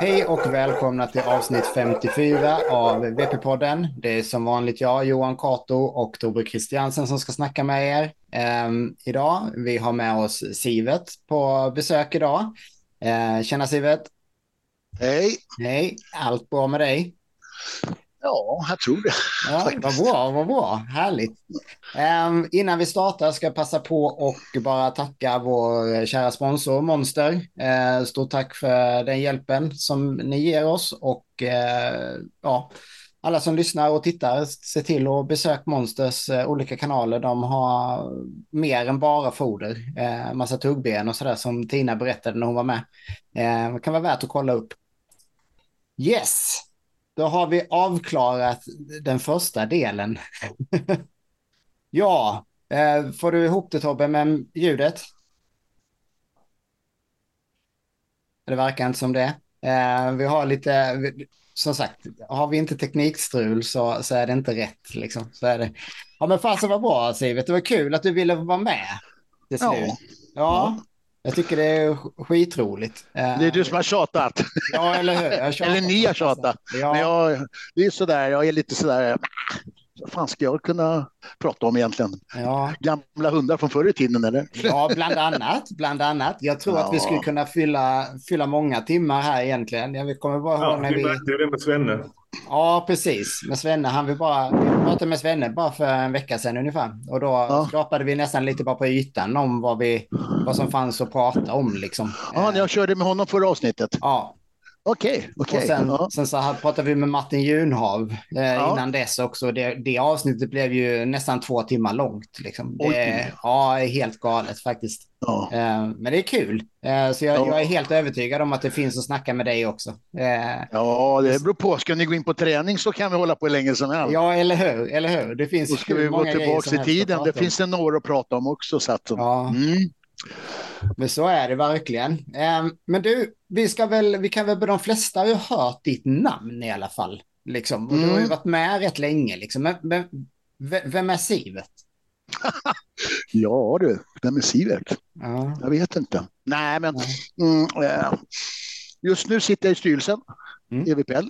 Hej och välkomna till avsnitt 54 av VP-podden. Det är som vanligt jag, Johan Kato och Torbjörn Christiansen som ska snacka med er eh, idag. Vi har med oss Sivet på besök idag. Eh, tjena Sivet! Hej! Hej! Allt bra med dig? Ja, jag tror det. Ja, vad bra, vad bra. Härligt. Um, innan vi startar ska jag passa på och bara tacka vår kära sponsor Monster. Uh, stort tack för den hjälpen som ni ger oss och uh, ja, alla som lyssnar och tittar, se till att besöka Monsters uh, olika kanaler. De har mer än bara foder, uh, massa tuggben och sådär som Tina berättade när hon var med. Uh, det kan vara värt att kolla upp. Yes, då har vi avklarat den första delen. ja, eh, får du ihop det Tobbe med ljudet? Det verkar inte som det. Eh, vi har lite, som sagt, har vi inte teknikstrul så, så är det inte rätt. Liksom. Så är det. Ja men fasen vad bra Sivet, det var kul att du ville vara med. Till slut. Ja. ja. Jag tycker det är skitroligt. Det är du som har tjatat. Ja, eller hur? eller ni har tjatat. Ja. Men jag, det är sådär, jag är lite sådär, vad fan ska jag kunna prata om egentligen? Ja. Gamla hundar från förr i tiden eller? Ja, bland annat. Bland annat. Jag tror ja. att vi skulle kunna fylla, fylla många timmar här egentligen. Jag kommer bara ihåg ja, när vi... märkte det med Svenne. Ja, precis. Med Svenne, han vill bara... Vi pratade med Svenne bara för en vecka sedan ungefär. Och då ja. skrapade vi nästan lite bara på ytan om vad, vi, vad som fanns att prata om. Liksom. Ja, jag körde med honom förra avsnittet. Ja, Okej, okay, okay. sen, ja. sen så pratade vi med Martin Junhav eh, ja. innan dess också. Det, det avsnittet blev ju nästan två timmar långt. Liksom. Det, ja, helt galet faktiskt. Ja. Eh, men det är kul. Eh, så jag, jag, är helt övertygad om att det finns att snacka med dig också. Eh, ja, det beror på. Ska ni gå in på träning så kan vi hålla på länge som helst. Ja, eller hur? Eller hur? Det finns Då ska vi gå tillbaka i tiden. Det finns det några att prata om också. Så att, ja. Mm. Men så är det verkligen. Ehm, men du, vi, ska väl, vi kan väl, de flesta har ju hört ditt namn i alla fall. Liksom. Och. Du har ju mm. varit med rätt länge. Liksom. Men, men, vem är Sivet? ja du, vem är Sivet? Ja. Jag vet inte. Nej, men mm, eh, just nu sitter jag i styrelsen, mm. EVPL.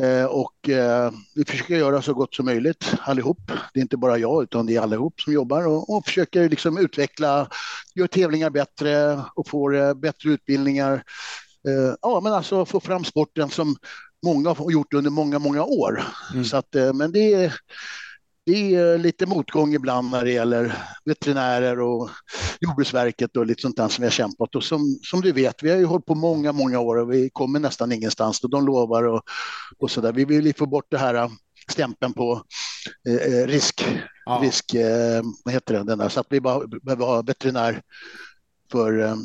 Eh, och eh, vi försöker göra så gott som möjligt allihop. Det är inte bara jag utan det är allihop som jobbar och, och försöker liksom utveckla, göra tävlingar bättre och få eh, bättre utbildningar. Ja, men alltså få fram sporten som många har gjort under många, många år. Mm. Så att, men det är det är lite motgång ibland när det gäller veterinärer och Jordbruksverket och lite sånt där som vi har kämpat. Och som, som du vet, vi har ju hållit på många, många år och vi kommer nästan ingenstans och de lovar och, och så där. Vi vill få bort det här äh, stämpeln på eh, äh, risk, ja. risk eh, vad heter det, den där, så att vi bara behöver ha veterinär för eh,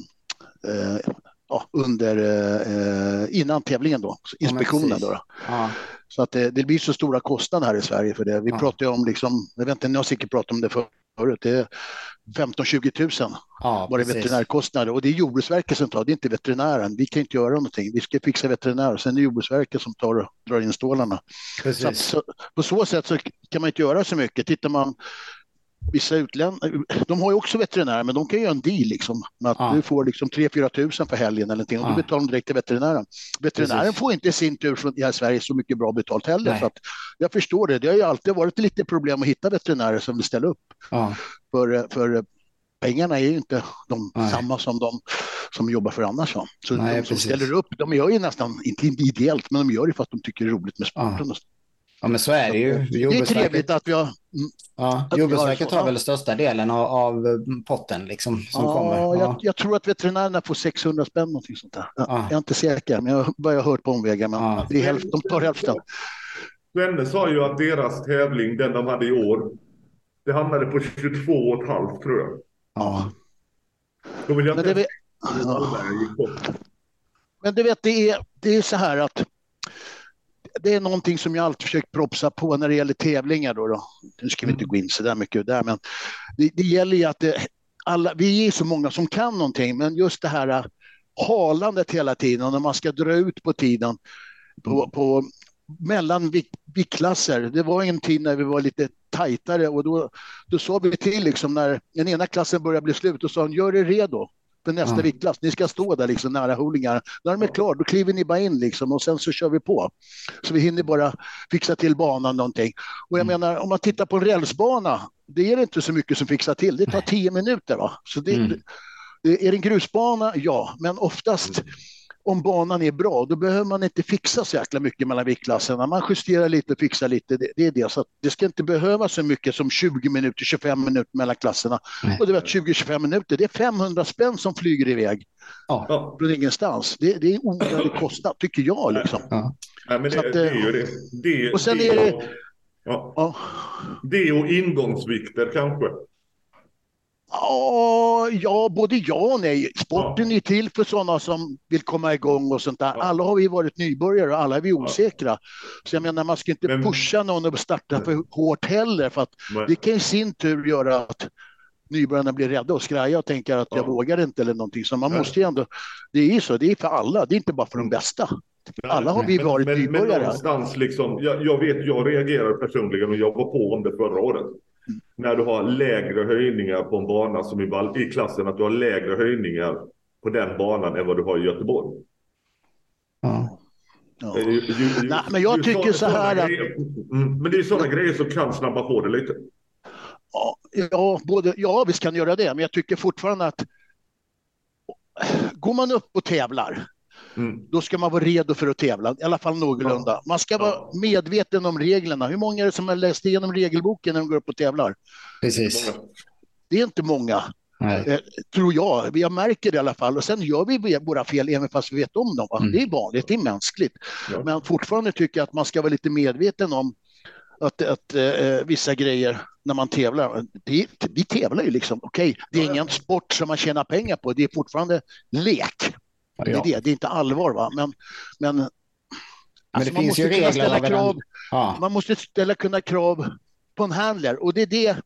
under, eh, innan tävlingen då, inspektionen. Då, då. Ja. Så att det, det, blir så stora kostnader här i Sverige för det. Vi ja. pratar ju om, liksom, jag vet inte, ni har säkert pratat om det förut, det är 15-20 000 ja, var det veterinärkostnader och det är Jordbruksverket som tar, det är inte veterinären. Vi kan inte göra någonting, vi ska fixa veterinär, sen är det Jordbruksverket som tar och drar in stålarna. Så, så på så sätt så kan man inte göra så mycket. Tittar man vissa utländska, de har ju också veterinärer, men de kan göra en deal liksom. Att ja. du får liksom 3-4 tusen för helgen eller någonting och ja. du betalar dem direkt till veterinären. Veterinären Precis. får inte i sin tur från i Sverige så mycket bra betalt heller. Så att jag förstår det. Det har ju alltid varit lite problem att hitta veterinärer som vill ställa upp. Ja. För, för pengarna är ju inte de Nej. samma som de som jobbar för annars. Så Nej, de som precis. ställer upp, de gör ju nästan, inte ideellt, men de gör det för att de tycker det är roligt med sporten. Ja, men så är det ju. Det är trevligt att vi har... Ja, Jordbruksverket har väl största delen av, av potten liksom, som ja, kommer. Ja. Jag, jag, tror att veterinärerna får 600 spänn, någonting sånt där. Jag, ja. jag är inte säker, men jag har bara hört på omvägar. Men ja. det är hälften, de tar hälften. Svenne sa ju att deras tävling, den de hade i år, det hamnade på 22,5 tror jag. Ja. Då vill jag men, det vet... men du vet, det är, det är så här att det är någonting som jag alltid försökt propsa på när det gäller tävlingar. Då, då. Nu ska vi inte mm. gå in så där mycket där, men det, det gäller ju att det, alla, vi är så många som kan någonting, men just det här äh, halandet hela tiden, när man ska dra ut på tiden på, mm. på mellan viktklasser. Det var en tid när vi var lite tajtare och då, då sa vi till liksom när den ena klassen började bli slut och sa gör er redo. För nästa ja. viktklass. Ni ska stå där liksom nära holingar. När de är klara, då kliver ni bara in liksom och sen så kör vi på. Så vi hinner bara fixa till banan någonting. Och jag mm. menar, om man tittar på en rälsbana, det är inte så mycket som fixar till. Det tar tio minuter. Va? Så det, mm. det, är det en grusbana? Ja, men oftast mm om banan är bra, då behöver man inte fixa så jäkla mycket mellan viktklasserna. Man justerar lite och fixar lite, det, det, är det. Så det ska inte behöva så mycket som 20 minuter, 25 minuter mellan klasserna. Nej. Och du vet 20-25 minuter, det är 500 spänn som flyger iväg. Ja. Från ingenstans. Det, det är onödig kostnad, tycker jag. Liksom. Ja. Ja, men det, att, det, är ju det. det och sen det, är det... Ja. ja. Det och ingångsvikter kanske. Ja, både ja och nej. Sporten är till för sådana som vill komma igång och sånt där. Alla har vi varit nybörjare och alla är vi osäkra. Så jag menar, man ska inte Men... pusha någon att starta för hårt heller, för att Men... det kan i sin tur göra att nybörjarna blir rädda och skraja och tänker att jag vågar inte eller någonting. Så man måste ju ändå, det är ju så, det är för alla, det är inte bara för de mm. bästa. Alla har vi varit men, nybörjare. Men någonstans liksom, jag, jag vet, jag reagerar personligen och jag var på om det förra året när du har lägre höjningar på en bana som i, i klassen, att du har lägre höjningar på den banan än vad du har i Göteborg. Ja. Ja. Ju, ju, Nej, men jag tycker så, så här att... Mm, men det är sådana grejer som kan snabba på det lite. Ja, både, ja, visst kan göra det, men jag tycker fortfarande att går man upp och tävlar Mm. Då ska man vara redo för att tävla, i alla fall någorlunda. Ja. Man ska vara medveten om reglerna. Hur många är det som har läst igenom regelboken när de går upp och tävlar? Precis. Det är inte många. Eh, tror jag. Jag märker det i alla fall. Och sen gör vi våra fel även fast vi vet om dem. Mm. Det är vanligt, det är mänskligt. Ja. Men fortfarande tycker jag att man ska vara lite medveten om att, att eh, vissa grejer när man tävlar. Det, vi tävlar ju liksom, okej, okay, det är ingen sport som man tjänar pengar på. Det är fortfarande lek. Det är det, det är inte allvar. Va? Men, men, men alltså, det finns ju regler. Krav, ja. Man måste ställa kunna krav på en handler och det är det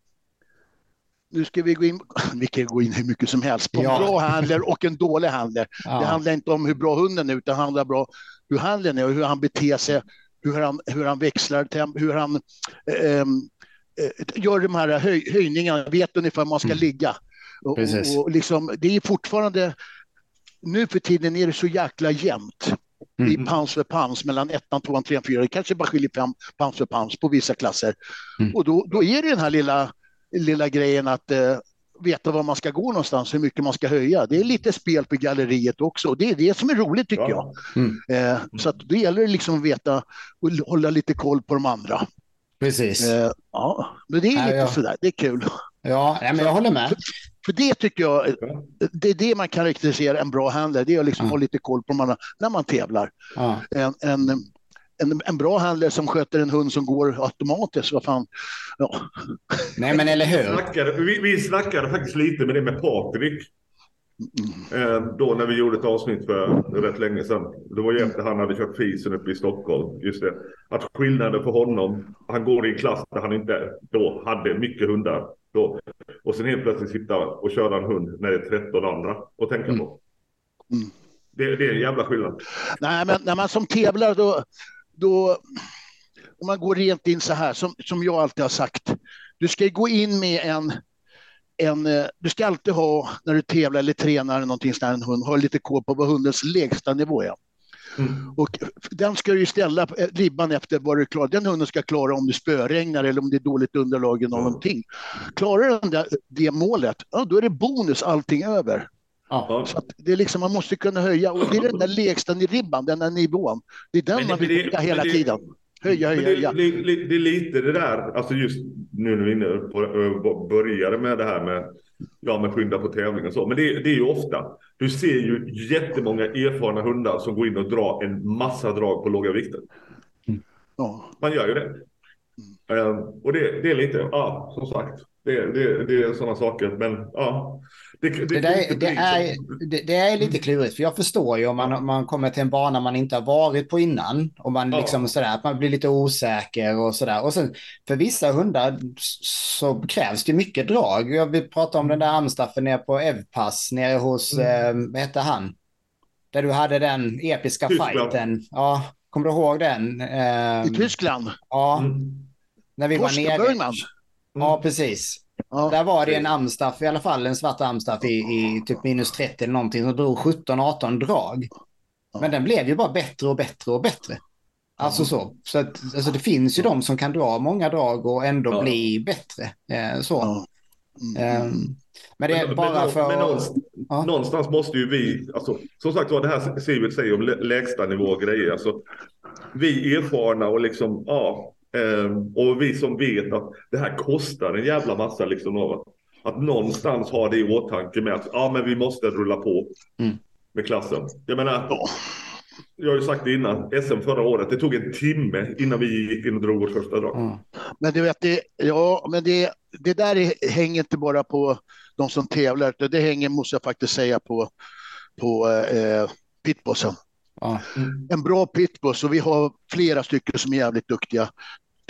nu ska vi gå in, vi kan gå in hur mycket som helst, på en ja. bra handler och en dålig handler. Ja. Det handlar inte om hur bra hunden är, utan det handlar om hur handlaren är och hur han beter sig, hur han, hur han växlar, hur han eh, gör de här höj, höjningarna, vet ungefär var man ska mm. ligga. Och, och, liksom, det är fortfarande nu för tiden är det så jäkla jämnt mm. i pans för pans mellan ettan, tvåan, trean, fyran. Det kanske bara skiljer fem pans för pans på vissa klasser. Mm. Och då, då är det den här lilla, lilla grejen att eh, veta var man ska gå någonstans, hur mycket man ska höja. Det är lite spel på galleriet också och det är det som är roligt tycker ja. jag. Mm. Eh, så att då gäller det liksom att veta och hålla lite koll på de andra. Precis. Eh, ja, men det är lite ja. sådär, det är kul. Ja, men jag håller med. För det tycker jag, det är det man karaktäriserar en bra handlare, det är att liksom ja. ha lite koll på man, när man tävlar. Ja. En, en, en, en, bra handlare som sköter en hund som går automatiskt, vad fan. Ja. Nej, men eller hur? Vi snackade, vi, vi snackade faktiskt lite med det med Patrik. Mm. Då när vi gjorde ett avsnitt för rätt länge sedan. Det var ju efter han hade kört fisen uppe i Stockholm. Just det. Att skillnaden för honom, han går i en klass där han inte då hade mycket hundar. Då. Och sen helt plötsligt sitta och köra en hund när det är 13 andra och tänka mm. på. Mm. Det, det, är en jävla skillnad. Nej, men när man som tävlar då, då om man går rent in så här som, som jag alltid har sagt. Du ska gå in med en, en, du ska alltid ha, när du tävlar eller tränar eller någonting sånt en hund, ha lite koll på vad hundens lägsta nivå är. Mm. Och den ska du ställa eh, ribban efter vad du klarar. Den hunden ska klara om det spöregnar eller om det är dåligt underlag eller någonting. Klarar den det, det målet, ja, då är det bonus allting över. Ja. Så det är liksom, man måste kunna höja och det är den där lägsta ribban, den där nivån. Det är den men, man vill höja hela det, tiden. Höja, höja, höja. Det, det, det, är lite det där, alltså just nu när vi inne på, började med det här med ja, men skynda på tävling och så. Men det, det, är ju ofta, du ser ju jättemånga erfarna hundar som går in och drar en massa drag på låga vikter. Man gör ju det. Um, och det, det, är lite, ja, som sagt, det, det, det är sådana saker. Men ja, det, det, det, där, det, är, det, det, är lite klurigt, för jag förstår ju om man, man kommer till en bana man inte har varit på innan och man, liksom sådär, att man blir lite osäker och sådär. Och sen för vissa hundar så krävs det mycket drag. Jag vill prata om den där amstaffen nere på Evpass, nere hos, mm. eh, vad hette han? Där du hade den episka Tyskland. fighten. Ja, kommer du ihåg den? Eh, I Tyskland? Ja. Mm. När vi var nere. Ja, precis. Ja, där var det en Amstaff, i alla fall en svart Amstaff i, i typ minus 30 eller någonting som drog 17-18 drag. Ja. Men den blev ju bara bättre och bättre och bättre. Alltså så. så att, alltså det finns ju de som kan dra många drag och ändå ja. bli bättre. Eh, så. Mm. Um, men det är men, bara men, för... Men någonstans, ja. någonstans, måste ju vi, alltså, som sagt var det här Sivert säger om lägsta nivå grejer. Alltså, vi erfarna och liksom, ja, och vi som vet att det här kostar en jävla massa liksom. Att, att någonstans ha det i åtanke med att, ja men vi måste rulla på mm. med klassen. Jag menar, jag har ju sagt det innan, SM förra året, det tog en timme innan vi gick in och drog vårt första drag. Mm. Men du vet, det, ja, men det, det där hänger inte bara på de som tävlar, det hänger, måste jag faktiskt säga, på, på eh, pitbossen. Mm. En bra pitboss och vi har flera stycken som är jävligt duktiga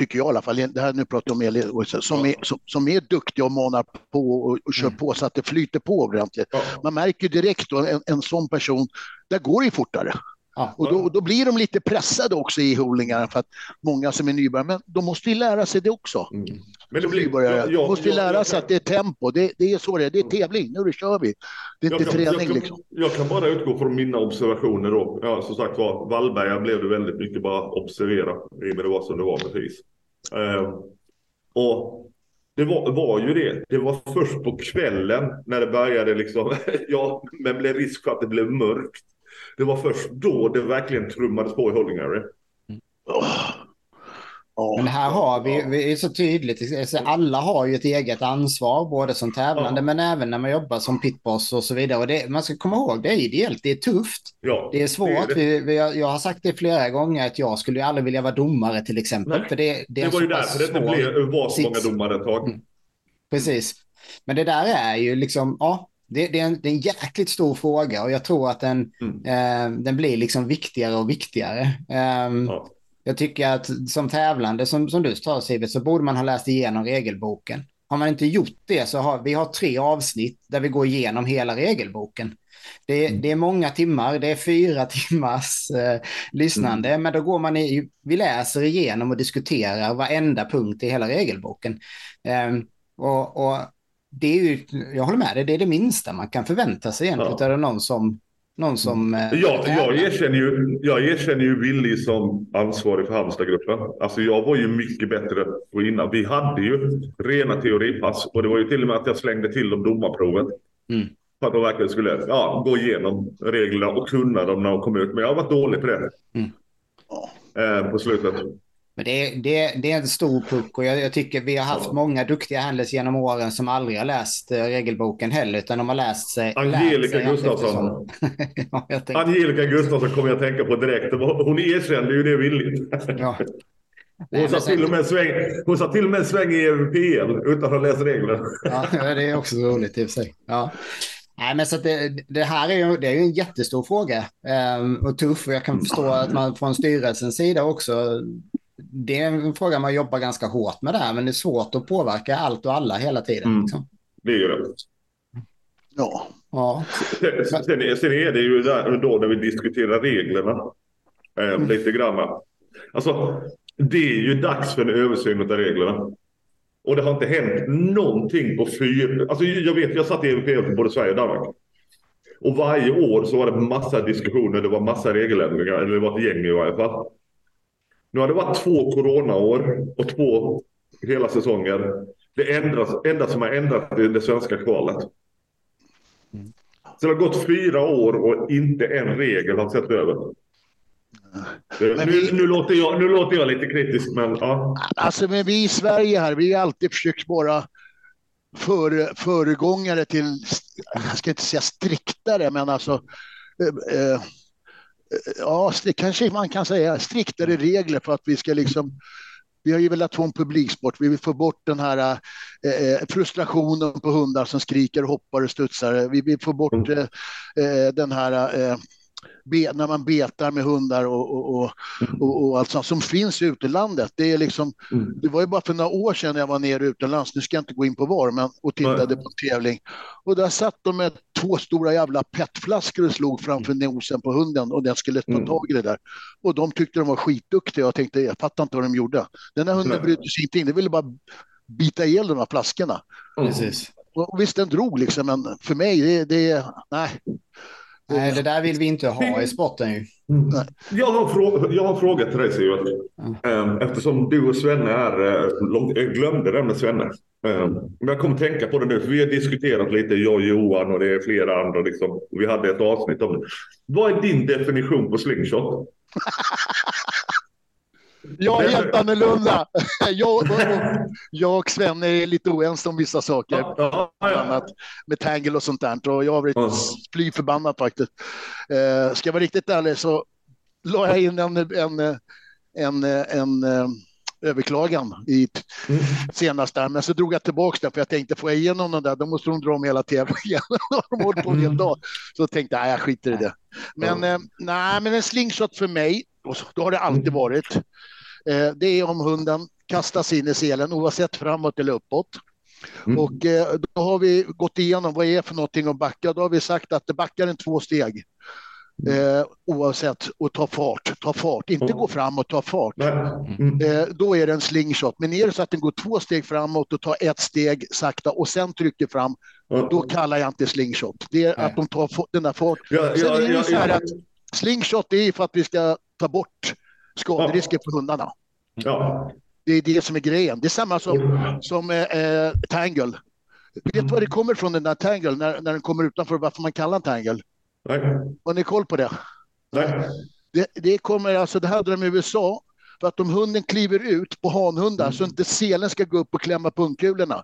tycker jag i alla fall, det här nu pratar om el, som är, som, som är duktiga och manar på och, och kör mm. på så att det flyter på ordentligt. Ja. Man märker direkt då en, en sån person, där går det fortare. Ja. Och då, då, blir de lite pressade också i holdingarna för att många som är nybörjare, men de måste ju lära sig det också. Mm. Men det blir, nybörjare. de måste ju lära sig att det är tempo, det, det, är så det är, det är tävling, nu kör vi. Det är inte kan, träning jag kan, liksom. Jag kan bara utgå från mina observationer då. Ja, som sagt var, Vallberga blev det väldigt mycket bara observera i det var som det var FIS. Eh, och det var, var ju det. Det var först på kvällen när det började liksom, ja, men blev risk för att det blev mörkt. Det var först då det verkligen trummades på i Holding Area. Men här har vi, vi är så tydligt, alla har ju ett eget ansvar, både som tävlande ja. men även när man jobbar som pitboss och så vidare. Och det, man ska komma ihåg, det är ideellt, det är tufft, ja, det är svårt. Det är det. Vi, vi, jag har sagt det flera gånger att jag skulle aldrig vilja vara domare till exempel. Nej. För det, det, det var ju därför det inte blev, var så många domare ett tag. Mm. Precis. Men det där är ju liksom, ja, det, det, är en, det, är en, jäkligt stor fråga och jag tror att den, mm. eh, den blir liksom viktigare och viktigare. Um, ja. Jag tycker att som tävlande, som, som du sa Sivert, så borde man ha läst igenom regelboken. Har man inte gjort det så har vi har tre avsnitt där vi går igenom hela regelboken. Det, mm. det är många timmar, det är fyra timmars eh, lyssnande, mm. men då går man i, vi läser igenom och diskuterar varenda punkt i hela regelboken. Um, och, och det är ju, jag håller med dig, det är det minsta man kan förvänta sig egentligen ja. av någon som någon som... Mm. Eh, ja, jag, erkänner ju, jag erkänner ju Willy som ansvarig för Halmstadgruppen. Alltså jag var ju mycket bättre på innan. Vi hade ju rena teoripass och det var ju till och med att jag slängde till dem domarprovet. Mm. För att de verkligen skulle ja, gå igenom reglerna och kunna dem när de kom ut. Men jag har varit dålig på det. Mm. Eh, på slutet. Men det, det, det är en stor puck och jag, jag, tycker vi har haft många duktiga handels genom åren som aldrig har läst uh, regelboken heller utan de har läst sig. Angelica sig Gustafsson. ja, Angelica Gustafsson kommer jag att tänka på direkt. Hon erkände ju det villigt. ja. Hon, sa till och med sväng, hon sa till och med sväng i PL utan att ha läst reglerna. ja, det är också roligt i och för sig. Ja. Nej, men så det, det, här är ju, det är ju en jättestor fråga um, och tuff. Och jag kan förstå att man från styrelsens sida också det är en fråga man jobbar ganska hårt med där, men det är svårt att påverka allt och alla hela tiden. Mm. Liksom. Det är ju det. Ja. ja. Sen, sen, är det ju där, då när vi diskuterar reglerna eh, mm. lite grann. Alltså, det är ju dags för en översyn av reglerna. Och det har inte hänt någonting på fyra... Alltså jag vet, jag satt i EVPL för både Sverige och Danmark. Och varje år så var det massa diskussioner, det var massa regeländringar, eller det var ett gäng i varje fall. Nu har det varit två coronaår och två hela säsonger. Det ändras, enda som har ändrat är det svenska kvalet. Så det har gått fyra år och inte en regel har sett över. Nu, vi, nu, låter jag, nu låter jag lite kritisk, men ja. Alltså, men vi i Sverige här, vi har alltid försökt vara före, föregångare till, jag ska inte säga striktare, men alltså eh, eh ja, det kanske man kan säga, striktare regler för att vi ska liksom vi har ju velat få en publiksport. Vi vill få bort den här eh, eh frustrationen på hundar som skriker, hoppar och studsar. Vi vill få bort mm. eh, eh, den här eh, be, när man betar med hundar och, och, och, mm. och, och allt sånt som finns i landet. Det, är liksom, mm. det var ju bara för några år sedan jag var nere utomlands, nu ska jag inte gå in på var, men, och tittade på tävling. Och där satt de med två stora jävla petflaskor och slog framför nosen på hunden och den skulle ta mm. tag i det där. Och de tyckte de var skitduktiga och jag tänkte, jag fattar inte vad de gjorde. Den här hunden brydde sig inte in, det ville bara bita ihjäl de här flaskorna. Precis. Och visst, den drog liksom, men för mig, det, det nej. Nej, det där vill vi inte ha i sporten ju. Mm. Jag, har fråga, jag har frågat till dig Sivert. Mm. Eftersom du och Svenne är... Eh, jag glömde det med Svenne. Ehm, men jag kommer tänka på det nu, för vi har diskuterat lite, jag och Johan och det är flera andra. Liksom. Vi hade ett avsnitt om det. Vad är din definition på slingshot? Jag är helt annorlunda. Jag, jag och Sven är lite oense om vissa saker. Ja, ja. Med tangle och sånt där. Och jag har blivit fly förbannad faktiskt. Eh, ska jag vara riktigt ärlig så la jag in en, en, en, en, en överklagan i mm. senast där. Men så drog jag tillbaka det för jag tänkte får jag igenom den där då måste de dra om hela tävlingen. de håller på en hel dag. Så tänkte jag, jag skiter i det. Men, mm. eh, nej, men en slingshot för mig, och så, då har det alltid mm. varit. Eh, det är om hunden kastas in i selen oavsett framåt eller uppåt. Mm. Och eh, då har vi gått igenom vad det är för någonting att backa. Då har vi sagt att det backar en två steg. Eh, oavsett och ta fart, ta fart, inte mm. gå framåt, ta fart. Mm. Eh, då är det en slingshot. Men är det så att den går två steg framåt och tar ett steg sakta och sen trycker fram, mm. då kallar jag inte slingshot. Det är Nej. att de tar den där fart. Ja, ja, ja, slingshot är för att vi ska ta bort skaderisker för hundarna. Ja. Det är det som är grejen. Det är samma som, som eh, eh tangle. Vet du var det kommer från den där tangle, när, när den kommer utanför, varför man kallar den tangle? Nej. Har ni koll på det? Nej. Det, det kommer alltså, det hade de i USA, för att om hunden kliver ut på hanhundar mm. så inte selen ska gå upp och klämma pungkulorna.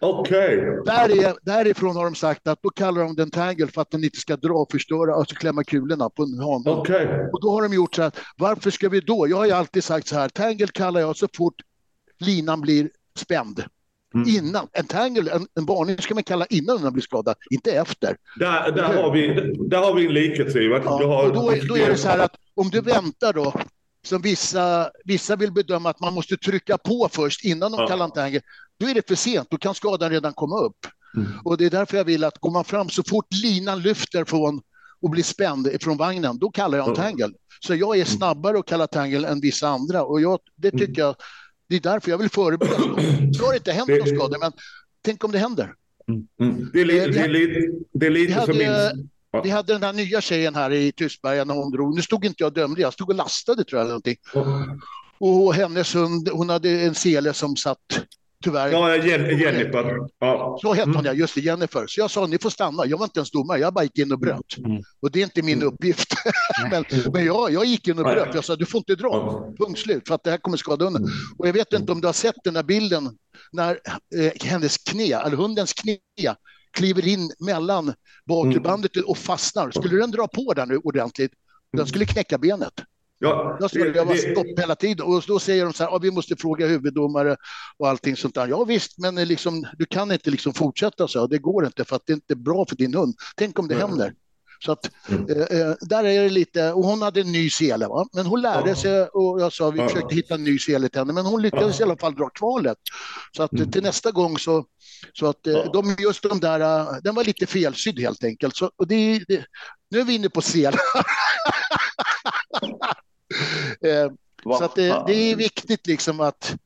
Okej. Okay. Där därifrån har de sagt att då kallar de den tangle för att den inte ska dra och förstöra, alltså klämma kulorna på en hanhund. Okay. Och då har de gjort så här, varför ska vi då? Jag har ju alltid sagt så här, tangle kallar jag så fort linan blir spänd. Mm. Innan. En tangle, en, en varning ska man kalla innan den blir skadad, inte efter. Där, där, har, vi, där har vi en likhet, Sivert. Ja, och då, då är det så här att om du väntar då, som vissa, vissa vill bedöma att man måste trycka på först innan de ja. kallar en tangle, då är det för sent, då kan skadan redan komma upp. Mm. Och det är därför jag vill att går man fram så fort linan lyfter från och blir spänd från vagnen, då kallar jag en tangle. Så jag är mm. snabbare att kalla tangle än vissa andra och jag, det tycker mm. jag det är därför jag vill förebygga. Det har inte hänt någon skada, men tänk om det händer. Mm. Det är, li, det är, li, det är lite hade, som min... Vi hade den här nya tjejen här i Tystberga när hon drog. Nu stod inte jag och dömde, jag stod och lastade tror jag. Eller någonting. Och hennes hund, hon hade en sele som satt tyvärr. Ja, Jennifer. Ja. Så hette hon ja, just det, Jennifer. Så jag sa, ni får stanna. Jag var inte ens domare, jag bara gick in och bröt. Mm. Och det är inte min uppgift. men men jag, jag gick in och bröt. Jag sa, du får inte dra. Punkt slut, för att det här kommer skada hunden. Och jag vet inte om du har sett den där bilden när eh, hennes knä, eller hundens knä, kliver in mellan bakbandet och fastnar. Skulle den dra på där nu ordentligt, den skulle knäcka benet. Ja, då skulle jag vara stopp hela tiden och då säger de så här, ah, vi måste fråga huvuddomare och allting sånt där. Ja visst, men liksom, du kan inte liksom fortsätta så, det går inte för att det inte är bra för din hund. Tänk om det mm. händer. Så att, mm. eh, eh där är det lite, och hon hade en ny sele, va? men hon lärde sig och jag sa vi försökte hitta en ny sele till henne, men hon lyckades i alla fall dra kvalet. Så att mm. till nästa gång så, så att eh, de, just de där, eh, den var lite felsydd helt enkelt. Så, och det, det, nu är vi inne på selar. Eh, så att det, det, är viktigt liksom att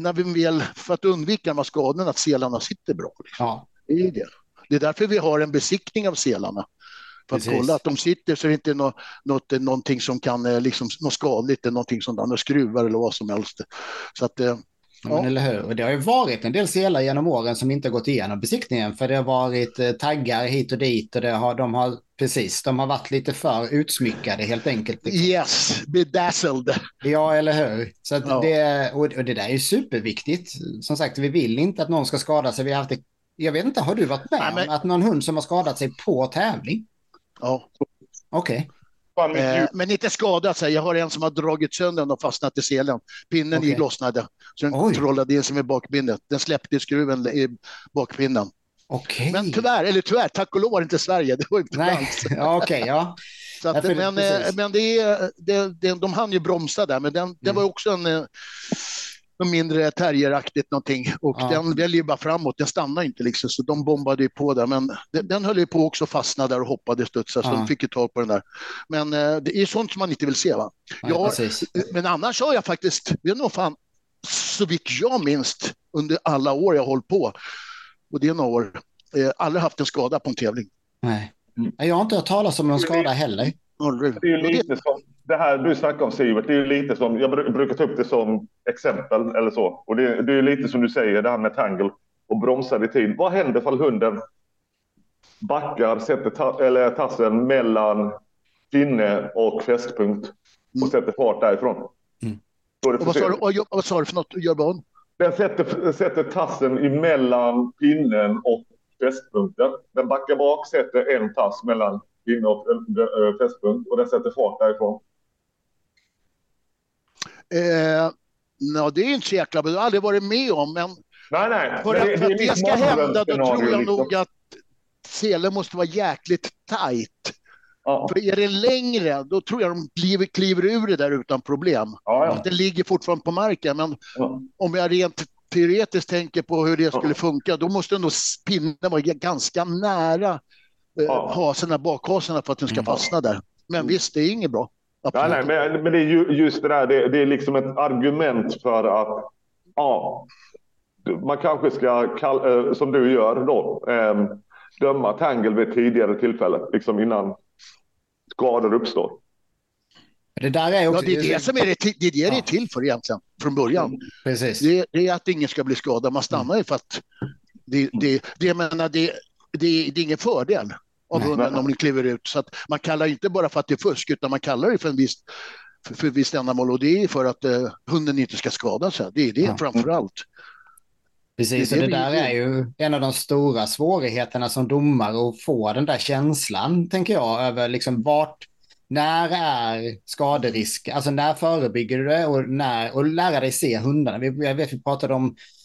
när vi vill, för att undvika de här skadorna, att selarna sitter bra. Liksom. Ja. Det, är det. det är därför vi har en besiktning av selarna. För att Precis. kolla att de sitter så är det inte något, något, någonting som kan, eh, liksom, något skadligt eller någonting sånt, några skruvar eller vad som helst. Så att, eh, Ja. eller hur? Och det har ju varit en del selar genom åren som inte gått igenom besiktningen. För det har varit eh, taggar hit och dit och det har, de har precis, de har varit lite för utsmyckade helt enkelt. Liksom. Yes, bedazzled. Ja, eller hur? Så ja. det, och, och, det där är ju superviktigt. Som sagt, vi vill inte att någon ska skada sig. Vi har haft det, jag vet inte, har du varit med Nej, men... om att någon hund som har skadat sig på tävling? Ja. Okej. Okay. Eh, men inte skadat sig. Jag har en som har dragit sönder den och fastnat i selen. Pinnen okay. lossnade. Så den Oj. trollade in sig med bakbindet. Den släppte skruven i bakpinnen. Okay. Men tyvärr, eller tyvärr, tack och lov var det inte Sverige. Det var inte Nej, ja, okej, okay, ja. Så att, men, men det, det, det, de hann ju bromsa där, men den, det mm. var också en eh, något mindre terrieraktigt någonting och ja. den väljer bara framåt, den stannar inte liksom så de bombade ju på där men den, den höll ju på också fastna där och hoppade studsa så ja. de fick ju tag på den där. Men eh, det är sånt som man inte vill se va. Nej, jag, men annars har jag faktiskt, vet du fan, så vitt jag minns under alla år jag har hållit på. Och det är några år. Eh, aldrig haft en skada på en tävling. Nej. Jag har inte hört talas om någon skada heller. Det är lite som det här du snackar om Sivert, det är lite som, jag brukar ta upp det som exempel eller så. Och det, det är lite som du säger, det här med tangle och bromsar i tid. Vad händer ifall hunden backar, sätter ta eller tassen mellan pinne och fästpunkt och mm. sätter fart därifrån? Mm. Och vad, sa du, vad sa du för något? Gör vad? Den sätter, sätter tassen emellan pinnen och fästpunkten. Den backar bak, sätter en tass mellan äh, fästpunkt och den sätter fart därifrån. Eh, no, det är inte så jäkla bra, det har jag aldrig varit med om. Men nej, nej. för, att, det, att det ska hända då tror jag liksom. nog att selen måste vara jäkligt tajt. Ja. För är det längre, då tror jag de kliver, kliver ur det där utan problem. Ja, ja. Att den ligger fortfarande på marken. Men om jag rent teoretiskt tänker på hur det skulle funka, då måste nog pinnen vara ganska nära eh, hasorna, bakhasorna för att den ska mm. fastna där. Men visst, det är inget bra. Nej, nej, men, men det är ju, just det där, det, det, är liksom ett argument för att ja, man kanske ska, kall, eh, som du gör då, eh, döma Tangle vid tidigare tillfälle, liksom innan skador uppstår. Det där är också... Ja, det är det som är det, det, är, det ja. är till för egentligen, från början. Precis. Det, det är att ingen ska bli skadad, man stannar ju för att det, det, det, menar, det, det, det är ingen fördel av hunden om den kliver ut. Så att man kallar inte bara för att det är fusk, utan man kallar det för en viss för, för ett visst ändamål och det är för att uh, hunden inte ska skada sig. Det är det ja. framför allt. Precis, det, det, det där är ju en av de stora svårigheterna som domare att få den där känslan, tänker jag, över liksom vart, när är skaderisk, alltså när förebygger du det och när, och lära dig se hundarna. Jag vet vi pratade om Eh,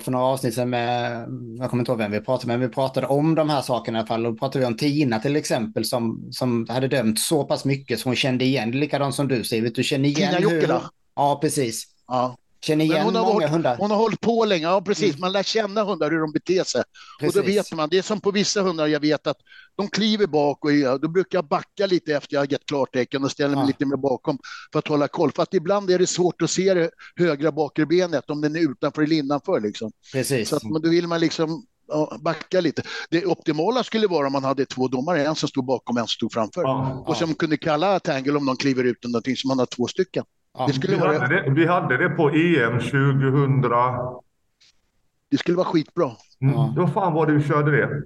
för några avsnitt sedan med, jag kommer inte ihåg vem vi pratade med, men vi pratade om de här sakerna i alla fall. Då pratade vi om Tina till exempel som, som hade dömt så pass mycket så hon kände igen, likadant som du Siewert, du känner igen Tina Jokela. Ja, precis. Ja. Känner igen hon har många hållit, hundar. Hon har hållit på länge, ja precis. Mm. Man lär känna hundar hur de beter sig. Precis. Och då vet man, det är som på vissa hundar jag vet att de kliver bak och då brukar jag backa lite efter jag har gett klartecken och ställa mig ja. lite mer bakom för att hålla koll. För att ibland är det svårt att se det högra bakre benet om den är utanför eller innanför. Liksom. Precis. Så att, då vill man liksom backa lite. Det optimala skulle vara om man hade två domare, en som stod bakom och en som stod framför. Ja, och som kunde kalla tangle om någon kliver ut eller någonting, så man har två stycken. Ja, vi, vara... hade det, vi hade det på EM 2000. Det skulle vara skitbra. Mm. Ja. Vad fan var det vi körde det?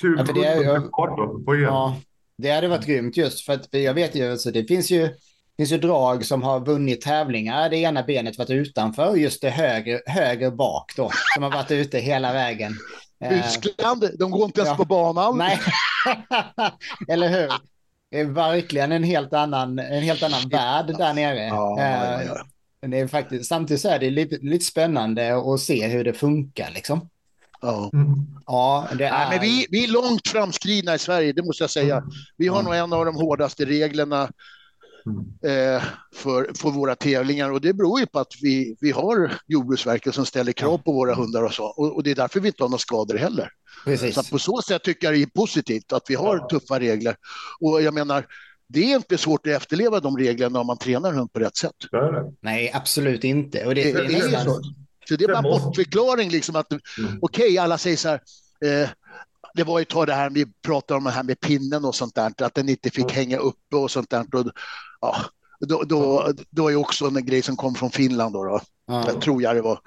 2018 ja, på EM. Ja, det hade varit grymt just för att jag vet ju, alltså, det finns ju finns ju drag som har vunnit tävlingar. Det ena benet varit utanför och just det höger, höger bak då. Som har varit ute hela vägen. Tyskland, de går inte ens ja. på banan. Nej, eller hur? Det är verkligen en helt annan, en helt annan värld där nere. Ja, ja, ja. Eh, det är faktiskt, samtidigt så är det lite, lite spännande att se hur det funkar liksom. Ja. Mm. ja det är... Nej, men vi, vi är långt framskridna i Sverige, det måste jag säga. Vi har mm. nog en av de hårdaste reglerna. Eh, för, för våra tävlingar och det beror ju på att vi, vi har Jordbruksverket som ställer krav på våra hundar och så och, och det är därför vi inte har några skador heller. Precis. Så på så sätt tycker jag det är positivt att vi har tuffa regler och jag menar det är inte svårt att efterleva de reglerna om man tränar hund på rätt sätt. Nej, absolut inte. Och det, det, det är så. så det är bara en bortförklaring liksom att mm. okej, okay, alla säger så här. Eh, det var ju ta det här, vi pratade om det här med pinnen och sånt där, att den inte fick mm. hänga uppe och sånt där. Och, ja, då, då, då är också en grej som kom från Finland då, då. Mm. tror jag det var.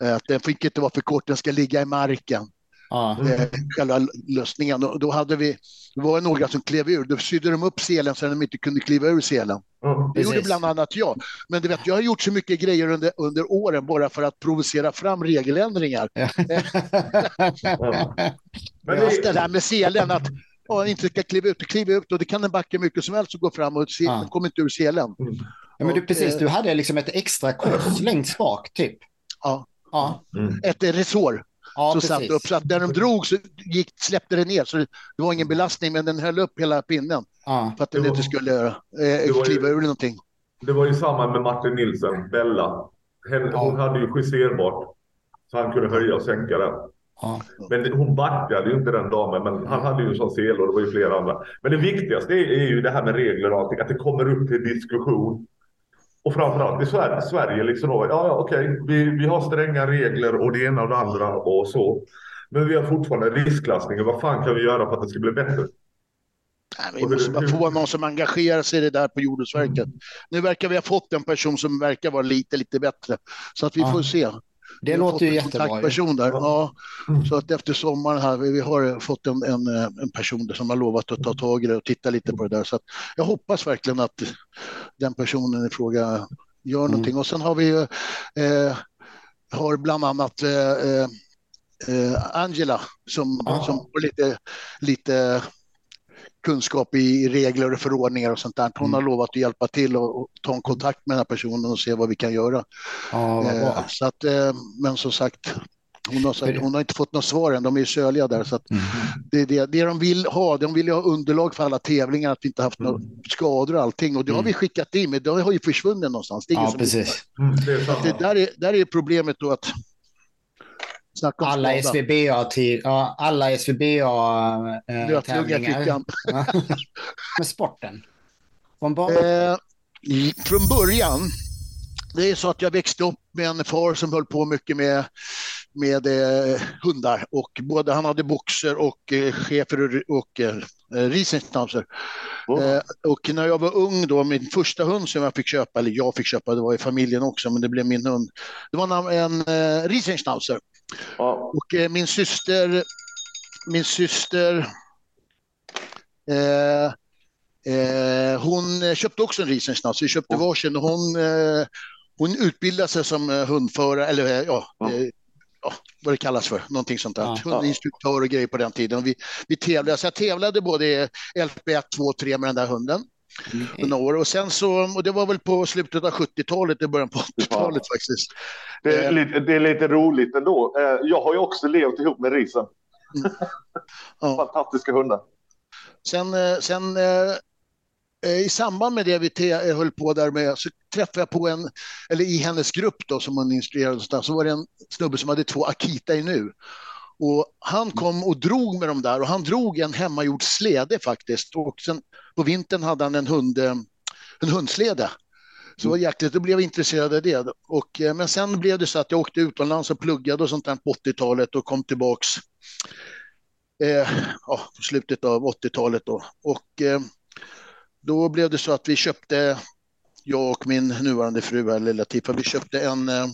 Eh, att den fick inte vara för kort, den ska ligga i marken. Mm. Själva lösningen. Då, då hade vi, det var några som klev ur, då sydde de upp selen så att de inte kunde kliva ur selen. Mm, det gjorde bland annat jag. Men du vet, jag har gjort så mycket grejer under, under åren bara för att provocera fram regeländringar. Ja. Men det... det där med selen, att ja, inte ska kliva ut, kliva ut och det kan den backa mycket som helst och gå fram och se, ja. kommer inte ur selen. Mm. Ja, men du, precis, du hade liksom ett extra kors längst bak typ. Ja, ja. Mm. ett resår. Ja, så satt upp så att när de drog så gick, släppte det ner så det, det var ingen belastning men den höll upp hela pinnen ja. för att den var, inte skulle eh, kliva ur någonting. Det var ju samma med Martin Nilsen, Bella. Henne, ja. Hon hade ju justerbart så han kunde höja och sänka den. Ja. Men hon backade ju inte den damen, men han hade ju en sån sel och det var ju flera andra. Men det viktigaste är, är ju det här med regler och allting, att det kommer upp till diskussion. Och framförallt i Sverige, Sverige liksom då, ja, ja okej, vi, vi har stränga regler och det ena och det andra och så. Men vi har fortfarande riskklassning. Vad fan kan vi göra för att det ska bli bättre? Nej, vi måste bara få någon som engagerar sig i det där på Jordbruksverket. Mm. Nu verkar vi ha fått en person som verkar vara lite, lite bättre. Så att vi ja. får se. Det låter ju jättebra. Person där. Ja. Mm. Så att efter sommaren här, vi har fått en, en, en person där som har lovat att ta tag i det och titta lite på det där. Så att jag hoppas verkligen att den personen i fråga gör mm. någonting. Och sen har vi eh, har bland annat eh, eh, eh Angela som, ah. som har lite, lite kunskap i regler och förordningar och sånt där. Hon mm. har lovat att hjälpa till och, och, ta en kontakt med den här personen och se vad vi kan göra. Ja, eh, så att, eh, men som sagt, hon har, sagt, hon har inte fått något svar än, de är söliga där. Så att mm. det, det, det de vill ha, de vill ha underlag för alla tävlingar, att vi inte haft några mm. skador och allting. Och det har vi mm. skickat in, men det har ju försvunnit någonstans. Det är ja, precis. Mm, det, det där, är, där är problemet då att alla SVBA-tävlingar. Ja, alla SVBA-tävlingar. Eh, med sporten? Från, eh, från början, det är så att jag växte upp med en far som höll på mycket med, med eh, hundar. Och både han hade boxer och eh, chefer och, och eh, Riesenschnauzer. Oh. Eh, och när jag var ung då, min första hund som jag fick köpa, eller jag fick köpa, det var i familjen också, men det blev min hund. Det var en, en eh, Riesenschnauzer. Ja. Och eh, min syster, min syster, eh, eh, hon köpte också en Riesenschnauzer. Vi köpte varsin och hon, eh, hon utbildade sig som eh, hundförare, eller eh, ja, ja. Ja, vad det kallas för, någonting sånt där. Ja. Instruktör och grejer på den tiden. Vi, vi tävlade, så jag tävlade både i LP1, 2 3 med den där hunden. Mm. År. Och sen så, och det var väl på slutet av 70-talet, i början på 80-talet ja. faktiskt. Det är, eh. lite, det är lite roligt ändå. Eh, jag har ju också levt ihop med Risen. Mm. Ja. Fantastiska hundar. Sen, eh, sen Eh, i samband med det vi eh, höll på där med så träffade jag på en, eller i hennes grupp då som hon instruerade, så var det en snubbe som hade två Akita i nu. Och han kom och drog med dem där och han drog en hemmagjord slede faktiskt. Och sen på vintern hade han en, hund, eh, en hundslede. Så det var jäkligt, då blev jag intresserad av det. Och, men sen blev det så att jag åkte utomlands och pluggade och sånt där på 80-talet och kom tillbaks eh, ja, slutet av 80-talet då. Och eh, då blev det så att vi köpte, jag och min nuvarande fru, Lilla Latifa, vi köpte en eh,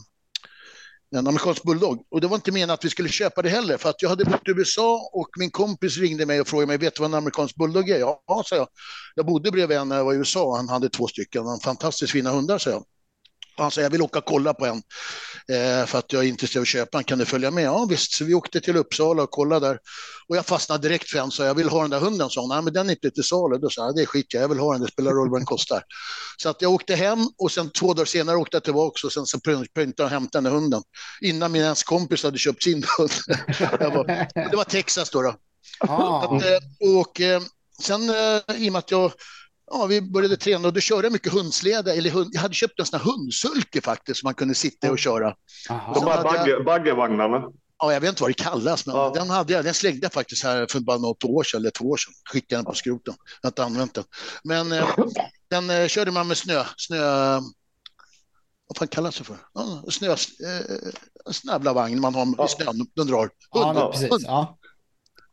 en amerikansk bulldog. Och det var inte meningen att vi skulle köpa det heller, för att jag hade bott i USA och min kompis ringde mig och frågade mig, vet du vad en amerikansk bulldog är? Ja, sa jag. Jag bodde bredvid en när jag var i USA, han hade två stycken, fantastiskt fina hundar, sa jag. Han sa, jag vill åka och kolla på en eh, för att jag är intresserad av att köpa en. Kan du följa med? Ja visst, så vi åkte till Uppsala och kollade där. Och jag fastnade direkt för en, så jag vill ha den där hunden, sa Nej, men den är inte till salu. Då sa jag, det är skit, jag vill ha den, det spelar roll vad den kostar. Så att jag åkte hem och sen två dagar senare åkte jag tillbaka och sen så pyntade jag och hämtade den där hunden. Innan min ens kompis hade köpt sin hund. det var Texas då. då. Ah. Att, eh, och eh, sen eh, i och med att jag ja, vi började träna och då körde jag mycket hundsleda. Eller hund, jag hade köpt en sån här hundsulke faktiskt som man kunde sitta och köra. De här bagge, baggevagnarna? Ja, jag vet inte vad det kallas, men ja. den, hade jag, den slängde jag faktiskt här för bara något år sedan, eller två år sedan. Skickade den på skroten. Jag har inte använt den. Men eh, den eh, körde man med snö, snö, vad fan kallas det för? Ja, snö, eh, snabblavagn man har i snön, den drar. Hund, ja, precis. Hund. Ja.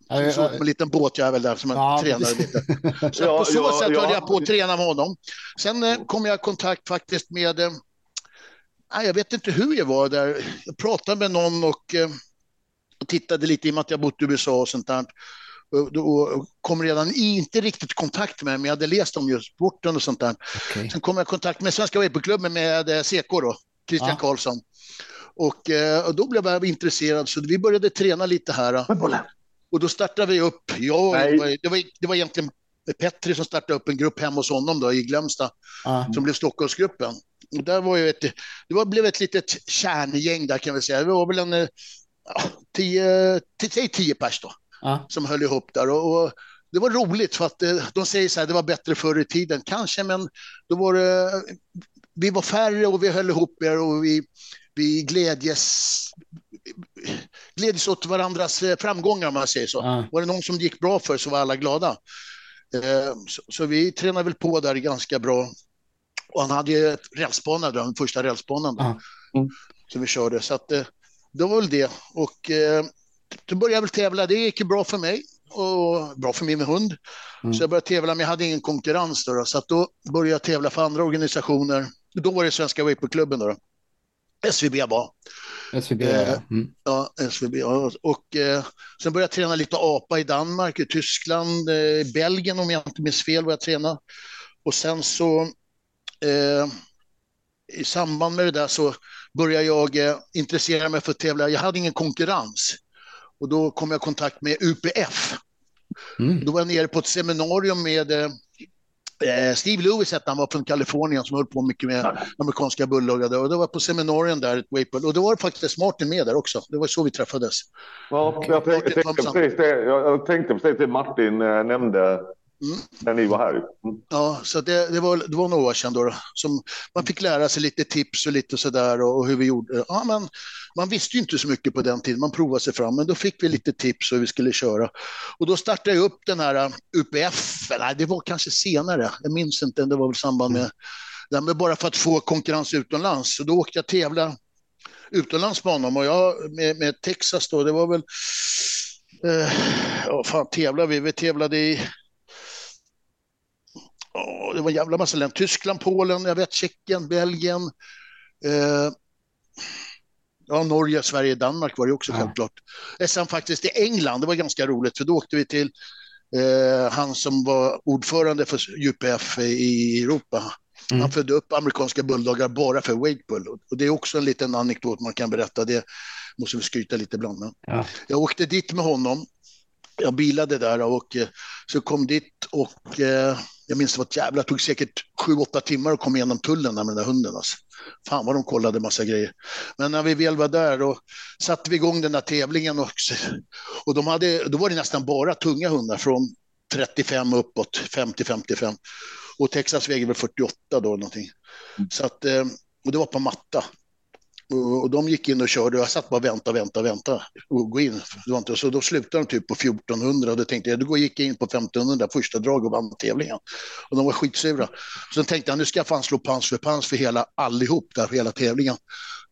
Som såg som en liten båtjävel där som ja, tränade lite. Så ja, på så ja, sätt ja. höll jag på att träna med honom. Sen eh, kom jag i kontakt faktiskt med, eh, jag vet inte hur jag var där, jag pratade med någon och, eh, tittade lite i och med att jag bott i USA och sånt där. Och, och kom redan i, inte riktigt kontakt med men jag hade läst om just sporten och sånt där. Okay. Sen kom jag i kontakt med Svenska Weipoklubben med eh, CK då, Christian ja. Karlsson. Och, eh, och, då blev jag intresserad så vi började träna lite här. Och då startade vi upp, ja, det, var, det, var, det var egentligen Petri som startade upp en grupp hemma hos honom då, i Glömsta, mm. som blev Stockholmsgruppen. Och där var ju ett, det var, blev ett litet kärngäng där kan vi säga. Det var väl en ja, tio, tio, tio pers då, mm. som höll ihop där. Och, och, det var roligt för att eh, de säger så här, det var bättre förr i tiden, kanske, men då var det, vi var färre och vi höll ihop er och vi, vi glädjes, glädjes åt varandras eh, framgångar om man säger så. Ja. Var det någon som gick bra för så var alla glada. Eh, så, så vi tränar väl på där ganska bra. Och han hade ju rälsbana, den första rälsbanan. Mm. Som vi körde. Så att, eh, det var väl det. Och eh, då började jag väl tävla. Det gick ju bra för mig och bra för min hund. Mm. Så jag började tävla, men jag hade ingen konkurrens då. då så då började jag tävla för andra organisationer. Då var det Svenska Vaporklubben då. då. SVB var. SVB, eh, mm. ja. SVB, ja. Och eh, sen började jag träna lite apa i Danmark, i Tyskland, eh, Belgien om jag inte minns fel var jag träna. Och sen så eh, i samband med det där så började jag eh, intressera mig för att tävla. Jag hade ingen konkurrens. Och då kom jag i kontakt med UPF. Mm. Då var jag nere på ett seminarium med eh Steve Lewis, hette han var från Kalifornien som höll på mycket med amerikanska bullar. Och det var på seminarium där, ett Waple. Och då var faktiskt Martin med där också. Det var så vi träffades. Ja, jag, tänkte, jag, tänkte, precis det, jag tänkte precis det Martin äh, nämnde Mm. När ni var här. Mm. Ja, så det, det, var, det var några år sedan då, som man fick lära sig lite tips och lite sådär och, och hur vi gjorde. Ja, men, man visste ju inte så mycket på den tiden, man provade sig fram, men då fick vi lite tips hur vi skulle köra. Och då startade jag upp den här uh, UPF, nej det var kanske senare, jag minns inte, det var väl samband med, mm. men bara för att få konkurrens utomlands. Så då åkte jag tävla utomlands med honom och jag med, med Texas då, det var väl, eh, ja fan tävlade vi, vi tävlade i det var en jävla massa länder. Tyskland, Polen, jag vet Tjeckien, Belgien. Eh, ja, Norge, Sverige, Danmark var det också ja. självklart. Sen faktiskt i England, det var ganska roligt för då åkte vi till eh, han som var ordförande för UPF i Europa. Mm. Han födde upp amerikanska bulldoggar bara för Wakebull. Och det är också en liten anekdot man kan berätta. Det måste vi skryta lite ibland med. Ja. Jag åkte dit med honom. Jag bilade där och eh, så kom dit och eh, jag minns det var ett jävla, det tog säkert sju, åtta timmar att komma igenom tullen med den där hunden. Alltså. Fan vad de kollade massa grejer. Men när vi väl var där och satte vi igång den där tävlingen också. Och de hade, då var det nästan bara tunga hundar från 35 uppåt, 50-55. Och Texas väger väl 48 då någonting. Så att, eh, och det var på matta. Och de gick in och körde och jag satt bara och väntade, väntade, väntade och gå in. Så då slutade de typ på 1400 och då tänkte jag, då gick jag in på 1500 första drag och vann tävlingen. Och de var skitsura. Sen tänkte jag, nu ska jag fan slå pans för pans för hela allihop där, för hela tävlingen.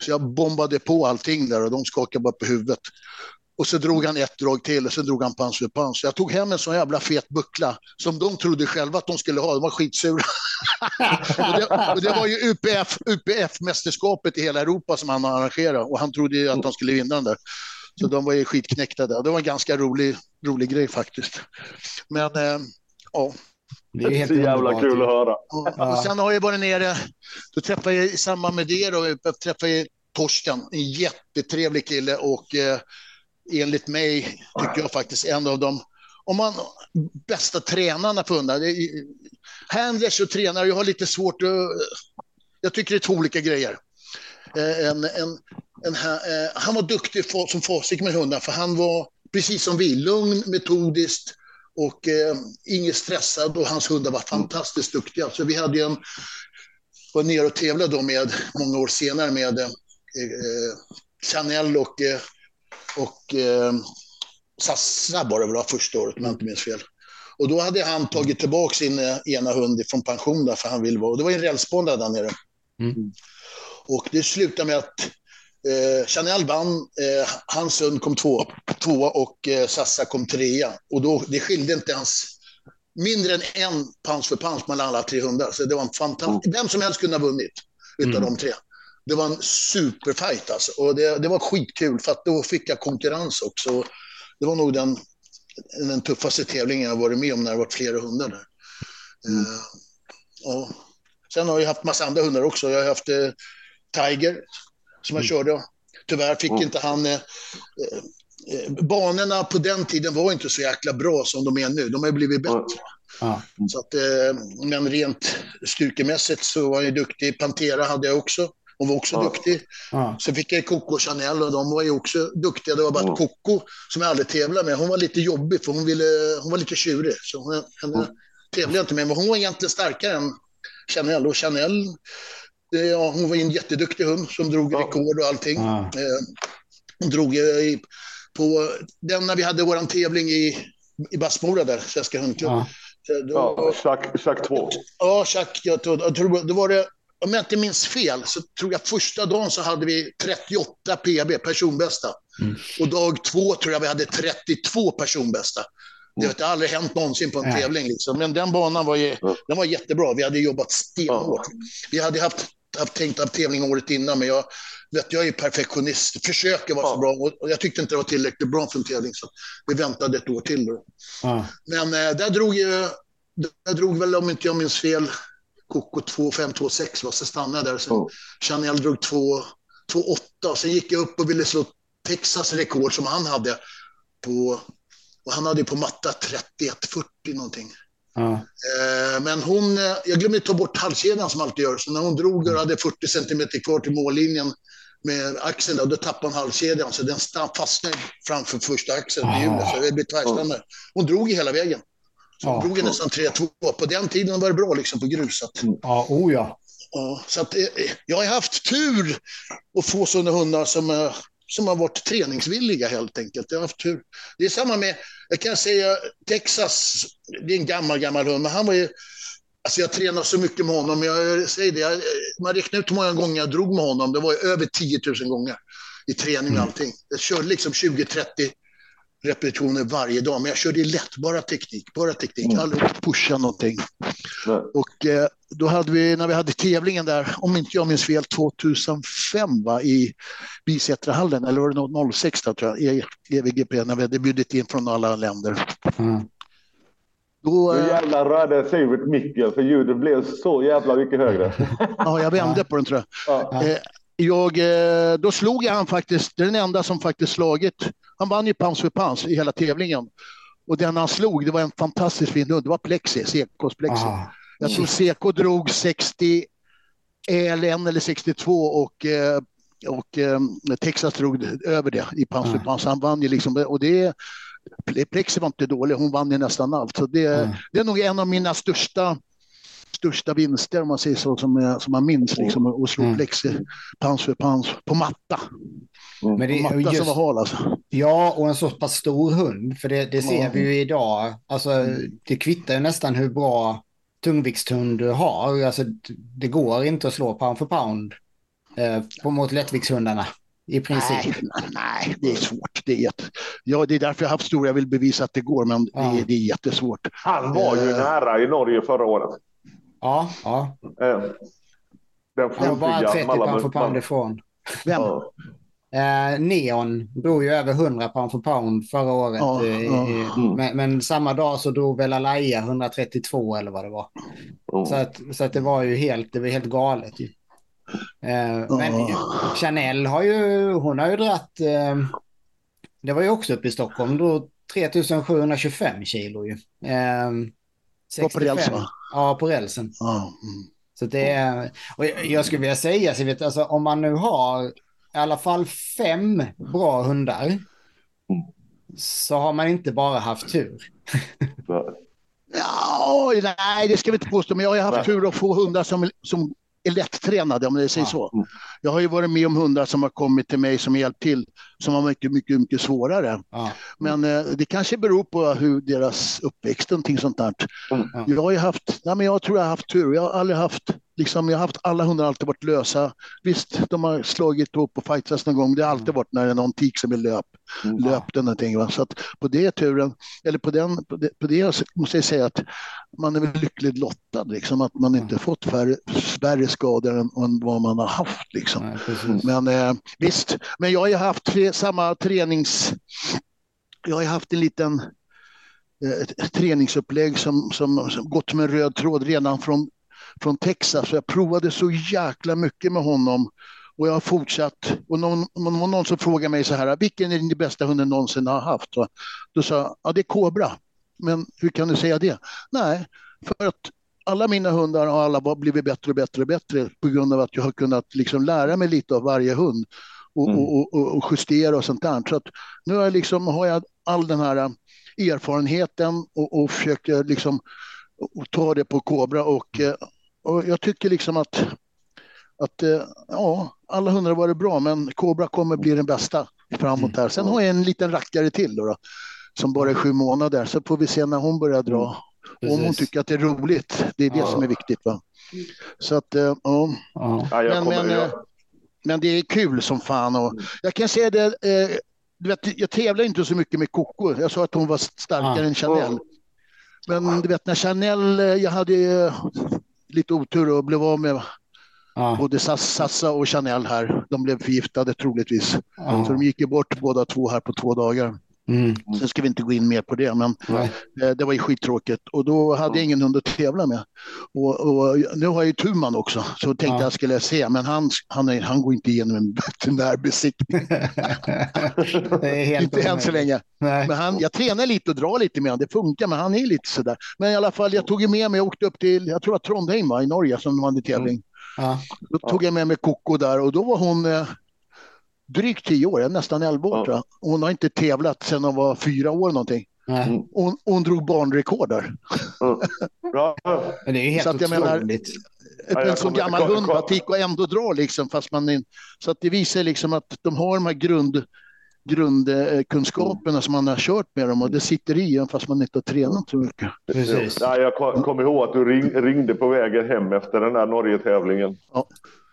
Så jag bombade på allting där och de skakade bara på huvudet. Och så drog han ett drag till och så drog han pans för pans. Jag tog hem en sån jävla fet buckla som de trodde själva att de skulle ha. De var skitsura. och, det, och det var ju UPF, UPF-mästerskapet i hela Europa som han arrangerade och han trodde ju att han skulle vinna den där. Så de var ju skitknäckta där. Det var en ganska rolig, rolig grej faktiskt. Men eh, ja. Det är helt så jävla kul att höra. Och, och sen har jag varit nere, då träffade jag i samband med det då, träffade jag Torskan, en jättetrevlig kille och eh, enligt mig, tycker jag faktiskt, en av de om man, bästa tränarna på hundar. Handlers och tränare, jag har lite svårt att... Jag tycker det är två olika grejer. Eh, en, en, en, eh, han var duktig som fasik med hundar, för han var precis som vi, lugn, metodiskt och eh, inget stressad och hans hundar var fantastiskt duktiga. Så vi hade en, var nere och tävlade då med, många år senare med eh, eh Chanel och eh, och eh, Sassa var det väl första året om jag inte minns fel. Och då hade han tagit tillbaka sin eh, ena hund från pension där, för han ville vara, och det var en rälsbana där nere. Mm. Och det slutade med att eh, Chanel vann, eh, hans hund kom två, tvåa och eh, Sassa kom trea. Och då, det skilde inte ens mindre än en pans för pans mellan alla tre hundar. Så det var en fantastisk, mm. vem som helst kunde ha vunnit utav mm. de tre det var en superfight alltså. Och det, det var skitkul för att då fick jag konkurrens också. Det var nog den, den tuffaste tävlingen jag varit med om när det varit flera hundar där. Mm. Uh, ja. Sen har jag haft massa andra hundar också. Jag har haft eh, Tiger som jag mm. körde. Tyvärr fick mm. inte han... Eh, eh, banorna på den tiden var inte så jäkla bra som de är nu. De har blivit bättre. Mm. Så att, eh, men rent styrkemässigt så var jag duktig. Pantera hade jag också. Hon var också ja. duktig. Ja. Så fick jag Coco och Chanel och de var ju också duktiga. Det var bara ja. Coco som jag aldrig tävlade med. Hon var lite jobbig för hon, ville, hon var lite tjurig. Så hon, henne ja. tävlade jag inte med. Men hon var egentligen starkare än Chanel. Och Chanel, ja, hon var en jätteduktig hund som drog rekord och allting. Eh, hon drog i, på den när vi hade vår tävling i, i Bassmora där, Svenska hundklubb. Då, ja, Chack 2. Ja, Chack. Jag tror, jag tror, då var det, om jag inte minns fel, så tror jag första dagen så hade vi 38 PB, personbästa. Mm. Och dag två tror jag vi hade 32 personbästa. Det har aldrig hänt någonsin på en Nej. tävling. Liksom. Men den banan var, ju, den var jättebra. Vi hade jobbat stenhårt. Vi hade haft, haft tänkt att tävling året innan, men jag, vet, jag är perfektionist. Försöker vara så bra. Och jag tyckte inte det var tillräckligt bra för en tävling, så vi väntade ett år till. Då. Ja. Men äh, där drog jag, där drog väl, om inte jag minns fel, Coco 2,526, så stannade jag där. Sen oh. Chanel drog 2,8. Sen gick jag upp och ville slå Texas rekord som han hade på och han hade på matta 31-40 någonting. Eh, men hon, eh, jag glömde ta bort halskedjan som alltid gör. Så när hon drog och hade 40 centimeter kvar till mållinjen med axeln, där, då tappade hon halskedjan. Så den fastnade framför första axeln i hjulet. Så det blev tvärstående. Hon drog hela vägen. Så ja. drog nästan 3-2. På den tiden var det bra liksom på grusat. Ja, oh ja. Ja, så att, eh, jag har haft tur att få sådana hundar som som har varit träningsvilliga helt enkelt. Jag har haft tur. Det är samma med, jag kan säga Texas, det är en gammal, gammal hund, men han var ju, alltså jag tränar så mycket med honom, jag säger det, jag, man räknar ut hur många gånger jag drog med honom, det var över 10 000 gånger i träning och mm. allting. Jag körde liksom 20-30 repetitioner varje dag, men jag körde lätt, bara teknik, bara teknik, mm. aldrig pusha någonting. Nej. Och eh, då hade vi, när vi hade tävlingen där, om inte jag minns fel, 2005 va, i Bisätrahallen, eller var det 06 tror jag, i EVGP, när vi hade bjudit in från alla länder. Mm. Då, nu jävlar rörde Sivert micken för ljudet blev så jävla mycket högre. ja, jag vände på den tror jag. Ja. Eh, jag, eh, då slog jag han faktiskt, det är den enda som faktiskt slagit. Han vann ju pans för pans i hela tävlingen. Och den han slog, det var en fantastiskt fin hund. Det var Plexi, Sekos Plexi. Ah. Jag tror Seko drog 60 ELN eller 62 och, eh, och eh, Texas drog över det i pans för pans. Han vann ju liksom, och det Plexi var inte dålig, hon vann ju nästan allt. Så det, mm. det är nog en av mina största största vinster om man säger så som, som man minns liksom och slå mm. plexi pans för pans på matta. Mm. Men det, är matta just, som var hal alltså. Ja, och en så pass stor hund, för det, det ser mm. vi ju idag. Alltså, det kvittar ju nästan hur bra tungviktshund du har. Alltså, det går inte att slå pound för pound eh, mot lättviktshundarna. I princip. Nej, nej, det är svårt. Det är, jätte... ja, det är därför jag har haft stor. Jag vill bevisa att det går, men ja. det, är, det är jättesvårt. Han var ju uh, nära i Norge förra året. Ja, ja. Eh, den var bara 30 pound för pound ifrån. Vem? Eh, Neon drog ju över 100 pound för pound förra året. Ja, eh. Mm. Men, men, samma dag så drog väl Alaya 132 eller vad det var. Mm. Så, att, så att det var ju helt, det var helt galet. Ju. Eh, men Chanel har ju, hon har ju dratt, eh, det var ju också uppe i Stockholm, då 3725 kilo ju. Eh, 65. Ja, på rälsen. Ja. Mm. Så det är, och jag skulle vilja säga, så vet, alltså, om man nu har i alla fall fem bra hundar så har man inte bara haft tur. ja, nej, det ska vi inte påstå, men jag har haft tur att få hundar som, som är lättränade om det säger så. Mm. Jag har ju varit med om hundar som har kommit till mig som hjälpt till som var mycket, mycket, mycket svårare. Ja. Men eh, det kanske beror på hur deras uppväxt och sånt där. Mm. Jag har ju haft, nej, men jag tror jag har haft tur. Jag har aldrig haft liksom, jag har haft alla hundar alltid varit lösa. Visst, de har slagit upp och fightats någon gång. Det har alltid mm. varit när det är någon tik som är löp, mm. löpt eller någonting. Va? Så på det turen, eller på, den, på, det, på det måste jag säga att man är väl lyckligt lottad, liksom, att man inte fått färre, färre skador än, än vad man har haft. Liksom. Nej, men eh, visst, men jag har ju haft tre, samma tränings... Jag har haft en liten eh, träningsupplägg som, som, som gått med röd tråd redan från från Texas. Jag provade så jäkla mycket med honom och jag har fortsatt. Och någon, någon, någon som frågar mig så här, vilken är din bästa hund du någonsin har haft? Och då sa jag, ja det är Kobra. Men hur kan du säga det? Nej, för att alla mina hundar har alla blivit bättre och bättre och bättre på grund av att jag har kunnat liksom lära mig lite av varje hund och, mm. och, och, och justera och sånt där. Så att nu har jag, liksom, har jag all den här erfarenheten och, och försöker liksom ta det på Kobra och och jag tycker liksom att, att eh, ja, alla hundar har varit bra, men Cobra kommer bli den bästa framåt här. Sen har jag en liten rackare till då, då som bara är sju månader, så får vi se när hon börjar dra Precis. Om hon tycker att det är roligt. Det är det ja. som är viktigt. Va? Så att, uh, ja. ja. Men, men, jag... men det är kul som fan. Och jag kan säga det, eh, du vet, jag tävlar inte så mycket med Coco. Jag sa att hon var starkare än Chanel. Men du vet när Chanel, jag hade lite otur och blev av med Ja. Både Sassa och Chanel här, de blev förgiftade troligtvis. Ja. Så de gick ju bort båda två här på två dagar. Mm. Sen ska vi inte gå in mer på det, men. Eh, det var ju skittråkigt. Och då hade jag ingen hund att tävla med. Och, och nu har jag ju Tuman också, så tänkte ja. jag skulle se, men han, han, är, han går inte igenom en veterinärbesiktning. inte än så länge. Nej. Men han, jag tränar lite och drar lite med honom, det funkar, men han är lite sådär. Men i alla fall, jag tog med mig och åkte upp till, jag tror att Trondheim var, i Norge, som de hade tävling. Mm. Ja. Då tog jag med mig Coco där och då var hon eh, drygt tio år, nästan elva år ja. tror jag. Hon har inte tävlat sedan hon var fyra år någonting. Mm. Hon, hon drog barnrekord där. Mm. Ja. det är helt så att jag otroligt. Menar, en sån gammal hund gick och ändå dra liksom fast man så att det visar liksom att de har de här grund grundkunskaperna som man har kört med dem och det sitter i en fast man inte har tränat så mycket. Precis. Ja, jag kommer kom ihåg att du ring, ringde på vägen hem efter den där Norge-tävlingen. Ja.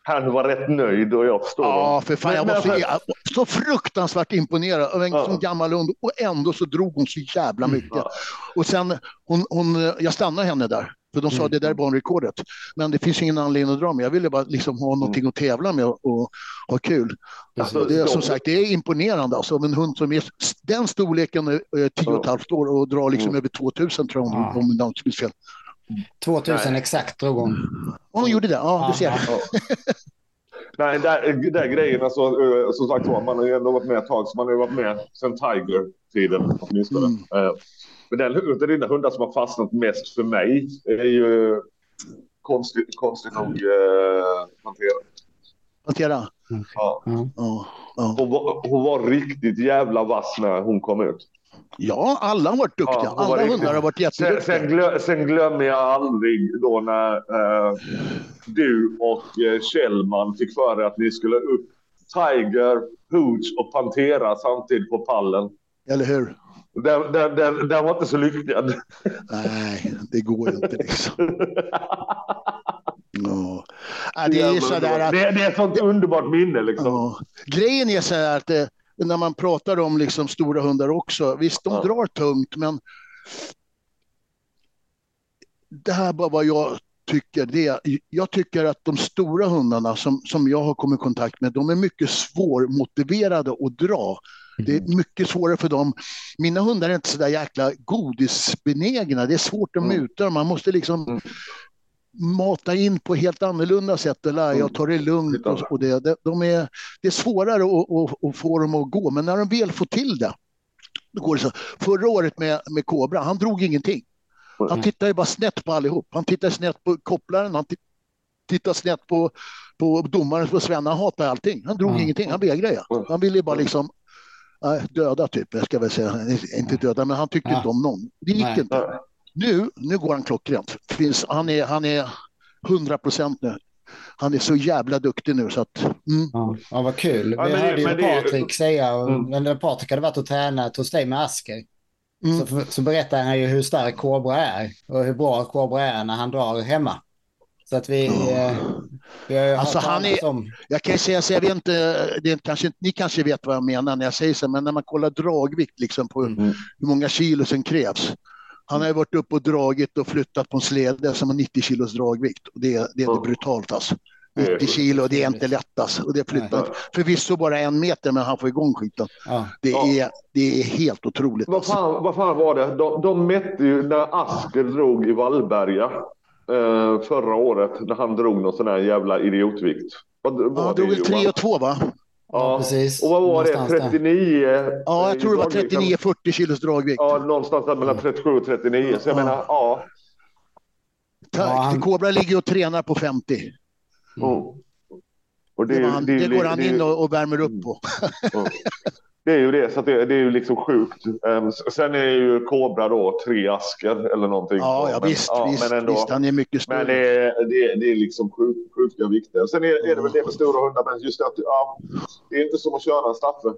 Han var rätt nöjd och jag förstår Ja, för fan, jag var så, så fruktansvärt imponerad av en ja. sån gammal hund och ändå så drog hon så jävla mycket. Ja. Och sen, hon, hon, jag stannade henne där för de sa mm. det där är banrekordet. Men det finns ingen anledning att dra med. Jag ville bara liksom ha någonting mm. att tävla med och, och ha kul. Alltså, det är, som sagt, det är imponerande. Alltså, en hund som är den storleken, är tio och ett halvt år och drar liksom mm. över 2000 tror jag, om jag inte minns fel. 2000 exakt drog hon. Hon gjorde det, ja du ser. Nej, där, där grejen, alltså, eh, som sagt var, man har ju ändå varit med ett tag, så man har ju varit med sedan Tiger-tiden åtminstone. Mm. Eh, men den, den hundar som har fastnat mest för mig är ju konstigt, konstigt nog eh, Pantera. Pantera? Ja. Mm. Hon, var, hon var riktigt jävla vass när hon kom ut. Ja, alla har varit duktiga. Ja, alla riktigt. hundar har varit jätteduktiga. Sen, sen, glö, sen glömmer jag aldrig då när eh, du och eh, Kjellman fick för att ni skulle upp Tiger, Hooch och Pantera samtidigt på pallen. Eller hur? Den, den, den, den var inte så lyckad. Nej, det går inte liksom. No. Ja, det, är så att... det, det, är ett sånt underbart minne. Liksom. Ja. Grejen är så här att eh, när man pratar om liksom stora hundar också, visst de drar tungt men det här bara vad jag tycker. Det, jag tycker att de stora hundarna som, som jag har kommit i kontakt med, de är mycket svårmotiverade att dra. Det är mm. mycket svårare för dem. Mina hundar är inte så där jäkla godisbenägna. Det är svårt att mm. muta dem. Man måste liksom mm. Mata in på helt annorlunda sätt. Eller jag tar det lugnt. Och, och det, de är, det är svårare att, att, att, få dem att gå. Men när de väl får till det, då går det så. Förra året med, med Kobra, han drog ingenting. Han tittade bara snett på allihop. Han tittade snett på kopplaren, han tittade snett på, på domaren, på Sven. Han hatade allting. Han drog mm. ingenting, han vägrade. Han ville bara liksom döda typ, jag ska väl säga. Inte döda, men han tyckte ja. inte om någon. Det gick Nej. inte. Nu, nu går han klockrent. Finns, han, är, han är 100 procent nu. Han är så jävla duktig nu så att... Mm. Ja, ja, vad kul. Vi ja, hörde ju Patrik säga, mm. när Patrik hade varit och tränat hos dig med Asker. Mm. Så, så berättar han ju hur stark Kobra är och hur bra Kobra är när han drar hemma. Så att vi, mm. vi alltså han är, om... Jag kan säga så jag vet inte, det kanske, ni kanske vet vad jag menar när jag säger så, men när man kollar dragvikt liksom på mm. hur många kilo som krävs. Han har ju varit uppe och dragit och flyttat på en släde som har 90 kilos dragvikt. Och det, det är mm. brutalt alltså. 90 kilo, det är inte lätt alltså. Och det flyttar förvisso bara en meter, men han får igång skiten. Ja. Det, är, det är helt otroligt. Vad fan, vad fan var det? De, de mätte ju när Asker drog i Vallberga eh, förra året när han drog någon sån här jävla idiotvikt. Vad, ja, han drog väl 3 och 2 va? Ja, precis. Och vad var det? 39? Ja, jag tror det var 39-40 kilos dragvikt. Ja, någonstans där mellan 37 och 39. Så jag ja. menar, ja. Tack. Kobra ligger och tränar på 50. Mm. Och det, det, han, det, det går han in och, och värmer upp på. Det är ju det, så det, det, är ju liksom sjukt. Um, sen är ju Kobra då tre asker eller någonting. Ja, ja men, visst, ja, visst, men ändå, visst, han är mycket större. Men det är, det, det är liksom sjuk, sjuka vikter. Sen är, är det väl det med stora hundar, men just att ja, det är inte som att köra en Staffe.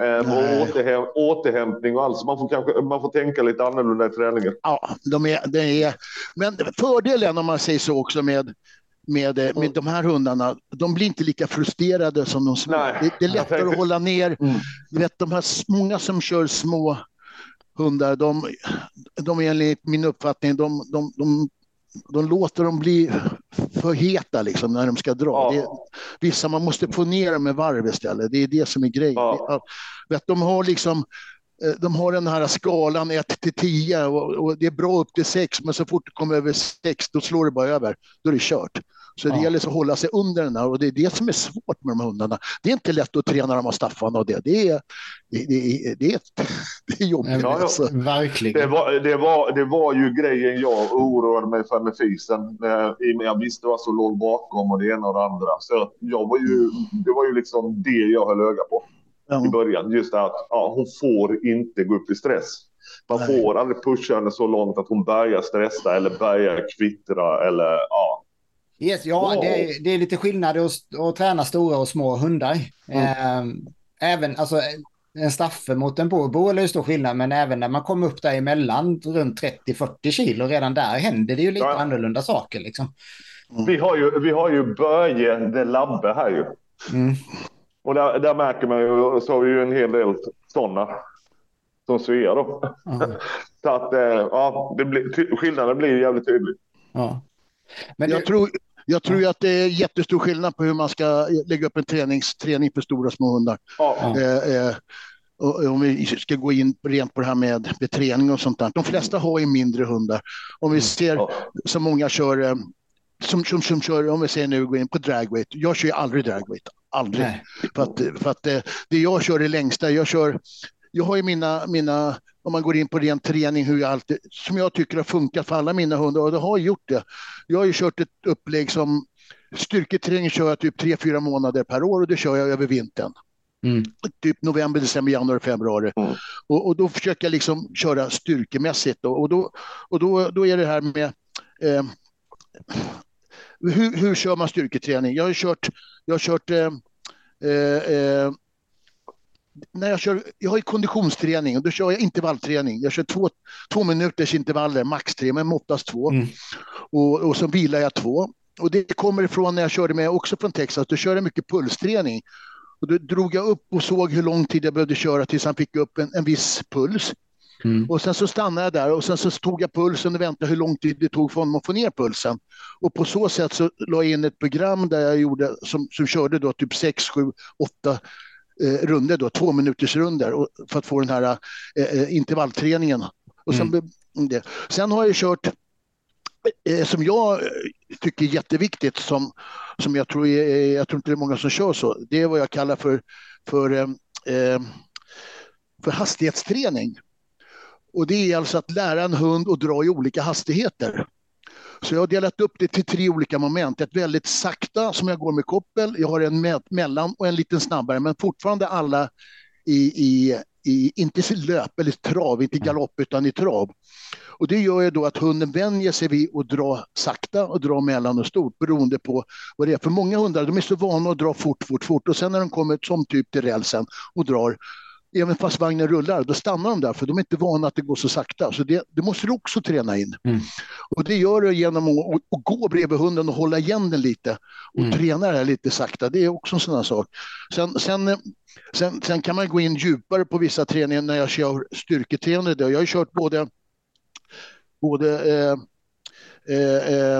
Eh, och återhäm återhämtning och allt. Så man får, kanske, man får tänka lite annorlunda i träningen. Ja, de är, det är, men fördelen om man säger så också med med, med mm. de här hundarna, de blir inte lika frustrerade som de små. Det, det, är lättare att hålla ner. Mm. vet, de här, många som kör små hundar, de, de är enligt min uppfattning, de, de, de, de låter dem bli för heta liksom, när de ska dra. Ja. Det, vissa, man måste få ner dem med varv istället. Det är det som är grejen. Ja. vet, de har liksom eh, de har den här skalan 1 till 10 och, och, det är bra upp till 6 men så fort det kommer över 6 då slår det bara över. Då är det kört. Så det gäller att hålla sig under den här och det är det som är svårt med de här hundarna. Det är inte lätt att träna dem av Staffan och det. Det är, det, det, det är, det är jobbigt. Ja, alltså. Verkligen. Det var, det, var, det var ju grejen jag oroade mig för med fisen. I och med jag visste vad som låg bakom och det ena och det andra. Så jag var ju, det var ju liksom det jag höll öga på ja. i början. Just det att ja, hon får inte gå upp i stress. Man Nej. får aldrig pusha henne så långt att hon börjar stressa eller börjar kvittra eller ja, Yes, ja, wow. det, det, är lite skillnad att, att träna stora och små hundar. Mm. även alltså, en staffe mot en bo, är stor skillnad, men även när man kommer upp däremellan runt 30-40 kilo, redan där händer det ju lite ja. annorlunda saker. Liksom. Mm. Vi har ju, vi har ju Börje de Labbe här ju. Mm. Och där, där märker man ju, så har vi ju en hel del sådana som Svea då. Mm. så att, eh, ja, det blir, skillnaden blir jävligt tydlig. Ja. Men jag, det... tror, jag tror ju att det är jättestor skillnad på hur man ska lägga upp en träningsträning för stora små hundar. Ja. Eh, eh, om vi ska gå in rent på det här med, med träning och sånt där. De flesta har ju mindre hundar. Om vi ser ja. så många kör, eh, som, som, som kör, om vi säger nu, gå in på dragweight. Jag kör ju aldrig dragweight. Aldrig. Nej. För att, för att det, det jag kör det längsta, jag kör jag har ju mina, mina, om man går in på ren träning, hur jag alltid, som jag tycker har funkat för alla mina hundar och det har gjort det. Jag har ju kört ett upplägg som styrketräning kör jag typ tre fyra månader per år och det kör jag över vintern. Mm. Typ november, december, januari, februari. Mm. Och, och, då försöker jag liksom köra styrkemässigt och, och, då, och då, då är det här med eh, hur, hur kör man styrketräning? Jag har kört, jag har kört eh, eh, eh när jag kör, jag har ju konditionsträning och då kör jag intervallträning. Jag kör två, två minuters intervaller, max tre, men oftast två. Mm. Och, och så vilar jag två. Och det kommer ifrån när jag körde med, också från Texas, då körde jag mycket pulsträning. Och då drog jag upp och såg hur lång tid jag behövde köra tills han fick upp en, en viss puls. Mm. Och sen så stannade jag där och sen så tog jag pulsen och väntade hur lång tid det tog för honom att få ner pulsen. Och på så sätt så la jag in ett program där jag gjorde, som, som körde då typ 6, 7, 8 eh, runder, då, två minuters runder för att få den här eh, eh intervallträningen. Och sen, mm. det. sen har jag kört eh, som jag eh, tycker är jätteviktigt, som, som jag, tror är, jag tror inte det är många som kör så, det är vad jag kallar för, för, eh, för hastighetsträning. Och det är alltså att lära en hund att dra i olika hastigheter. Så jag har delat upp det till tre olika moment. Ett väldigt sakta som jag går med koppel, jag har en me mellan och en lite snabbare, men fortfarande alla i, i, i inte i löp eller trav, inte mm. galopp utan i trav. Och det gör ju då att hunden vänjer sig vid att dra sakta och dra mellan och stort beroende på vad det är. För många hundar de är så vana att dra fort, fort, fort och sen när de kommer som typ till rälsen och drar även fast vagnen rullar, då stannar de där för de är inte vana att det går så sakta. Så det, det måste du också träna in. Mm. Och det gör du genom att, att, gå bredvid hunden och hålla igen den lite och mm. träna det här lite sakta. Det är också en sån här sak. Sen, sen, sen, sen, kan man gå in djupare på vissa träningar när jag kör styrketräning. Jag har kört både, både eh, eh, eh,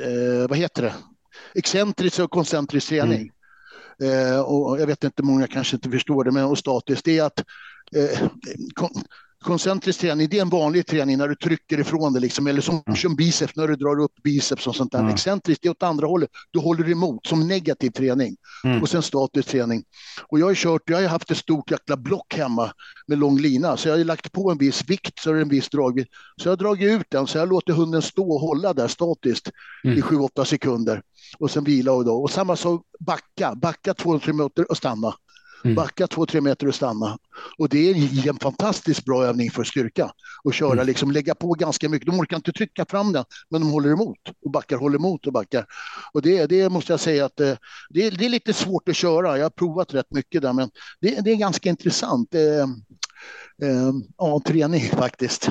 eh vad heter det? excentrisk och koncentrisk träning. Mm. Eh, och jag vet inte, många kanske inte förstår det, men och statiskt, det är att eh, koncentrisk träning, det är en vanlig träning när du trycker ifrån det, liksom, eller som, som biceps, när du drar upp biceps och sånt där. Mm. Excentriskt, det är åt andra hållet. Du håller emot som negativ träning. Mm. Och sen statisk träning. Och jag har kört, jag har haft ett stort jäkla block hemma med lång lina, så jag har lagt på en viss vikt, så är det en viss dragvikt. Så jag har dragit ut den, så jag låter hunden stå och hålla där statiskt mm. i 7-8 sekunder. Och sen vila och då. Och samma sak backa, backa 2-3 minuter och stanna. Mm. Backa två, tre meter och stanna. Och det är en fantastiskt bra övning för styrka. Och köra, mm. liksom lägga på ganska mycket. De orkar inte trycka fram den, men de håller emot och backar, håller emot och backar. Och det, det måste jag säga att eh, det, är, det är lite svårt att köra. Jag har provat rätt mycket där, men det, det är ganska intressant. Eh, eh, ja, träning faktiskt.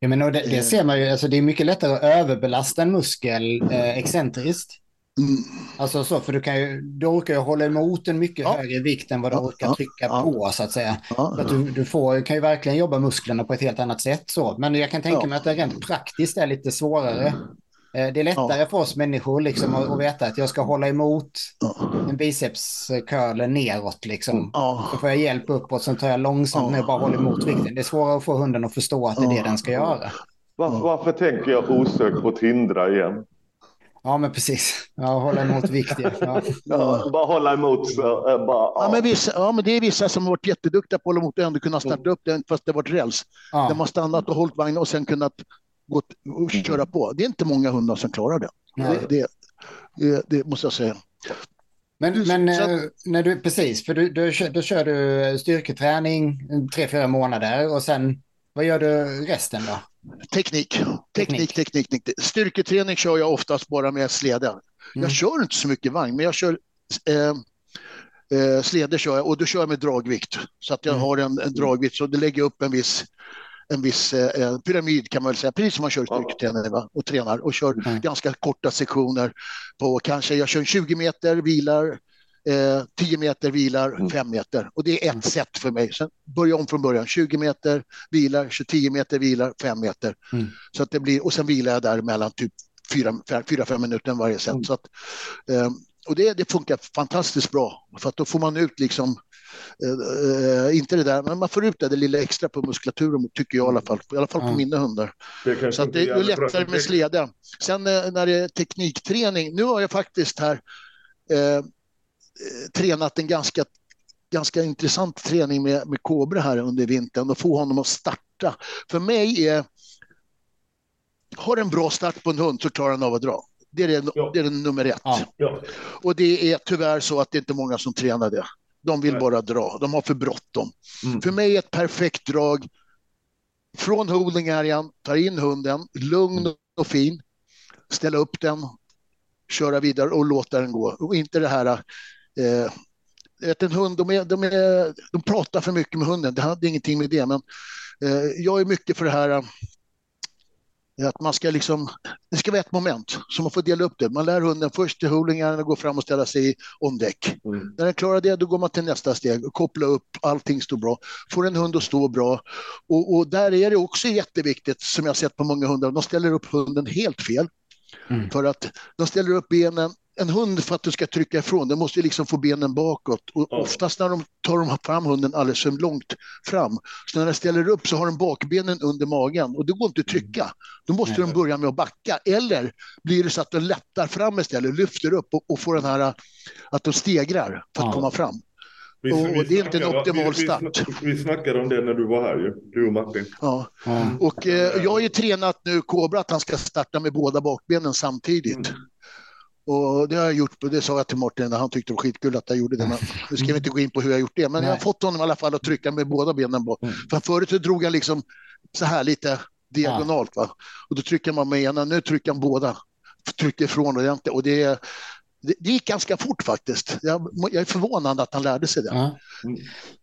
Ja, men det, det, eh. ser man ju, alltså det är mycket lättare att överbelasta en muskel eh, excentriskt. Mm. Alltså så, för du kan ju, du orkar ju hålla emot en mycket ja. högre vikt än vad du ja, orkar trycka ja, på så att säga. Så att du, du får, kan ju verkligen jobba musklerna på ett helt annat sätt så. Men jag kan tänka mig att det rent praktiskt är lite svårare. Eh, det är lättare för oss människor liksom att, att veta att jag ska hålla emot en bicepscurl neråt liksom. Så får jag hjälp uppåt, sen tar jag långsamt ner och bara håller emot vikten. Det är svårare att få hunden att förstå att det är det den ska göra. Var, varför tänker jag osökt på Tindra igen? Ja, men precis. Ja, hålla emot viktiga. Ja. ja. bara hålla emot. Så, äh, bara, ja. men vissa, ja, men det är vissa som har varit jätteduktiga på att hålla emot och ändå kunna starta mm. upp den fast det varit räls. Ja. De har stannat och hållit vagnen och sen kunnat gå och köra på. Det är inte många hundar som klarar det. Det, det, det, det, måste jag säga. Men, men så, eh, när du, precis, för du, du, då kör du styrketräning tre, fyra månader och sen vad gör du resten då? Teknik. Teknik, teknik, teknik. Styrketräning kör jag oftast bara med släde. Mm. Jag kör inte så mycket vagn, men jag kör eh, eh, släde kör jag och då kör jag med dragvikt. Så att jag mm. har en, en dragvikt, så det lägger upp en viss en viss eh, pyramid kan man väl säga, precis som man kör styrketräning va? och tränar och kör mm. ganska korta sektioner på kanske, jag kör 20 meter, vilar, eh, 10 meter, vilar, 5 mm. meter. Och det är ett mm. sätt för mig. Sen börja om från början, 20 meter, vilar, 10 meter, vilar, 5 meter. Mm. Så att det blir, och sen vilar jag där mellan typ 4-5 minuter varje sätt. Mm. Så att, eh, och det, det funkar fantastiskt bra, för att då får man ut liksom Uh, inte det där, men man får ut det, det lilla extra på muskulaturen tycker jag i alla fall, i alla fall på mm. mina hundar. Det så det är lättare med släde. Sen uh, när det är teknikträning, nu har jag faktiskt här uh, tränat en ganska, ganska intressant träning med, med Kobra här under vintern och få honom att starta. För mig är, har en bra start på en hund så klarar han av att dra. Det är, det, ja. det är det nummer ett. Ja. Och det är tyvärr så att det inte är många som tränar det. De vill bara dra, de har för bråttom. Mm. För mig är ett perfekt drag från holding arean, tar in hunden, lugn mm. och fin, ställa upp den, köra vidare och låta den gå. Och inte det här eh, en hund, de, är, de, är, de pratar för mycket med hunden, det hade ingenting med det, men eh, jag är mycket för det här att man ska liksom, det ska vara ett moment, så man får dela upp det. Man lär hunden först till holdingen och gå fram och ställa sig om däck. Mm. När den klarar det, då går man till nästa steg och koppla upp, allting står bra. Får en hund att stå bra. Och, och där är det också jätteviktigt, som jag sett på många hundar, de ställer upp hunden helt fel. Mm. För att de ställer upp benen en hund för att du ska trycka ifrån, den måste ju liksom få benen bakåt. Och ja. oftast när de tar de fram hunden alldeles för långt fram, så när den ställer upp så har den bakbenen under magen och det går inte att trycka. Då måste Nej. de börja med att backa. Eller blir det så att de lättar fram istället, lyfter upp och, och får den här att de stegrar för att ja. komma fram. Vi, och vi det är inte en optimal start. Vi, vi snackade om det när du var här, ju, du och Martin. Ja. Mm. Och eh, jag har ju tränat nu Kobra att han ska starta med båda bakbenen samtidigt. Mm. Och det har jag gjort, och det sa jag till Martin när han tyckte det var skitkul att jag gjorde det. Men nu ska vi inte gå in på hur jag gjort det, men Nej. jag har fått honom i alla fall att trycka med båda benen. På. Mm. För förut så drog jag liksom så här lite diagonalt. Va? Och då trycker man med ena, nu trycker han båda. Trycker ifrån ordentligt. Och det, det, det gick ganska fort faktiskt. Jag, jag, är förvånad att han lärde sig det. Ja.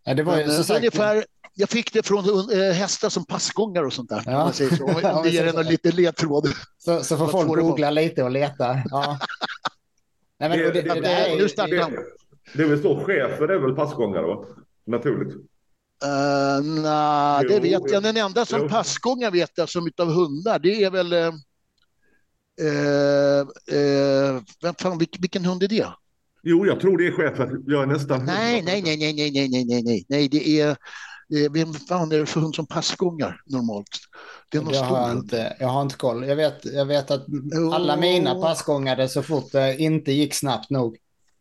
Ja, det var ju, men, sagt... ungefär, jag fick det från äh, hästar som passgångar och sånt där. Ja. Man säger så. Om det ger en lite ledtråd. Så, så får folk googla lite och leta. Ja. Nej, men, det, det, det, det, nu startar han. Det är väl så chefer är väl passgångare, va? Naturligt. Uh, Nej, det vet jag. Den enda som passgångar vet jag som utav hundar, det är väl... Uh, uh, vem fan, vilken, vilken hund är det? Jo, jag tror det är chefen. Jag är nästan... Nej, nej, nej, nej, nej, nej, nej, nej, nej, det är... Vem fan är det för hund som passgångar normalt? Det är någon jag, har inte, jag har inte koll. Jag vet, jag vet att alla mina passgångare så fort det inte gick snabbt nog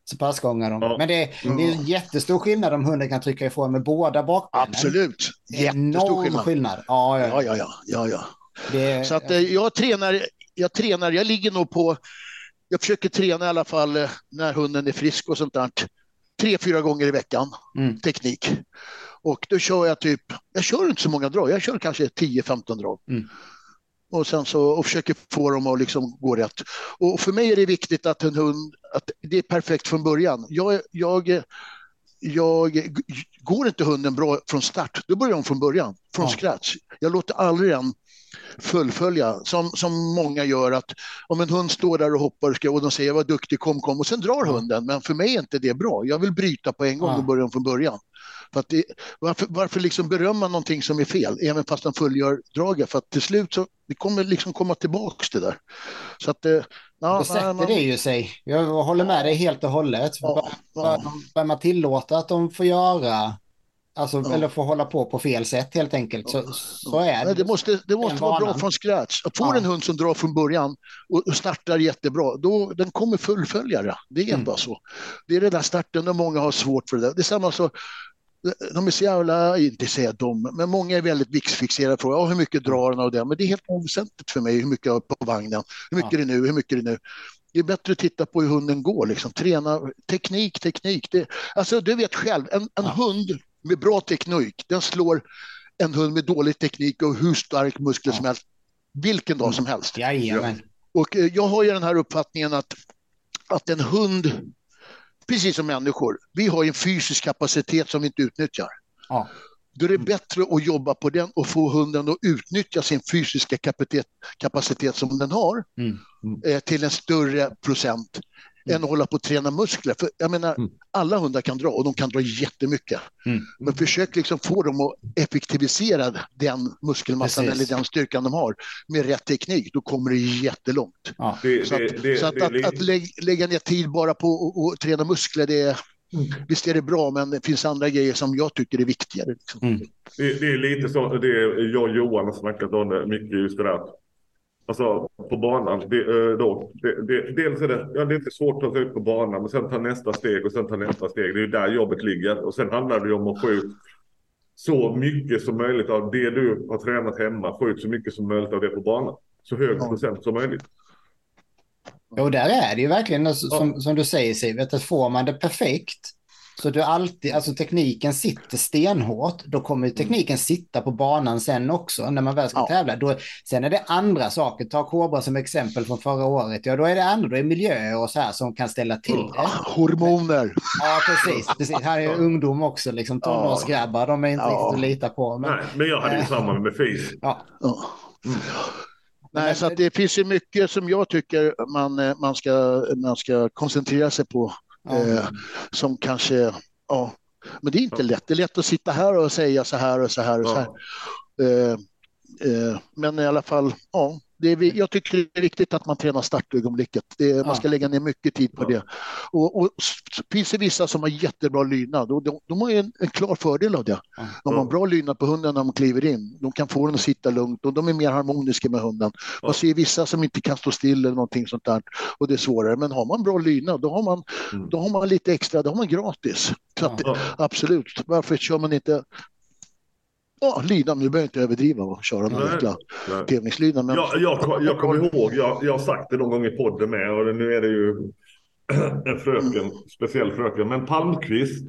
så passgångar de. Ja. Men det, det är en jättestor skillnad om hunden kan trycka ifrån med båda bakbenen. Absolut. Jättestor skillnad. skillnad. Ja, ja, ja. ja, ja, ja. Det, så att, eh, jag, tränar, jag tränar, jag ligger nog på, jag försöker träna i alla fall eh, när hunden är frisk och sånt där tre, fyra gånger i veckan, mm. teknik. Och då kör jag typ, jag kör inte så många drag, jag kör kanske 10-15 drag. Mm. Och sen så och försöker få dem att liksom gå rätt. Och för mig är det viktigt att en hund, att det är perfekt från början. Jag, jag, jag går inte hunden bra från start, då börjar de från början, från ja. scratch. Jag låter aldrig den fullfölja, som, som många gör att om en hund står där och hoppar och de säger vad duktig, kom, kom och sen drar hunden. Men för mig är inte det bra. Jag vill bryta på en gång och börja från början. För att det, varför varför liksom berömma någonting som är fel, även fast de fullgör draget? För att till slut så det kommer liksom komma tillbaks det där. Så att, eh, ja, Då sätter man... det ju sig. Jag håller med dig helt och hållet. Ja, ja. Bör man tillåta att de får göra Alltså, ja. Eller få hålla på på fel sätt helt enkelt. Så, så är det. Det måste, det måste vara bra från scratch. Får ja. en hund som drar från början och startar jättebra, då den kommer fullfölja det. Det är mm. bara så. Det är den där starten och många har svårt för det. Det är samma så, de är så jävla, inte säga de, men många är väldigt VIX-fixerade frågor. Ja, hur mycket drar den och det? Men det är helt oväsentligt för mig hur mycket jag har på vagnen. Hur mycket ja. är det nu? Hur mycket är det nu? Det är bättre att titta på hur hunden går, liksom. träna teknik, teknik. Det, alltså du vet själv, en, en ja. hund med bra teknik, den slår en hund med dålig teknik och hur stark muskler ja. som helst, vilken dag som helst. Jajamän. Och eh, jag har ju den här uppfattningen att, att en hund, precis som människor, vi har en fysisk kapacitet som vi inte utnyttjar. Ja. Då är det bättre att jobba på den och få hunden att utnyttja sin fysiska kapacitet, kapacitet som den har mm. Mm. Eh, till en större procent mm. Än att hålla på och träna muskler. För jag menar, mm. alla hundar kan dra och de kan dra jättemycket. Mm. Men försök liksom få dem att effektivisera den muskelmassan Precis. eller den styrkan de har med rätt teknik. Då kommer det jättelångt. Ja. Det, så att, det, så att, att, att lägga ner tid bara på att träna muskler, det är Mm. Visst är det bra, men det finns andra grejer som jag tycker är viktigare. Liksom. Mm. Det, det, är lite så, det är jag och Johan har snackat om det mycket just det där. Alltså på banan. Det, eh, då, det, det, dels är det, ja, det är inte svårt att ta sig ut på banan, men sen ta nästa steg och sen ta nästa steg. Det är ju där jobbet ligger. Och sen handlar det ju om att få ut så mycket som möjligt av det du har tränat hemma. Få ut så mycket som möjligt av det på banan. Så hög procent som möjligt. Jo, där är det ju verkligen som, som du säger Sivet, att får man det perfekt så du alltid, alltså tekniken sitter stenhårt, då kommer tekniken sitta på banan sen också när man väl ska ja. tävla. Då, sen är det andra saker, ta Kobra som exempel från förra året, ja då är det andra, då är miljöer och så här som kan ställa till det. Hormoner. Ja, precis. precis. Här är ungdom också, liksom tonårsgrabbar, de är inte ja. riktigt att lita på. Men, Nej, men jag hade ju äh, samma med FIS. Ja. Mm. Nej, så det finns ju mycket som jag tycker man, eh, man, ska, man ska koncentrera sig på. Eh, som kanske, ja, men det är inte lätt. Det är lätt att sitta här och säga så här och så här och så här. Eh, eh, men i alla fall, ja, det är, jag tycker det är viktigt att man tränar startögonblicket. Det, ja. Man ska lägga ner mycket tid på det. Och, och finns det vissa som har jättebra lydnad och de, de har en, en, klar fördel av det. De har bra lydnad på hunden när de kliver in. De kan få den att sitta lugnt och de är mer harmoniska med hunden. Man ser vissa som inte kan stå still eller någonting sånt där och det är svårare. Men har man bra lydnad då har man, mm. då har man lite extra, då har man gratis. Så att, absolut, varför kör man inte Ja, linan, nu behöver jag inte överdriva och köra några jäkla tävlingslinan. Men... Ja, jag, jag kommer ihåg, jag, jag har sagt det någon gång i podden med och nu är det ju en fröken, mm. speciell fröken, men Palmqvist.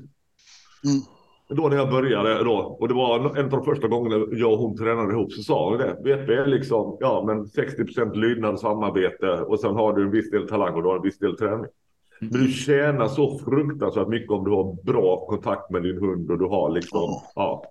Mm. Då när jag började då, och det var en av de första gångerna jag och hon tränade ihop, så sa hon det. VP är liksom, ja men 60% lydnad och samarbete och sen har du en viss del talang och du har en viss del träning. Mm. Men du tjänar så fruktansvärt mycket om du har bra kontakt med din hund och du har liksom, oh. ja.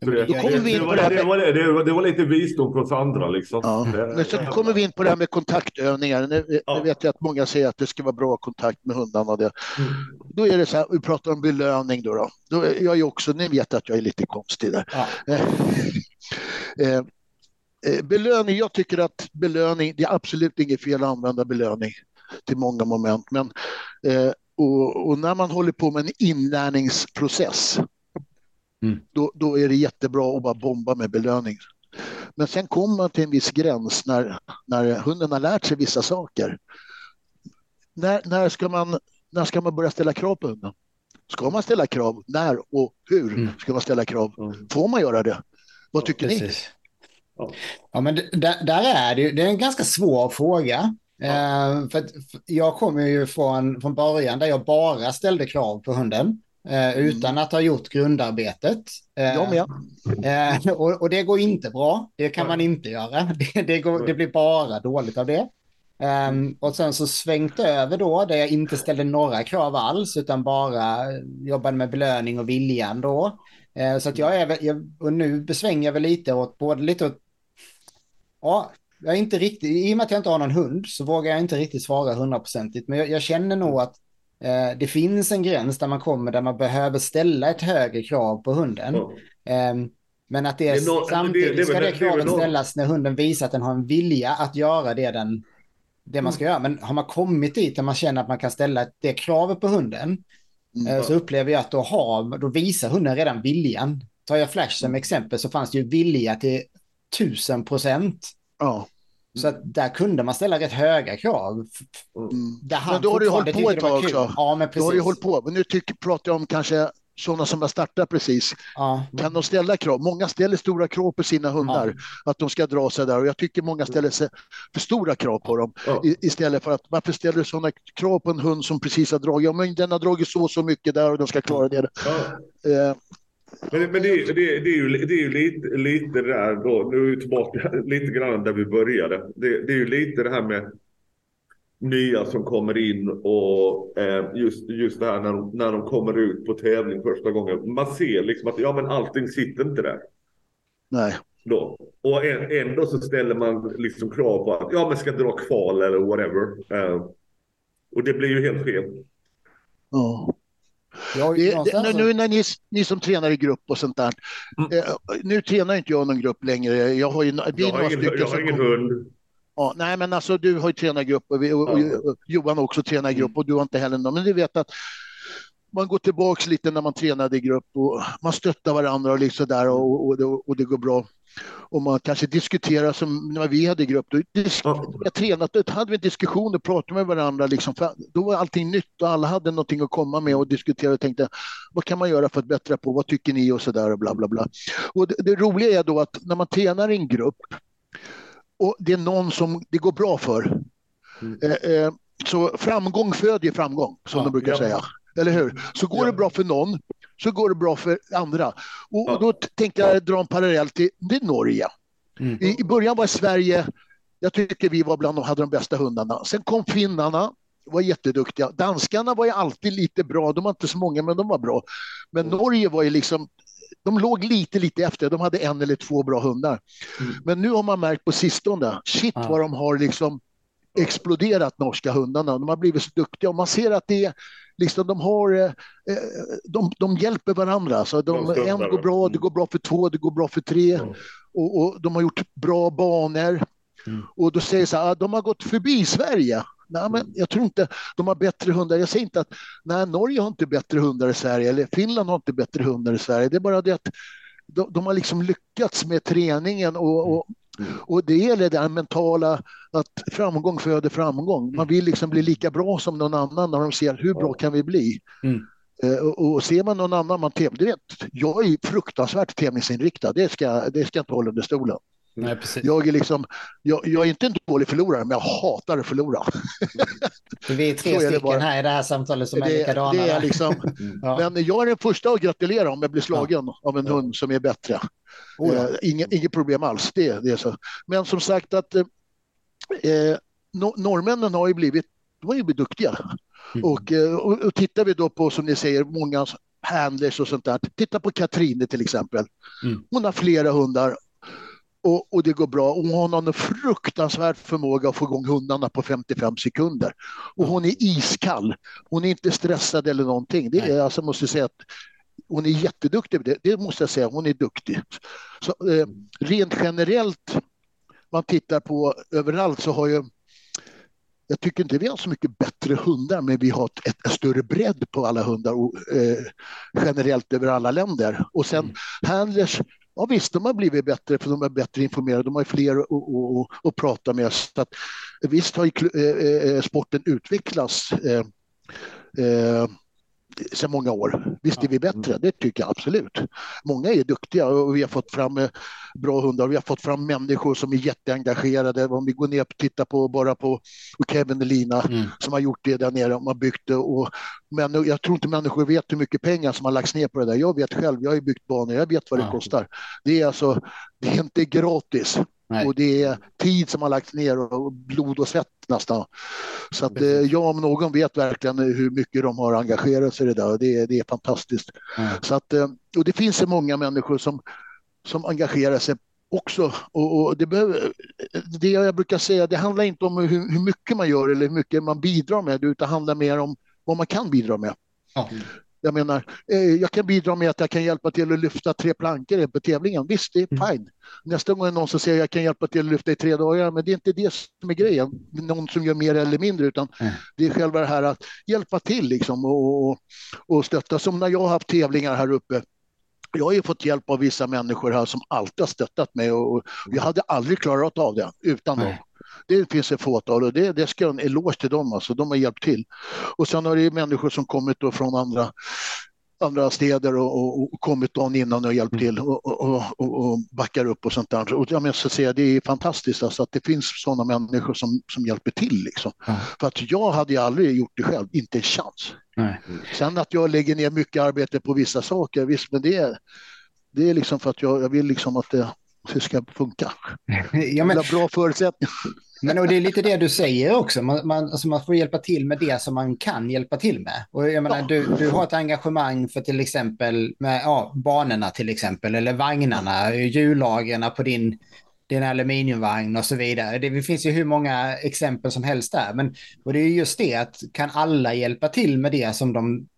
Det, det, det, det, var lite visdom från Sandra. Liksom. Ja. Men så kommer vi in på det här med kontaktövningar. Nu, ja. vet jag att många säger att det ska vara bra kontakt med hundarna. Det. Mm. Då är det så här, vi pratar om belöning. Då, då. då jag är också, ni vet att jag är lite konstig där. Ja. Eh, eh, belöning, jag tycker att belöning, det är absolut inget fel att använda belöning till många moment. Men, eh, och, och när man håller på med en inlärningsprocess Mm. Då, då är det jättebra att bara bomba med belöning. Men sen kommer man till en viss gräns när, när hunden har lärt sig vissa saker. När, när, ska man, när ska man börja ställa krav på hunden? Ska man ställa krav? När och hur mm. ska man ställa krav? Mm. Får man göra det? Vad tycker ja, ni? Ja, men där, där är det, det är en ganska svår fråga. Eh, för, för jag kommer ju från, från början där jag bara ställde krav på hunden. Eh, mm. utan att ha gjort grundarbetet. Eh, jag med. Eh, och, och, det går inte bra. Det kan man inte göra. Det, det, går, det blir bara dåligt av det. Um, och sen så svängt över då, där jag inte ställde några krav alls, utan bara jobbade med belöning och viljan då. Uh, så att jag är jag, och nu besvänger jag väl lite åt, både lite åt, ja, jag är inte riktigt, i och med att jag inte har någon hund så vågar jag inte riktigt svara hundraprocentigt, men jag, jag, känner nog att det finns en gräns där man kommer där man behöver ställa ett högre krav på hunden. Mm. Men att det, det no samtidigt det, det, ska det kravet ställas när hunden visar att den har en vilja att göra det den det man ska mm. göra. Men har man kommit dit där man känner att man kan ställa det kravet på hunden mm. Eh, så upplever jag att då, har, då visar hunden redan viljan. Tar jag Flash som mm. exempel så fanns det ju vilja till tusen procent. Ja. Så att där kunde man ställa rätt höga krav. Mm. men då har du hållit på ett tag också. Ja, men precis. Då har du hållit på. Men nu tycker, pratar jag om kanske sådana som har startat precis, ja. kan de ställa krav? Många ställer stora krav på sina hundar, ja. att de ska dra sig där och jag tycker många ställer för stora krav på dem ja. istället för att varför ställer du sådana krav på en hund som precis har dragit? Ja, men den har dragit så så mycket där och de ska klara det. Eh. Men, men det, det, det, är ju, det är ju lite, lite det där då, nu är vi tillbaka lite grann där vi började. Det, det är ju lite det här med nya som kommer in och eh, just, just det här när de, när de kommer ut på tävling första gången. Man ser liksom att ja, men allting sitter inte där. Nej. Då. Och ändå så ställer man liksom krav på att ja, men ska dra kval eller whatever. Eh, och det blir ju helt fel. Ja. Det, det, nu när ni, ni som tränar i grupp och sånt där. Mm. Eh, nu tränar inte jag någon grupp längre. Jag har ju, jag har ingen, jag har ingen hund. Ja, nej, men alltså du har ju tränargrupp och, vi, och, och Johan också tränargrupp mm. och du har inte heller någon. Men du vet att man går tillbaks lite när man tränade i grupp och man stöttar varandra och liksom där och, och, och, och det går bra. Och man kanske diskuterar som när vi hade grupp. Då, ja. jag tränat, då hade vi en diskussion och pratade med varandra. Liksom, då var allting nytt och alla hade någonting att komma med och diskutera och tänkte vad kan man göra för att bättra på? Vad tycker ni? Och så där och bla bla bla. Och det, det roliga är då att när man tränar i en grupp och det är någon som det går bra för. Mm. Eh, eh, så framgång föder framgång, som ja, de brukar ja. säga. Eller hur? Så går ja. det bra för någon, så går det bra för andra. Och, och då tänkte jag dra en parallell till, till Norge. Mm. I, I, början var Sverige, jag tycker vi var bland de hade de bästa hundarna. Sen kom finnarna, var jätteduktiga. Danskarna var ju alltid lite bra, de var inte så många men de var bra. Men Norge var ju liksom de låg lite, lite efter. De hade en eller två bra hundar. Mm. Men nu har man märkt på sistone, shit ah. vad de har liksom exploderat norska hundarna. De har blivit så duktiga och man ser att det är liksom de har, eh, eh de, de hjälper varandra. Så de, de en går bra, det går bra för två, det går bra för tre. Mm. Och, och, de har gjort bra banor. Mm. Och då säger så här, ah, de har gått förbi Sverige. Nej, men jag tror inte de har bättre hundar. Jag säger inte att nej, Norge har inte bättre hundar i Sverige eller Finland har inte bättre hundar i Sverige. Det är bara det att de, de har liksom lyckats med träningen och, och, och det gäller det mentala att framgång föder framgång. Man vill liksom bli lika bra som någon annan när de ser hur bra kan vi bli. Mm. Uh, och ser man någon annan man tävlar, jag är fruktansvärt tävlingsinriktad, det ska, det ska jag inte hålla under stolen. Nej, precis. Jag, är liksom, jag, jag, är inte en dålig förlorare, men jag hatar att förlora. Vi är tre är stycken här i det här samtalet som det, är likadana. Det är liksom, mm. ja. Men jag är den första att gratulera om jag blir slagen ja. av en hund som är bättre. Oh ja. uh, inget, inget problem alls. Det, det är så. Men som sagt att uh, norrmännen har ju blivit, de har ju blivit duktiga. Mm. Och, och, och tittar vi då på, som ni säger, många handlers och sånt där. Titta på Katrine till exempel. Mm. Hon har flera hundar och, och, det går bra. Och hon har en fruktansvärd förmåga att få igång hundarna på 55 sekunder. Och hon är iskall. Hon är inte stressad eller någonting. Det är, alltså, måste säga att hon är jätteduktig. Det, det måste jag säga, hon är duktig. Så, eh, rent generellt, man tittar på överallt så har ju jag tycker inte vi har så mycket bättre hundar, men vi har ett, ett, större bredd på alla hundar och, eh, generellt över alla länder. Och sen mm. handlers Ja visst, de har blivit bättre för de är bättre informerade, de har fler att prata med. Så att, visst har ju, eh, eh, sporten utvecklats. Eh, eh, sedan många år. Visst är vi bättre, det tycker jag absolut. Många är duktiga och vi har fått fram eh, bra hundar. Vi har fått fram människor som är jätteengagerade. Om vi går ner och tittar på bara på Kevin och Lina mm. som har gjort det där nere, de har byggt det. Och, men jag tror inte människor vet hur mycket pengar som har lagts ner på det där. Jag vet själv, jag har byggt banor, jag vet vad det kostar. Det är alltså, det är inte gratis. Nej. Och det är tid som har lagts ner och blod och svett nästan. Så att eh, jag om någon vet verkligen hur mycket de har engagerat sig i det där. Det är, det är fantastiskt. Mm. Så att, eh, och det finns så många människor som, som engagerar sig också. Och, och det, behöver, det jag brukar säga, det handlar inte om hur, hur, mycket man gör eller hur mycket man bidrar med, utan det handlar mer om vad man kan bidra med. Mm. Jag menar, eh, jag kan bidra med att jag kan hjälpa till att lyfta tre plankor på tävlingen. Visst, det är mm. fine. Nästa gång är någon som säger att jag kan hjälpa till att lyfta i tre dagar, men det är inte det som är grejen. Någon som gör mer eller mindre, utan mm. det är själva det här att hjälpa till liksom och, och, och stötta. Som när jag har haft tävlingar här uppe jag har ju fått hjälp av vissa människor här som alltid har stöttat mig och, jag hade aldrig klarat av det utan dem. Det finns ett fåtal och det, det ska jag en eloge till dem, alltså, de har hjälpt till. Och sen har det människor som kommit då från andra andra städer och, och, och kommit dagen innan och hjälpt till och, och, och, backar upp och sånt där. Och jag måste säga, det är fantastiskt alltså, att det finns sådana människor som, som hjälper till. Liksom. Mm. För att jag hade ju aldrig gjort det själv, inte en chans. Nej. Sen att jag lägger ner mycket arbete på vissa saker, visst, men det är, det är liksom för att jag, jag vill liksom att det, det ska funka. ja, men, bra förutsättningar. Men och det är lite det du säger också, man, man, alltså man får hjälpa till med det som man kan hjälpa till med. Och jag menar, ja. du, du har ett engagemang för till exempel med ja, banorna till exempel, eller vagnarna, hjullagren på din, din aluminiumvagn och så vidare. Det, det finns ju hur många exempel som helst där. Men, och det är just det att kan alla hjälpa till med det som de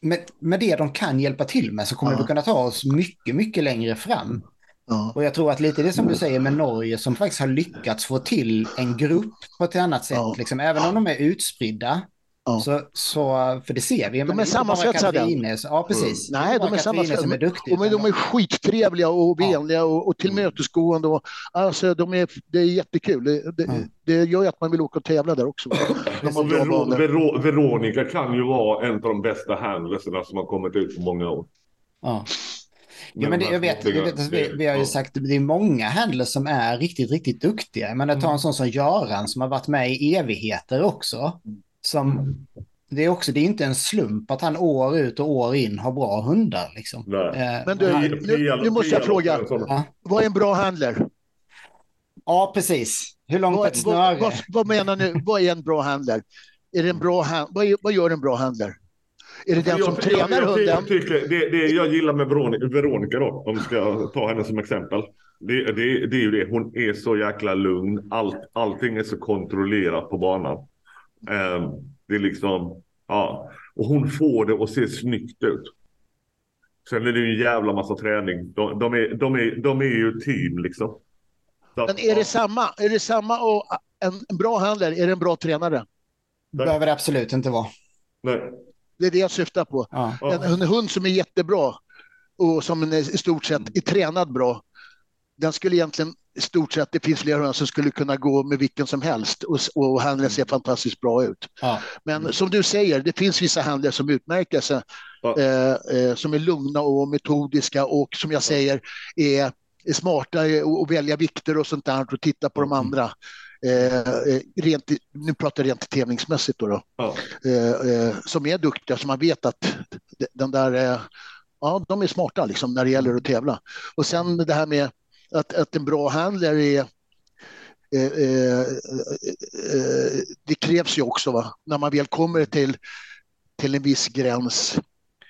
med, med det de kan hjälpa till med så kommer ja. vi kunna ta oss mycket, mycket längre fram. Ja. Och jag tror att lite det som du säger med Norge som faktiskt har lyckats få till en grupp på ett annat sätt, ja. liksom, även om de är utspridda. Ja. Så, så, för det ser vi. De är sammansvetsade. Ja, precis. Mm. Nej, de är sammansvetsade. Som är duktiga. Och de är skittrevliga och vänliga och, och tillmötesgående. Och, alltså, de är, det är jättekul. Det, det, mm. det gör ju att man vill åka och tävla där också. Vero, Vero, Veronica kan ju vara en av de bästa handlerserna som har kommit ut på många år. Ja. Ja, men det, jag vet, jag vet vi, vi, har ju sagt det är många handlers som är riktigt, riktigt duktiga. Men att ta en mm. sån som Göran som har varit med i evigheter också. Som, mm. det är också, det är inte en slump att han år ut och år in har bra hundar. Liksom. Eh, men du, nu, nu måste jag fråga, ja. vad är en bra handler? Ja, precis. Hur långt vad, ett snöre? Vad, vad, vad, menar ni, vad är en bra handler? Är det en bra hand, vad, vad gör en bra handler? Är det den jag, som jag, tränar jag, hunden? Tycker, det, det jag gillar med Veronica då, om vi ska ta henne som exempel. Det, det, det är ju det, hon är så jäkla lugn. Allt, allting är så kontrollerat på banan. Um, det är liksom, ja. Och hon får det att se snyggt ut. Sen är det ju en jävla massa träning. De, de, är, de, är, de är ju team liksom. Så, Men är det samma, är det samma och en, en bra handlare, är det en bra tränare? Det behöver det absolut inte vara. Nej. Det är det jag syftar på. Ja. En, en, hund som är jättebra och som i stort sett är tränad bra, den skulle egentligen i stort sett, det finns flera hundar som skulle kunna gå med vilken som helst och, och handlaren ser fantastiskt bra ut. Ja. Men som du säger, det finns vissa handlare som utmärker sig, ja. eh, eh, som är lugna och metodiska och som jag säger är, är smarta och välja vikter och sånt där och titta på mm. de andra. Eh, eh, rent, nu pratar jag rent tävlingsmässigt då, då ja. eh, eh, som är duktiga, som man vet att den där, eh, ja, de är smarta liksom när det gäller att tävla. Och sen det här med att, att en bra handlare är eh, det krävs ju också va? när man väl kommer till, till en viss gräns.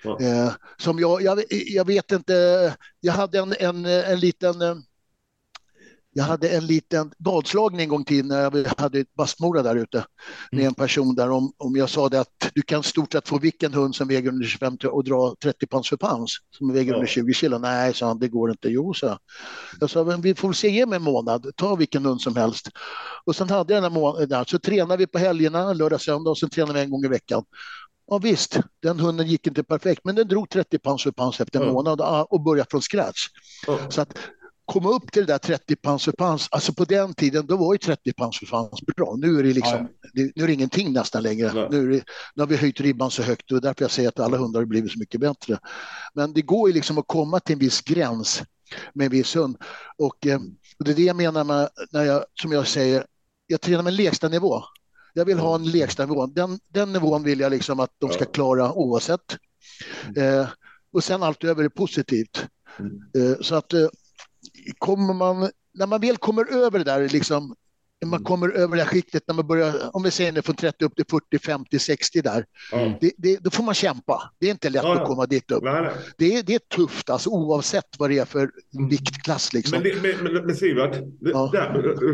Ja. som jag, jag, jag, vet inte, jag hade en, en, en liten jag hade en liten vadslagning en gång till när jag hade ett bastmora där ute med en mm. person där om, om jag sa det att du kan stort sett få vilken hund som väger under 25 och dra 30 pounds för pounds som väger ja. under 20 kilo. Nej, sa han, det går inte. Jo, så jag sa, men vi får se, ge mig en månad, ta vilken hund som helst. Och sen hade jag den här månaden, så tränade vi på helgerna, lördag, söndag och sen tränade vi en gång i veckan. Ja visst, den hunden gick inte perfekt, men den drog 30 pounds för pounds efter en ja. månad och började från scratch. Ja. Så att komma upp till det där 30 pans för pans, alltså på den tiden då var ju 30 pans för pans bra. Nu är det liksom, det, nu är det ingenting nästan längre. Ja. Nu, det, nu, har vi höjt ribban så högt och därför jag säger att alla hundar har blivit så mycket bättre. Men det går ju liksom att komma till en viss gräns med en viss hund. Och, eh, det är det jag menar med, när jag, som jag säger, jag tränar med lägsta nivå. Jag vill ha en lägsta nivå. Den, den nivån vill jag liksom att de ska klara oavsett. Mm. Eh, och sen allt över är positivt. Mm. Eh, så att eh, kommer man, när man väl kommer över det där, liksom, när man mm. kommer över det här skiktet, när man börjar, om vi säger nu från 30 upp till 40, 50, 60 där, mm. det, det, då får man kämpa. Det är inte lätt ja, att komma dit upp. Nej, nej. Det, är, det är tufft, alltså, oavsett vad det är för mm. viktklass. Liksom. Men, det, men, men, men Sivert, ja.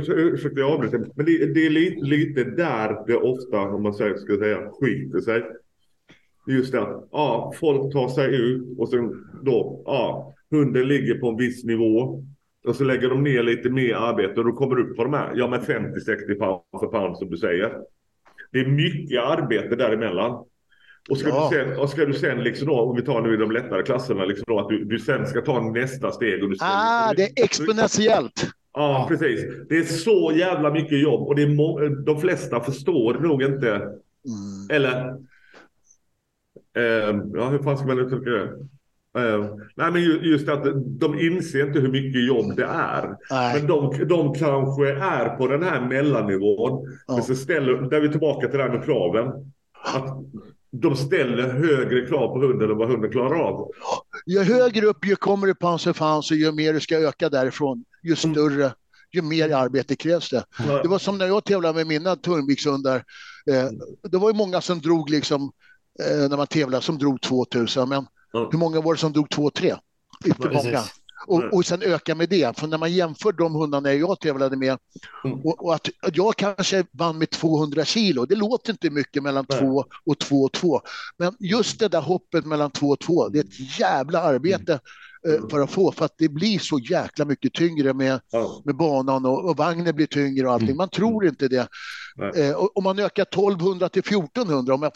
ursäkta jag avbryter, men det, det är lite, lite där det ofta, om man säger, ska säga, skiter sig. Just det att ja, folk tar sig ut och sen då, ja, hunden ligger på en viss nivå. Och så lägger de ner lite mer arbete och då kommer du upp på de här, ja men 50-60 pound för pound som du säger. Det är mycket arbete däremellan. Och ska, ja. du sen, och ska du sen liksom då, om vi tar nu i de lättare klasserna, liksom då, att du, du sen ska ta nästa steg. Och du ska, ah, det är exponentiellt. Ja, precis. Det är så jävla mycket jobb och det är de flesta förstår nog inte. Mm. Eller, eh, ja hur fan ska man uttrycka det? Uh, nej, men just att de inser inte hur mycket jobb det är. Nej. Men de, de kanske är på den här mellannivån. Ja. Så ställer, där är vi tillbaka till det här med kraven. Att de ställer högre krav på hunden än vad hunden klarar av. Ju högre upp ju kommer det på fans och ju mer du ska öka därifrån, ju mm. större, ju mer arbete krävs det. Ja. Det var som när jag tävlade med mina Turnvikshundar. Eh, det var ju många som drog liksom, eh, när man tävlade, som drog 2000. Men Mm. Hur många var det som dog två, tre? Inte många. Och, och sen öka med det. För när man jämför de hundarna jag tävlade med mm. och, och, att, att jag kanske vann med 200 kilo, det låter inte mycket mellan 2 och 2 och 2. Men just det där hoppet mellan 2 och 2, det är ett jävla arbete. Mm. Eh, för att få, för att det blir så jäkla mycket tyngre med, med banan och, och vagnen blir tyngre och allting. Mm. Man tror inte det. Eh, om man ökar 1200 till 1400, om jag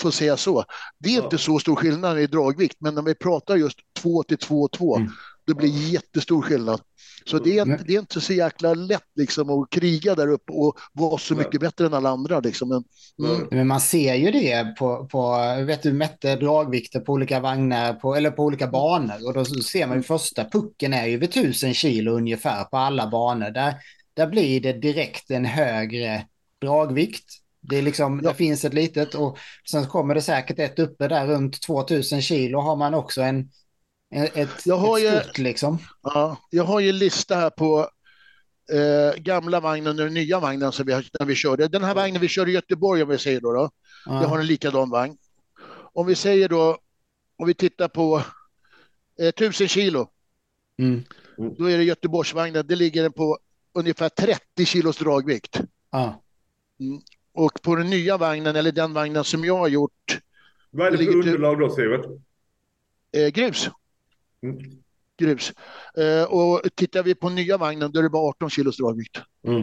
får säga så, det är ja. inte så stor skillnad i dragvikt, men när vi pratar just 2 till 2 och 2, mm. det blir jättestor skillnad. Så det är, det är inte så jäkla lätt liksom att kriga där uppe och vara så mycket bättre än alla andra. Liksom. Men, mm. Men man ser ju det på, på vet du, mätte dragvikter på olika vagnar på, eller på olika banor och då ser man ju första pucken är ju vid 1000 kilo ungefär på alla banor. Där, där blir det direkt en högre dragvikt. Det, är liksom, ja. det finns ett litet och sen kommer det säkert ett uppe där runt 2000 kilo har man också en ett, jag har ett stort, ju, liksom. Ja, jag har ju en lista här på eh, gamla vagnen och den nya vagnen som vi, när vi körde. Den här vagnen vi körde i Göteborg om vi säger då. då. Ja. Jag har en likadan vagn. Om vi säger då, om vi tittar på eh, 1000 kilo. Mm. Då är det Göteborgsvagnen, det ligger den på ungefär 30 kilos dragvikt. Ja. Mm. Och på den nya vagnen, eller den vagnen som jag har gjort. Vad är det för underlag då, Sivert? Eh, grus. Mm. Grus. Eh, och tittar vi på nya vagnen då är det bara 18 kilos dragvikt. Mm.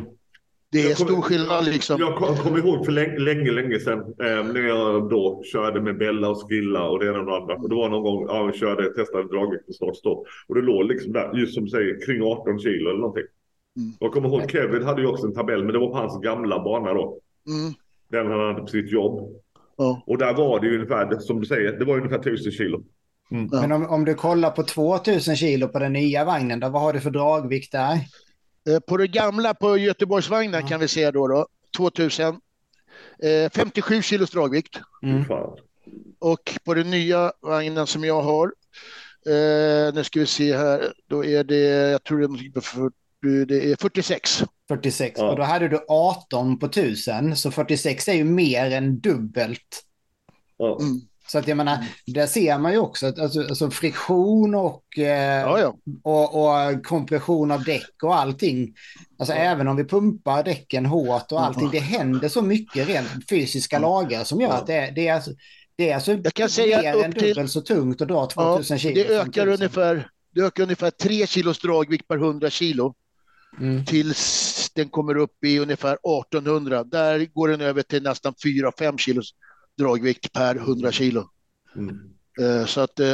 Det är kom, stor skillnad liksom. Jag kommer ihåg för länge, länge, länge sedan eh, när jag då körde med Bella och Skilla och det ena och det andra. Och det var någon gång, ja, vi körde, testade dragvikt på start stopp. Och det låg liksom där, just som du säger, kring 18 kilo eller någonting. Mm. Jag kommer ihåg Kevin hade ju också en tabell, men det var på hans gamla bana då. Mm. Den han hade på sitt jobb. Ja. Och där var det ju ungefär, som du säger, det var ungefär 1000 kilo. Mm. Men om, om du kollar på 2000 kilo på den nya vagnen, då, vad har du för dragvikt där? Eh, på det gamla, på Göteborgsvagnen ja. kan vi se då, då 2000, eh, 57 kilos dragvikt. Mm. Och på den nya vagnen som jag har, eh, nu ska vi se här, då är det, jag tror det är 46. 46, ja. och då hade du 18 på 1000, så 46 är ju mer än dubbelt. Ja. Mm. Så att jag menar, där ser man ju också att alltså, alltså friktion och, eh, ja, ja. Och, och, kompression av däck och allting. Alltså ja. även om vi pumpar däcken hårt och allting, det händer så mycket rent fysiska lagar som gör att det, det är alltså, det är alltså jag kan säga mer än dubbelt så tungt att dra 2000 kilo. Det ökar, ungefär, det ökar ungefär 3 kilos dragvikt per 100 kilo. Mm. Tills den kommer upp i ungefär 1800. Där går den över till nästan 4-5 kilos dragvikt per 100 kilo. Mm. Eh, så att eh,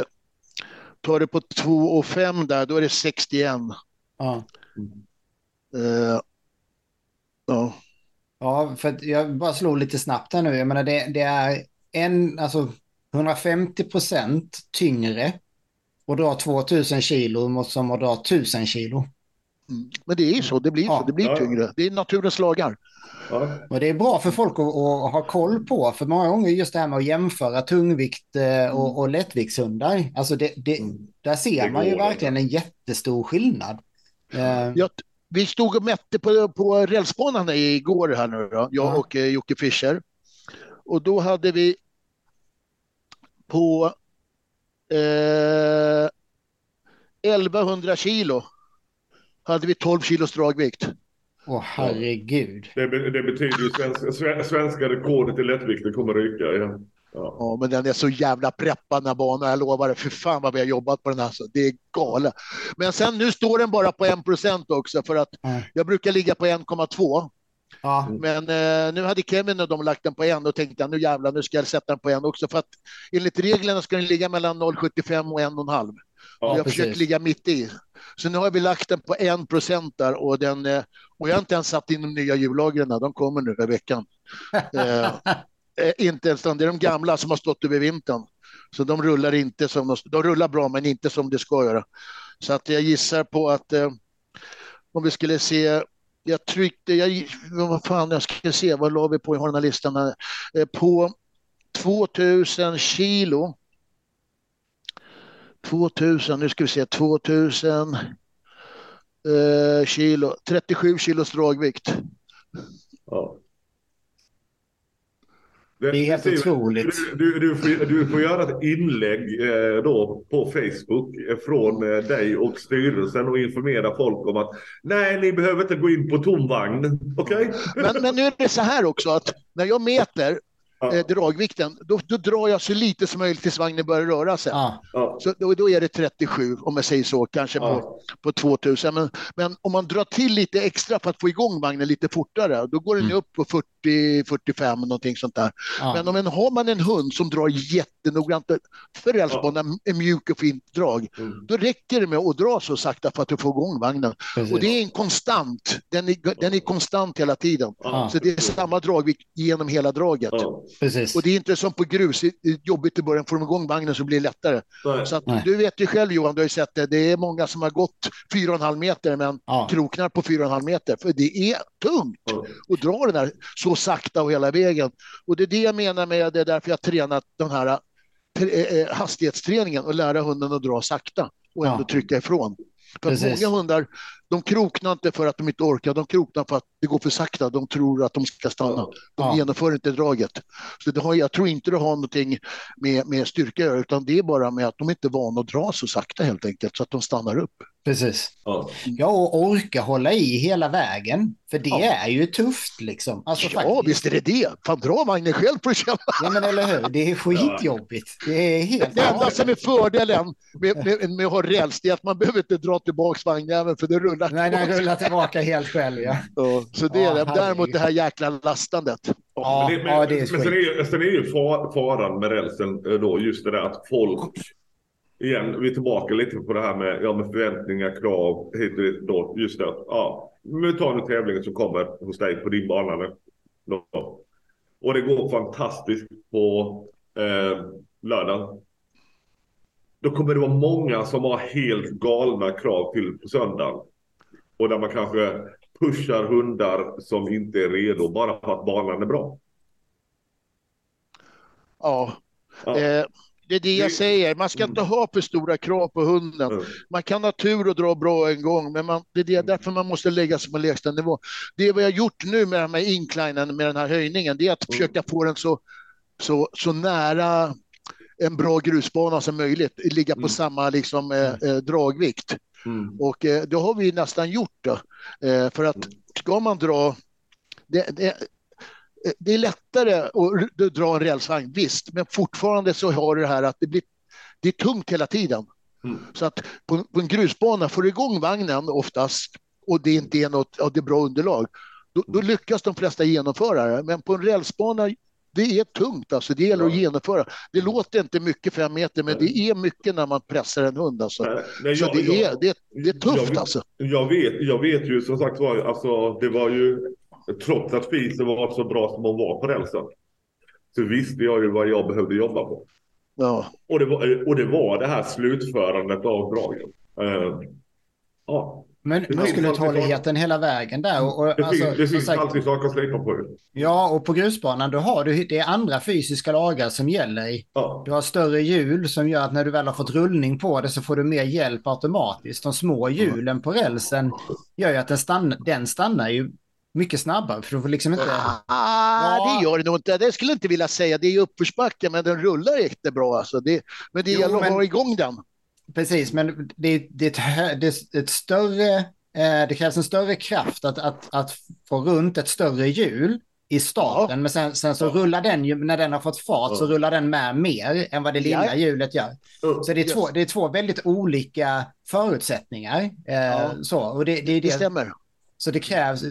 tar du på 2 och 5 där, då är det 61 Ja. Uh, ja. Ja, för jag bara slår lite snabbt här nu. Jag menar det, det är en, alltså 150 procent tyngre och dra 2000 kilo mot som att dra 1000 kilo. Mm. Men det är ju så, det blir ja. så, det blir tyngre. Det är naturens lagar. Ja. Och det är bra för folk att, att, ha koll på, för många gånger just det här med att jämföra tungvikt eh, och, och lättviktshundar. Alltså det, det, mm. där ser det man ju verkligen en jättestor skillnad. Eh. Jag, vi stod och mätte på, på rälsbanan igår här nu då, jag ja. och eh, Jocke Fischer. Och då hade vi på eh, 1100 kilo hade vi 12 kilos dragvikt. Åh herregud. Det, det betyder ju svenska, svenska rekordet i lättvikt kommer ryka. Ja. Ja. ja. men den är så jävla preppad den här banan, jag lovar det. För fan vad vi har jobbat på den här. Det är galet. Men sen nu står den bara på 1 procent också för att mm. jag brukar ligga på 1,2. Ja. Men eh, nu hade Kevin och de lagt den på en och tänkte jag nu jävlar, nu ska jag sätta den på en också för att enligt reglerna ska den ligga mellan 0,75 och 1,5. Ja, jag försöker ligga mitt i. Så nu har vi lagt den på 1 procent där och, den, eh, och jag har inte ens satt in de nya hjullagren. De kommer nu i veckan. eh, eh, inte ens de, det är de gamla som har stått över vintern. Så de rullar inte som de, de rullar bra, men inte som det ska göra. Så att jag gissar på att eh, om vi skulle se jag tryckte, jag, vad fan, jag ska se, vad la vi på, jag har den här listan här, eh, på 2000 kilo. 2000, nu ska vi se, 2000 eh, kilo, 37 kilos dragvikt. Ja. Det, är helt otroligt. Du, du, får, du får göra ett inlägg eh, då på Facebook eh, från eh, dig och styrelsen och informera folk om att nej, ni behöver inte gå in på tom vagn. Okej? Okay? Men, men nu är det så här också att när jag mäter ja. eh, dragvikten, då, då, drar jag så lite som möjligt tills vagnen börjar röra sig. Ja. Så då, då, är det 37 om jag säger så, kanske ja. på, på 2000. Men, men om man drar till lite extra för att få igång vagnen lite fortare, då går den mm. upp på 40-45 någonting sånt där. Men om en, har man en hund som drar jättenoggrant, för rälsbanan är mjuk och fint drag, mm. då räcker det med att dra så sakta för att du får igång vagnen. Precis. Och det är en konstant, den är, den är konstant hela tiden. Så det är samma dragvikt genom hela draget. Precis. Och det är inte som på grus, det är jobbigt i början, får de igång vagnen så blir det lättare. Nej. Så att, du vet ju själv Johan, du har ju sett det, det är många som har gått 4,5 meter men ja. kroknar på 4,5 meter, för det är tungt ja. att dra den här så sakta och hela vägen. Och det är det jag menar med, det är därför jag tränat den här eh, eh, hastighetsträningen och lära hunden att dra sakta och ändå ja. trycka ifrån. För många hundar, de kroknar inte för att de inte orkar, de kroknar för att det går för sakta. De tror att de ska stanna. De ja. genomför inte draget. Så det har, jag tror inte det har någonting med, med styrka att göra, utan det är bara med att de inte är vana att dra så sakta helt enkelt, så att de stannar upp. Precis. Ja, ja och orka hålla i hela vägen. För det ja. är ju tufft liksom. Alltså, ja, faktiskt. visst är det det. Fan, dra vagnen själv på känna. Ja, men eller hur. Det är skitjobbigt. Det är helt Det enda som är fördelen med, med, med att ha räls är att man behöver inte dra tillbaka vagnjäveln för det rullar Nej, den rullar tillbaka helt själv, ja. ja så det är det. Däremot det här jäkla lastandet. Ja, men, det, men, ja, det är men sen, är, sen är ju faran med rälsen eh, då just det där att folk igen, vi är tillbaka lite på det här med, ja, med förväntningar, krav, hit och dit. Då, just det. Ja, vi tar nu tävlingen som kommer hos dig på din bana. Då. Och det går fantastiskt på eh, lördagen. Då kommer det vara många som har helt galna krav till på söndagen. Och där man kanske pushar hundar som inte är redo bara för att banan är bra. Ja. ja. Eh det är det jag säger, man ska inte ha för stora krav på hunden. Man kan ha tur och dra bra en gång, men man, det är mm. därför man måste lägga sig på lägsta nivå. Det vi har gjort nu med, med inclinen, med den här höjningen, det är att mm. försöka få den så, så, så nära en bra grusbana som möjligt, ligga på mm. samma liksom, eh, eh, dragvikt. Mm. Och eh, det har vi nästan gjort. Då. Eh, för att ska man dra, det, det, Eh, det är lättare att dra en rälsvagn, visst, men fortfarande så har du det här att det blir det är tungt hela tiden. Mm. Så att på, på, en grusbana får du igång vagnen oftast och det inte är något av det bra underlag. Då, då, lyckas de flesta genomföra det. Men på en rälsbana det är tungt alltså. Det gäller att genomföra. Det låter inte mycket fem meter, men det är mycket när man pressar en hund alltså. Nej, nej, så jag, det, är, jag, det, det, är tufft jag, alltså. Jag vet, jag vet ju som sagt var, alltså det var ju trots att fisen var så bra som hon var på rälsen. Så visste jag ju vad jag behövde jobba på. Ja. Och, det var, och det var det här slutförandet av dragen. Uh, ja. Men muskeluthålligheten hela vägen där. Och, och, det alltså, finns, det finns sagt, alltid saker att slipa på. Ja, och på grusbanan då har du det är andra fysiska lagar som gäller. Ja. Du har större hjul som gör att när du väl har fått rullning på det så får du mer hjälp automatiskt. De små hjulen på rälsen gör ju att den, stann, den stannar ju mycket snabbare. För du får liksom inte... Ah, ja. Det gör det nog inte. Det skulle jag inte vilja säga. Det är uppförsbacke, men den rullar jättebra. Alltså. Det, men det jo, gäller att ha igång den. Precis, men det, det, är ett, det är ett större, eh, det krävs en större kraft att, att, att få runt ett större hjul i starten. Ja. Men sen, sen så ja. rullar den ju, när den har fått fart ja. så rullar den med mer än vad det lilla hjulet gör. Så det är, yes. två, det är två väldigt olika förutsättningar. Eh, så, och det, det, det, det stämmer. Så det krävs,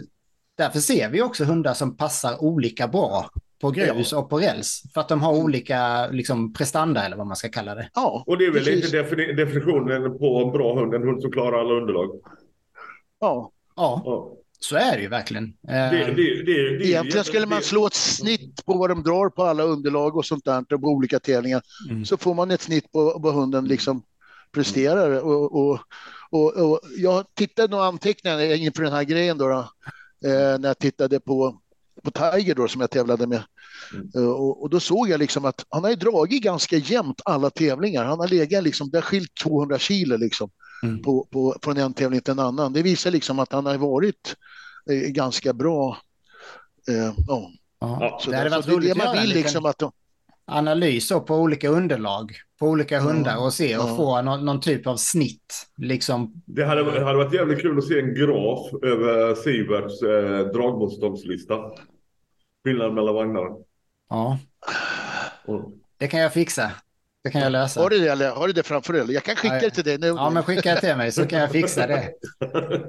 därför ser vi också hundar som passar olika bra på grus ja. och på räls. För att de har olika liksom, prestanda eller vad man ska kalla det. Ja, och det är väl precis. lite definitionen på en bra hund, en hund som klarar alla underlag. Ja. Ja, ja. så är det ju verkligen. Det, det, det, Egentligen skulle man slå ett snitt på vad de drar på alla underlag och sånt där på olika tävlingar. Mm. Så får man ett snitt på vad hunden liksom presterar. Mm. Och, och, och, och, jag tittade några anteckningar inför den här grejen då, då eh, när jag tittade på på Tiger då som jag tävlade med. Mm. Uh, och, och, då såg jag liksom att han har ju dragit ganska jämnt alla tävlingar. Han har legat liksom, det har skilt 200 kilo liksom mm. på, på, från en tävling till en annan. Det visar liksom att han har varit uh, ganska bra. Uh, ja. Ja, så det, hade varit så det är det man vill liksom att de... analys på olika underlag på olika hundar och se och ja. få någon, någon, typ av snitt. Liksom. Det hade, hade varit jävligt kul att se en graf över Siverts eh, dragmotståndslista. Skillnaden mellan vagnarna. Ja. Det kan jag fixa. Det kan jag lösa. Har du det, eller? Har du det framför dig? Jag kan skicka ja, det till dig nu. Ja, men skicka det till mig så kan jag fixa det.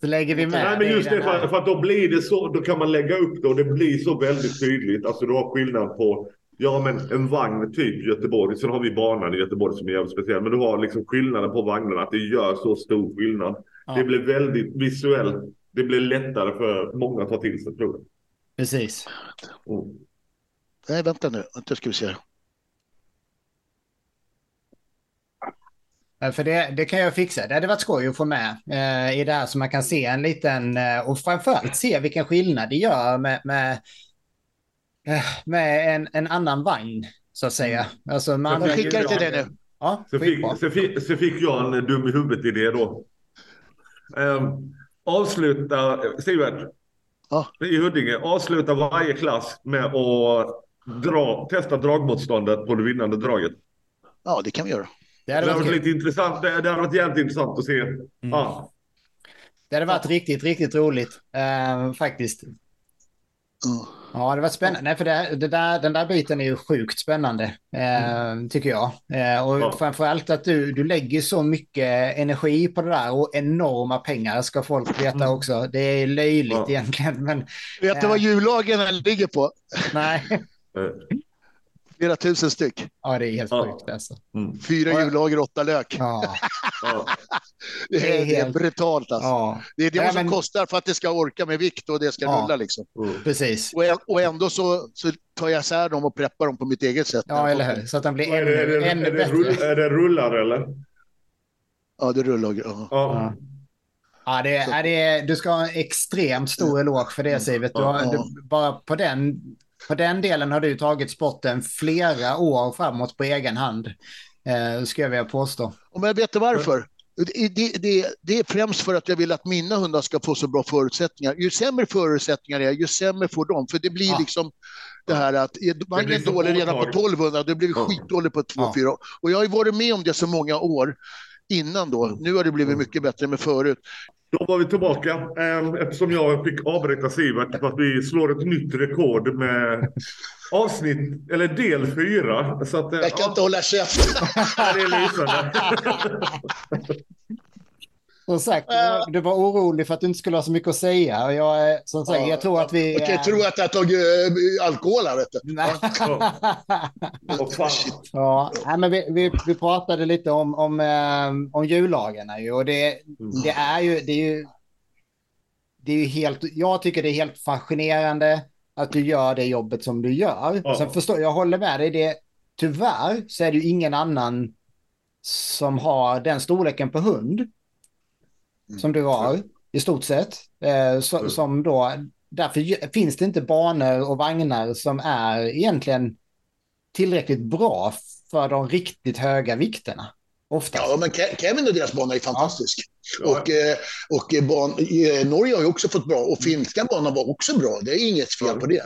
Så lägger vi med Nej, men just det, för, för, att då blir det så, då kan man lägga upp det och det blir så väldigt tydligt. Alltså du har skillnad på Ja, men en vagn typ Göteborg. Sen har vi banan i Göteborg som är jävligt speciell. Men du har liksom skillnaden på vagnarna. Att det gör så stor skillnad. Ja. Det blir väldigt visuellt. Det blir lättare för många att ta till sig tror jag. Precis. Mm. Nej, vänta nu. Vänta ska vi se. För det, det kan jag fixa. Det hade varit skoj att få med eh, i det här så man kan se en liten eh, och framförallt se vilken skillnad det gör med, med Eh, med en, en annan vagn, så att säga. Mm. Alltså, man jag skickar till dig nu. Ja, så, fick, så, fick, så fick jag en dum i huvudet-idé då. Um, avsluta, Sivert, ja. i Huddinge, avsluta varje klass med att dra, testa dragmotståndet på det vinnande draget. Ja, det kan vi göra. Det hade, varit, lite intressant. Det, det hade varit jävligt intressant att se. Mm. Ja. Det hade varit riktigt, riktigt roligt uh, faktiskt. Mm. Ja, det var spännande. Nej, för det, det där, den där biten är ju sjukt spännande, eh, mm. tycker jag. Eh, och ja. framför att du, du lägger så mycket energi på det där och enorma pengar ska folk veta mm. också. Det är löjligt ja. egentligen. Men, vet du vad hjullagen ligger på? Nej. Flera tusen styck. Ja, det är helt ja. sjukt alltså. Mm. Fyra hjullager, åtta lök. Ja. det, är, det, är helt... det är brutalt alltså. Ja. Det är det ja, som men... kostar för att det ska orka med vikt och det ska ja. rulla liksom. Mm. Precis. Och, och ändå så, så tar jag isär dem och preppar dem på mitt eget sätt. Ja, eller hur. Så att de blir ännu, är det, ännu är bättre. Rull, är det rullar eller? Ja, det rullar. Ja. ja. Ja, det, är, det du ska ha en extremt stor eloge för det, Sivet. Du har, du, bara på den på den delen har du tagit sporten flera år framåt på egen hand, eh, ska jag vilja påstå. Men vet du varför? Det, det, det, är främst för att jag vill att mina hundar ska få så bra förutsättningar. Ju sämre förutsättningar det är, ju sämre får de. För det blir ja. liksom det här att man är dålig redan på 1200, då blir skitdålig på 2-4. Ja. Och jag har ju varit med om det så många år innan då. Nu har det blivit mycket bättre med förut. Då var vi tillbaka ehm, eftersom jag fick avbryta Sivert för att vi slår ett nytt rekord med avsnitt, eller del fyra. Så att, jag kan ja. inte hålla käften. det är lysande. Som sagt, du var orolig för att du inte skulle ha så mycket att säga. Jag, som sagt, jag tror att vi... Okej, okay, tror att jag har tagit äh, alkohol här. Vet du. Nej. ja, nej, men vi, vi, vi pratade lite om, om, um, om jullagarna ju, och det, mm. det är ju... Det är ju det är helt, jag tycker det är helt fascinerande att du gör det jobbet som du gör. Ja. Sen förstår, jag håller med dig, det, tyvärr så är det ju ingen annan som har den storleken på hund mm. Som du har i stort sett. Eh, så, mm. Som då, därför finns det inte banor och vagnar som är egentligen tillräckligt bra för de riktigt höga vikterna. Ofta. Ja, men Kevin och deras bana är fantastisk. Ja. Och, eh, och ban, Norge har ju också fått bra och finska banan var också bra. Det är inget fel på det.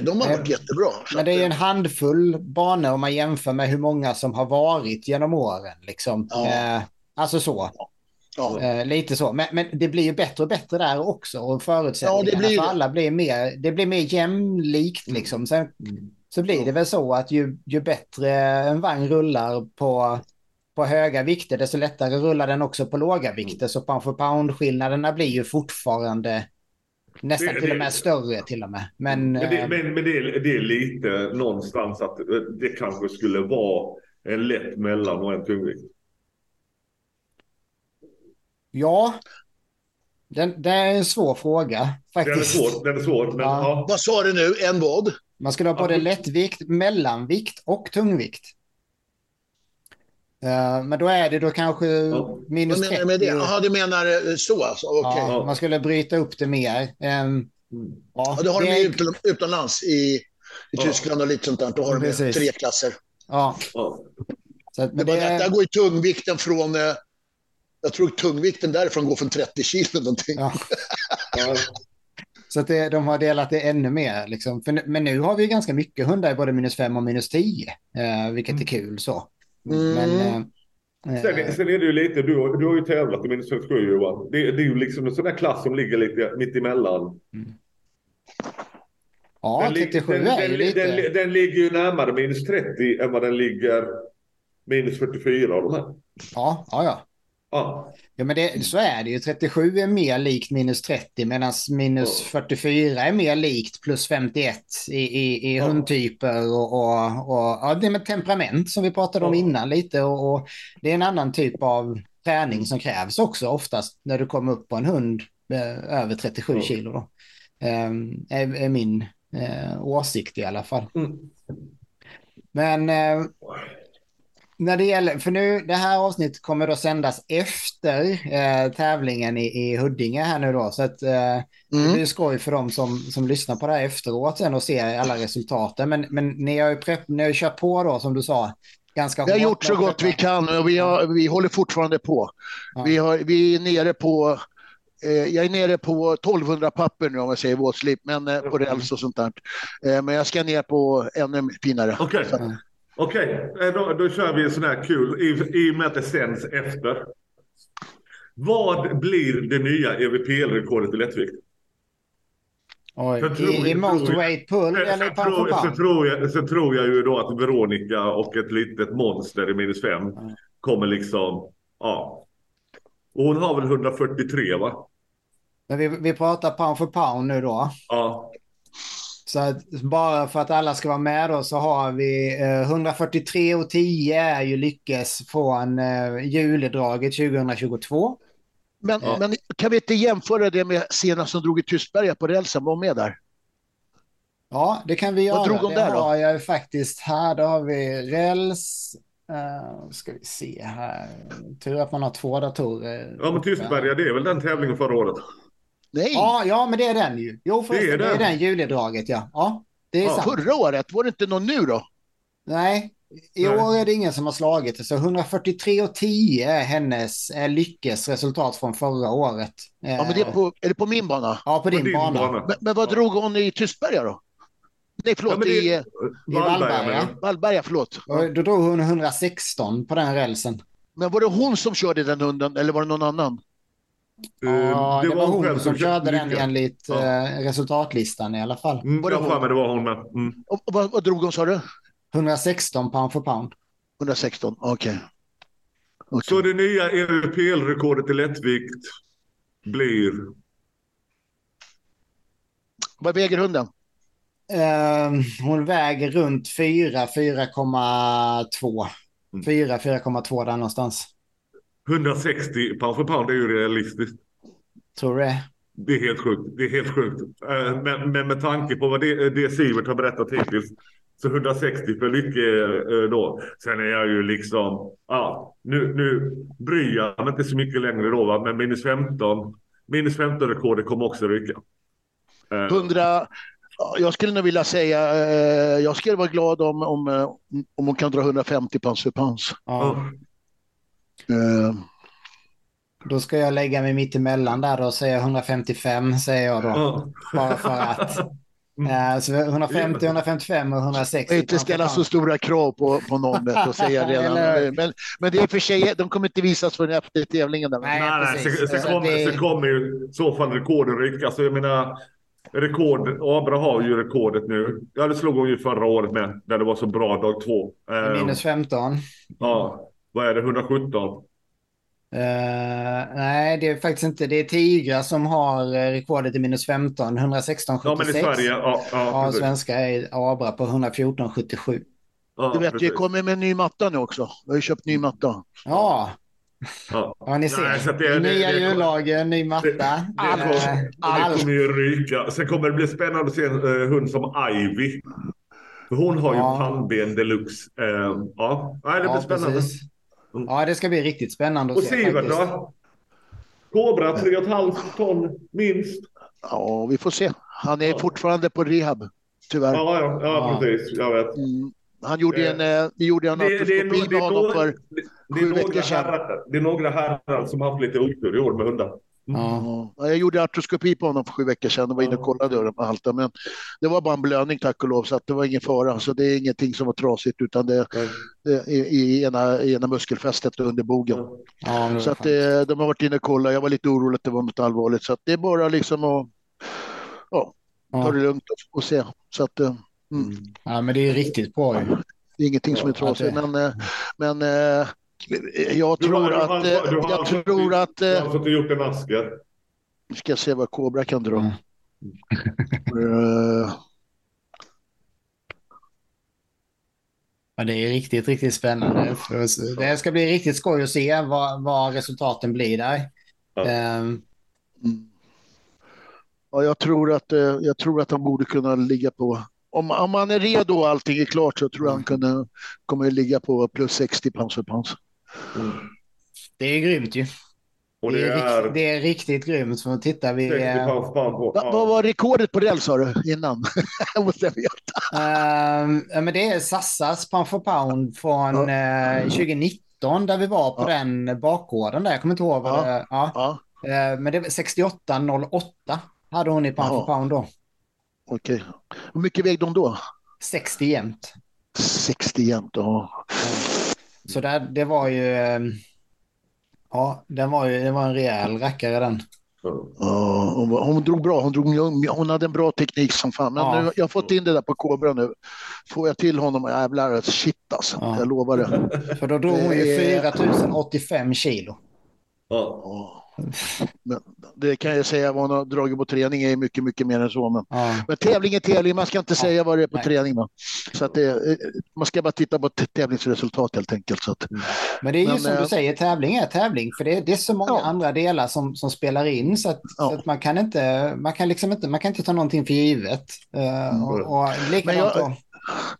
De har varit jättebra. Men det är ju en handfull banor om man jämför med hur många som har varit genom åren. Liksom. Ja. Eh, alltså så. Ja. Eh, lite så. Men, men, det blir ju bättre och bättre där också. Och förutsättningarna ja, blir för alla blir mer, det blir mer jämlikt. Mm. Liksom. Sen, mm. Så blir det väl så att ju, ju bättre en vagn rullar på, på höga vikter, desto lättare rullar den också på låga vikter. Så pound for pound-skillnaderna blir ju fortfarande Nästan det, till och med större till och med. Men, men, det, eh, men, men det, är, det är lite någonstans att det kanske skulle vara en lätt mellan och en tungvikt. Ja, den, det är en svår fråga faktiskt. Den är svår, den är svår men, ja. Ja. Vad sa du nu, en vad? Man skulle ha både lättvikt, mellanvikt och tungvikt. Uh, men då är det då kanske ja. minus 30. Med det? Jaha, du menar eh, så alltså? Okay. Ja, man skulle bryta upp det mer. Um, ja, ja, det har det... de utom, utomlands i, i Tyskland och lite sånt där. Då har Precis. de tre klasser. Ja. Så, men det, det... Där går ju tungvikten från... Jag tror tungvikten därifrån går från 30 kilo någonting. Ja. Så att det, de har delat det ännu mer. Liksom. För, men nu har vi ganska mycket hundar i både minus 5 och minus 10, eh, vilket mm. är kul. så. Mm. Men, eh, sen, eh, sen, är det ju lite, du, du har ju tävlat i minus 57 Johan. Det, det är ju liksom en sån där klass som ligger lite mitt emellan. Mm. Ja, den, 37 den, är ju lite... Den, den, ligger ju närmare minus 30 än vad den ligger minus 44 av de här. Ja, ja, ja. Ja. ja, men det, så är det ju. 37 är mer likt minus 30 medan minus ja. 44 är mer likt plus 51 i, i, i ja. hundtyper och, och, och ja, det med temperament som vi pratade om innan lite och, och, det är en annan typ av träning som krävs också oftast när du kommer upp på en hund eh, över 37 kilo. Då. Eh, är, är, min eh, åsikt i alla fall. Mm. Men eh, när det gäller, för nu, det här avsnittet kommer då sändas efter eh, tävlingen i, i Huddinge här nu då. Så att eh, mm. det blir skoj för dem som, som lyssnar på det här efteråt sen och ser alla resultaten. Men, men ni har ju prepp, ni har ju kört på då som du sa. Ganska vi har gjort så gott vi kan och vi, har, vi håller fortfarande på. Ja. Vi, har, vi är nere på eh, jag är nere på 1200 papper nu om jag säger våtslip, men eh, på räls och sånt där. Eh, men jag ska ner på ännu finare. Okay. Okej, okay, eh, då, då kör vi en sån här kul i, i och med att det sänds efter. Vad blir det nya EVPL-rekordet i lättvikt? Oj, tror, i, pull eller på tror, så, tror jag, så tror jag ju då att Veronica och ett litet monster i minus fem mm. kommer liksom, ja. Och hon har väl 143 va? Men vi, vi pratar pound for pound nu då. Ja. Så att bara för att alla ska vara med då så har vi eh, 143 och 10 är ju lyckes från eh, juledraget 2022. Men, ja. men kan vi inte jämföra det med senast som drog i Tystberga på rälsen? Var med där? Ja, det kan vi göra. Vad drog hon det där då? har jag faktiskt här. Då har vi räls. Uh, ska vi se här. Tur att man har två datorer. Ja, men Tystberga, det är väl den tävlingen förra året? Nej. Ja, ja, men det är den ju. Jo, förresten, det är den, det är den juledraget, ja. Ja, det är ja. sant. Förra året, var det inte någon nu då? Nej, i Nej. år är det ingen som har slagit det. Så 143 och 10 är hennes är Lyckes resultat från förra året. Ja, men det är, på, är det på min bana? Ja, på, på din, din bana. bana. Men, men, vad ja. drog hon i Tystberga då? Nej, förlåt, ja, det, i, i Vallberga. Vallberga, förlåt. då drog hon 116 på den rälsen. Men var det hon som körde den hunden eller var det någon annan? Ja, det, det var, hon, hon som körde den enligt ja. Eh, resultatlistan i alla fall. Mm, var det, hon? det var hon med. Mm. Och, vad, vad drog hon sa du? 116 pound för pound. 116, okej. Okay. Okay. Så det nya EVPL-rekordet i lättvikt blir? Vad väger hunden? Uh, hon väger runt 4, 4,2. 4, 4,2 där någonstans. 160 pound för pound är ju realistiskt. Tror du det? Det är helt sjukt. Det är helt sjukt. Uh, men, men, med tanke på vad det, det Sivert har berättat hittills så 160 för Lycke uh, då. Sen är jag ju liksom, ja, nu, nu bryr jag mig inte så mycket längre då, va? men minus 15, minus 15 rekordet kommer också rycka. 100, jag skulle nog vilja säga, eh, jag skulle vara glad om, om, eh, om hon kan dra 150 pounds för pounds. Ja. Uh. Då ska jag lägga mig mitt emellan där och säga 155 säger jag då. Uh. Bara för att. Mm. Så 150, 155 och 160. Inte ställa så stora krav på, på någon att säga redan. men, men det är för sig, de kommer inte visas förrän efter tävlingen. Där. Nej, nej, nej så, så, kommer, det... så kommer ju i så fall rekorden ryckas. Alltså, jag menar, rekord. Abra har ju rekordet nu. Ja, det slog hon ju förra året med. När det var så bra dag två. Minus 15. Ja. Vad är det? 117? Uh, nej, det är faktiskt inte. Det är Tigra som har eh, rekordet i minus 15. 116,76. Ja, men i Sverige. Ja, ja, ja svenska är Abra på 114,77. Ja, du vet, precis. vi kommer med en ny matta nu också. Vi har ju köpt ny matta. Ja, Ja. ja, ni ser. Nej, det, Nya jullager, ny matta. Det, allt, allt. allt kommer ju ryka. Sen kommer det bli spännande att se en uh, hund som Ivy. Hon har ja. ju pannben deluxe. Uh, ja, Nej, det blir ja, spännande. Mm. Ja, det ska bli riktigt spännande att Och se. Och Sivert då? Kobra 3,5 ton minst. Ja, vi får se. Han är ja. fortfarande på rehab, tyvärr. Ja, ja, ja, precis. Jag vet. Mm. Han gjorde en, eh, vi gjorde en artroskopi med honom för det, sju veckor sedan. Herrar, det är några herrar som har haft lite otur i år med hundar. Mm. Ja. Jag gjorde artroskopi på honom för sju veckor sedan och var inne och kollade öronen på halten. Men det var bara en blödning tack och lov så att det var ingen fara. Så det är ingenting som var trasigt utan det, är i, i, ena, i ena muskelfästet under bogen. Ja, så att det, eh, de har varit inne och kollat. Jag var lite orolig att det var något allvarligt. Så att det är bara liksom att ja, ta det lugnt och, och se. Så att, eh, Mm. Ja, men det är riktigt bra. Det är ingenting som är trasigt, men, eh, men jag tror att... Eh, jag tror att... Du har fått gjort en aske. Nu ska jag se vad Kobra kan dra. Mm. Ja, det är riktigt, riktigt spännande. Det ska bli riktigt skoj att se vad, vad resultaten blir där. Ja. Um. Ja, jag, tror att, jag tror att han borde kunna ligga på om, om han är redo och allting är klart så tror jag han kunde, kommer ligga på plus 60 pounds per pounds. Mm. Det är grymt ju. Och det, det, är, är... Rikt, det är riktigt grymt. För tittar vi... Pounds, på. Va, vad var rekordet på räls sa du innan? jag måste veta. Uh, men det är Sassas pound for pound från uh, 2019 där vi var på ja. den bakgården där. Jag kommer inte ihåg vad ja. det... Ja. Uh, men det var 68,08 hade hon i pound for pound då. Okej. Hur mycket vägde hon då? 60 jämt. 60 jämt, ja. Så där, det var ju... Ehm, ja, den var ju, det var en rejäl rackare den. Ja, hon, hon drog bra. Hon, drog, hon hade en bra teknik som fan. Men ja. nu, jag har fått in det där på Kobra nu. Får jag till honom, jävlar, shit alltså. Ja. Jag lovar det. För då drog hon ju 4085 kilo. Ja. Men det kan jag säga vad hon har dragit på träning är mycket, mycket mer än så. Men, ja. men tävling är tävling, man ska inte ja. säga vad det är på Nej. träning. Man. Så att det, man ska bara titta på tävlingsresultat helt enkelt. Så att, mm. Men det är ju men, som du eh, säger, tävling är tävling. För det, det är så många ja. andra delar som, som spelar in så att, så att, man kan inte, man kan liksom inte, man kan inte ta någonting för givet. Uh, och, och men jag,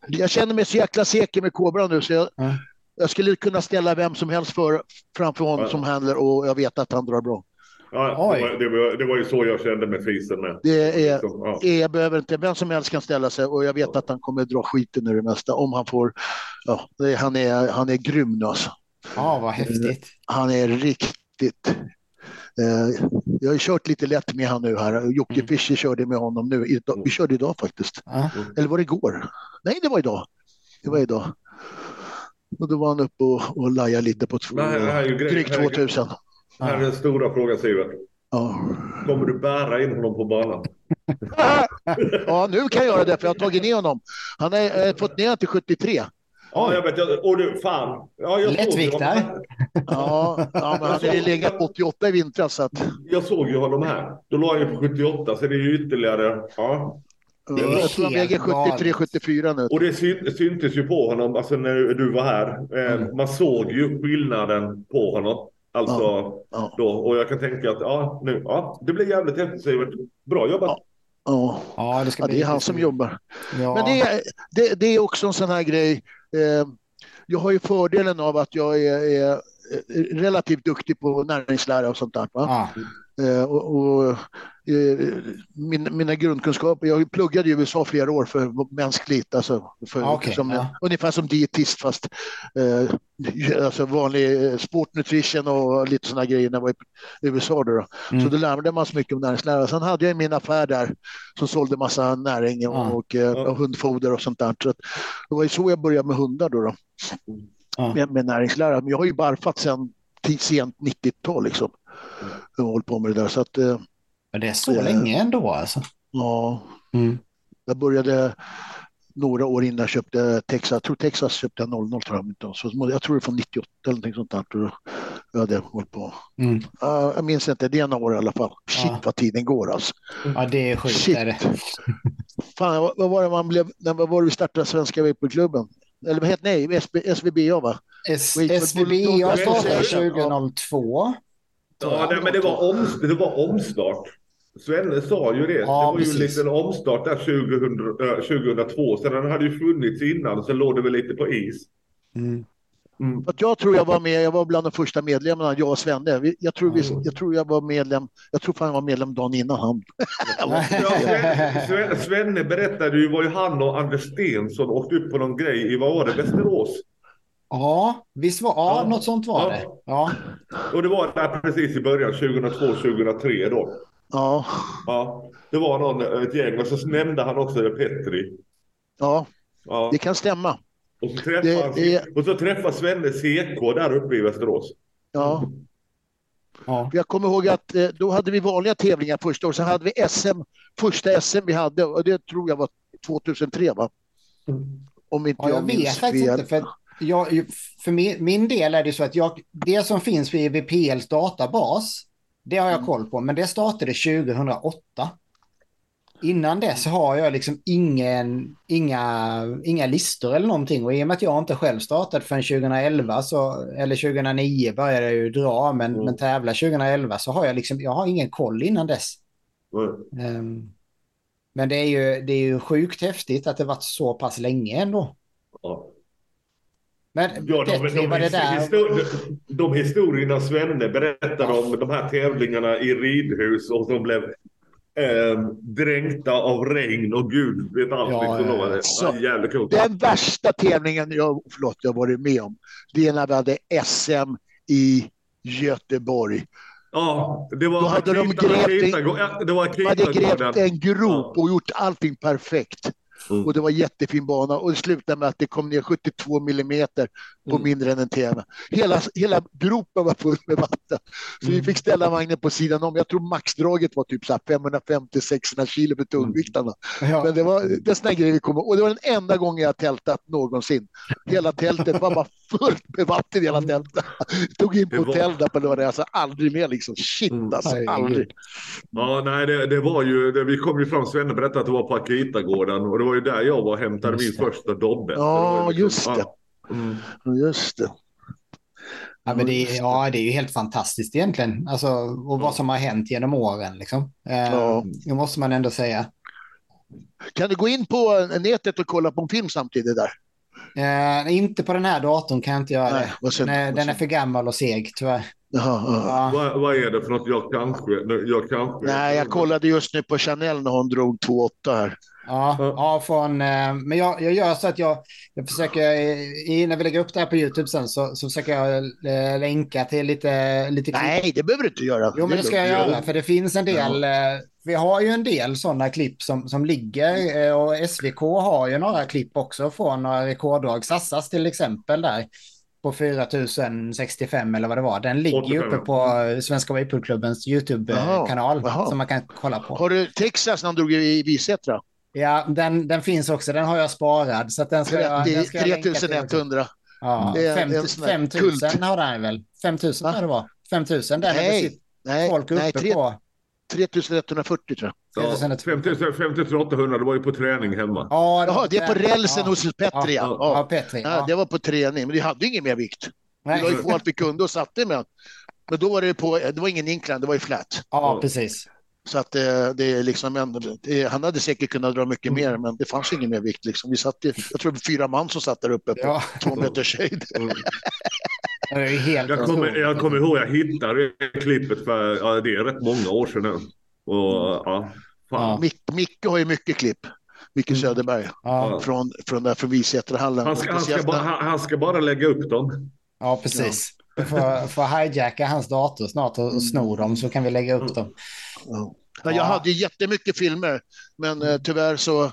jag känner mig så jäkla säker med Kobra nu så jag, mm jag skulle kunna ställa vem som helst för, framför honom ja. som handlar och jag vet att han drar bra. Ja, det var, det, var, det, var, ju så jag kände med Fisen med. Det är, liksom, ja. jag behöver inte, vem som helst kan ställa sig och jag vet att han kommer dra skiten ur det mesta om han får, ja, det, han, är, han är grym nu alltså. Ja, vad häftigt. Han är riktigt eh, jag har kört lite lätt med han nu här. Jocke mm. Fischer körde med honom nu. Vi körde idag faktiskt. Mm. Eller var det igår? Nej, det var idag. Det var idag. Och då var han uppe och, och lajade lite på två, drygt 2000. Det här är den stora frågan Sivert. Ja. Kommer du bära in honom på banan? ja, nu kan jag göra det för jag har tagit ner honom. Han har fått ner till 73. Ja, jag vet. Och du, fan. Ja, jag Lättviktare. Ja, ja, men han hade legat på 88 i vintras. Så att... Jag såg ju honom här. Då låg han ju på 78, så det är ju ytterligare... Ja. Det är jag tror han väger 73-74 nu. Och det syntes ju på honom, alltså när du var här. Eh, mm. Man såg ju skillnaden på honom. Alltså ja, ja. då. Och jag kan tänka att ja, nu, ja, det blir jävligt häftigt Sivert. Bra jobbat. Ja, ja. det, ja, det är han som jobbar. Men det är, det, det, är också en sån här grej. Eh, jag har ju fördelen av att jag är, är relativt duktig på näringslära och sånt där. Va? Eh, och, och eh, min, mina grundkunskaper, jag pluggade i USA flera år för mänskligt, alltså för, ah, okay, som, ja. ungefär som dietist fast eh, alltså vanlig eh, sportnutrition och lite sådana grejer när jag var i USA. Då, då. Mm. Så då lärde man sig mycket om näringslära. Sen hade jag min affär där som sålde massa näring och, ah. och, och, och hundfoder och sånt där. Så det var ju så jag började med hundar då. då. Ah. Med, med näringslära. Men jag har ju barfat sedan sent 90-tal liksom. Jag har hållit på med det där. Så att, eh, Men det är så äh, länge ändå alltså? Ja. Mm. Jag började några år innan jag köpte Texas. Jag tror Texas köpte jag 00 tror jag. Så jag tror det var 98 eller någonting sånt där. Jag hade hållit på. Mm. Uh, jag minns inte, det är några år i alla fall. Shit ja. vad tiden går alltså. Ja det är sjukt. Shit. Är det. Fan, vad, vad var det man blev, när vad var det vi startade Svenska Vaporklubben? Eller vad heter nej, SB, SVBA va? S, SVBA startade 2002. Ja, nej, men det var, om, det var omstart. Svenne sa ju det. Ja, det var precis. ju en liten omstart där 2000, 2002. Sen den hade ju funnits innan, sen låg det väl lite på is. Mm. Mm. Jag tror jag var med, jag var bland de första medlemmarna, jag och Svenne. Jag tror, vi, jag tror jag var medlem, jag tror fan jag var medlem dagen innan han. ja, Svenne, Svenne berättade ju, var ju han och Anders Stensson åkte upp på någon grej i, vad var det, Västerås? Ja, visst var ja, ja. något sånt var ja. det. Ja. Och det var där precis i början, 2002-2003 då. Ja. ja. Det var någon, ett gäng och så nämnde han också det Petri. Ja, ja. det kan stämma. Och så träffade, det, det... och så träffade Svenne CK där uppe i Västerås. Ja. ja. Jag kommer ihåg att eh, då hade vi vanliga tävlingar första året. Sen hade vi SM, första SM vi hade och det tror jag var 2003 va? Om inte ja, jag, jag minns fel. Inte, för jag, för min, min, del är det så att jag, det som finns i VPLs databas, det har jag mm. koll på, men det startade 2008. Innan dess har jag liksom ingen, inga, inga listor eller någonting och i och med att jag inte själv startade förrän 2011 så, eller 2009 började jag ju dra men, mm. men tävla 2011 så har jag liksom, jag har ingen koll innan dess. Mm. Um, men det är, ju, det är ju sjukt häftigt att det varit så pass länge ändå. Men ja, de, de, de, det där... histori de historierna Svenne berättade om de här tävlingarna i ridhus och som blev eh, dränkta av regn och gud vet allt. Ja, liksom, ja. Så, jävligt coolt. Den värsta tävlingen jag, förlåt, jag varit med om, det är när vi hade SM i Göteborg. Ja, det var Då hade de grävt, en, det var hade grävt en grop och gjort allting perfekt. Mm. Och det var jättefin bana och det slutade med att det kom ner 72 millimeter på mm. mindre än en timme. Hela, hela gropen var full med vatten. Så mm. vi fick ställa vagnen på sidan om. Jag tror maxdraget var typ 550-600 kilo för tungviktarna. Mm. Ja. Men det var det sådana grejer vi kom Och det var den enda gången jag tältat någonsin. Hela tältet var bara fullt med vatten hela tältet. Tog in på var... hotell där på lördag. Alltså aldrig mer liksom. Shit mm. alltså, aldrig. Ja, nej, det, det var ju, det, vi kom ju fram, Svenne berättade att det var på Akitagården och det var ju där jag var och hämtade min första Dobbe. Ja, liksom, just det. Mm. Just det. Ja, men det, är, ja, det är ju helt fantastiskt egentligen. Alltså, och vad som har hänt genom åren. Liksom. Eh, ja. Det måste man ändå säga. Kan du gå in på nätet och kolla på en film samtidigt där? Eh, inte på den här datorn kan jag inte göra Nej, det. Den är, den är för gammal och seg tyvärr. Jaha, ja. vad, vad, är det för något? Jag kanske, jag kanske... Nej, jag kollade just nu på Chanel när hon drog 2,8 här. Ja, ja från, eh, men jag, jag gör så att jag, jag försöker, i, när vi lägger upp det här på YouTube sen så, så försöker jag äh, länka till lite, lite klipp. Nej, det behöver du inte göra. Jo, men det ska jag göra, för det finns en del, ja. äh, vi har ju en del sådana klipp som, som ligger och SVK har ju några klipp också från några rekorddrag. Sassas till exempel där på 4065 eller vad det var. Den ligger ju uppe på Svenska Vapurklubbens YouTube-kanal som man kan kolla på. Har du Texas när han drog i Visättra? Ja, den, den finns också. Den har jag sparad. Så den ska, 30, den ska 3100. Ja, 5000 har den väl? 5000 tror det var. 5000, den nej, nej, folk uppe nej, 3, på. 3140 tror jag. Ja, 5800, det var ju på träning hemma. Ja, det, Jaha, det är på rälsen ja. hos Petri. Ja, ja. ja, Petri, ja. det var på träning, men vi hade ingen mer vikt. Vi la ju på allt vi kunde och satte med. Men då var det på, det var ingen inklan, det var ju flat. Ja, precis. Så att det, det är liksom, det, han hade säkert kunnat dra mycket mer, men det fanns ingen mer vikt. Liksom. Vi satt, jag tror det var fyra man som satt där uppe på ja. två meters höjd. Mm. jag, kommer, jag kommer ihåg, jag hittade klippet för ja, det är rätt många år sedan nu. Och, ja, Ja. Mic Micke har ju mycket klipp. Micke mm. Söderberg ja. från, från där från Visäterhallen. Han ska, han, ska bara, han ska bara lägga upp dem. Ja, precis. Ja. För, för hijacka hans dator snart och, och sno dem så kan vi lägga upp dem. Ja. Ja. Jag hade jättemycket filmer, men eh, tyvärr så,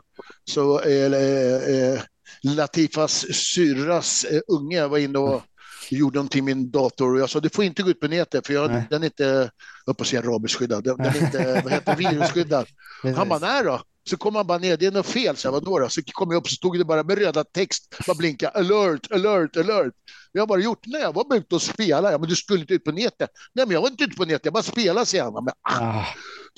så eh, eh, Latifas syrras eh, unge var inne och gjorde någonting med min dator och jag sa du får inte gå ut på nätet för jag, den är inte, jag på att säga rabiesskyddad, den, den är inte vad heter, virusskyddad. Han bara, nej då. Så kom han bara ner, det är något fel, så jag, vadå då? Så kom jag upp så stod det bara med röda text, bara blinka, alert, alert, alert. Jag har bara gjort, nej jag var ute och spelade, ja, men du skulle inte ut på nätet. Nej men jag var inte ute på nätet, jag bara spelade, säger han. Men, ah. ah.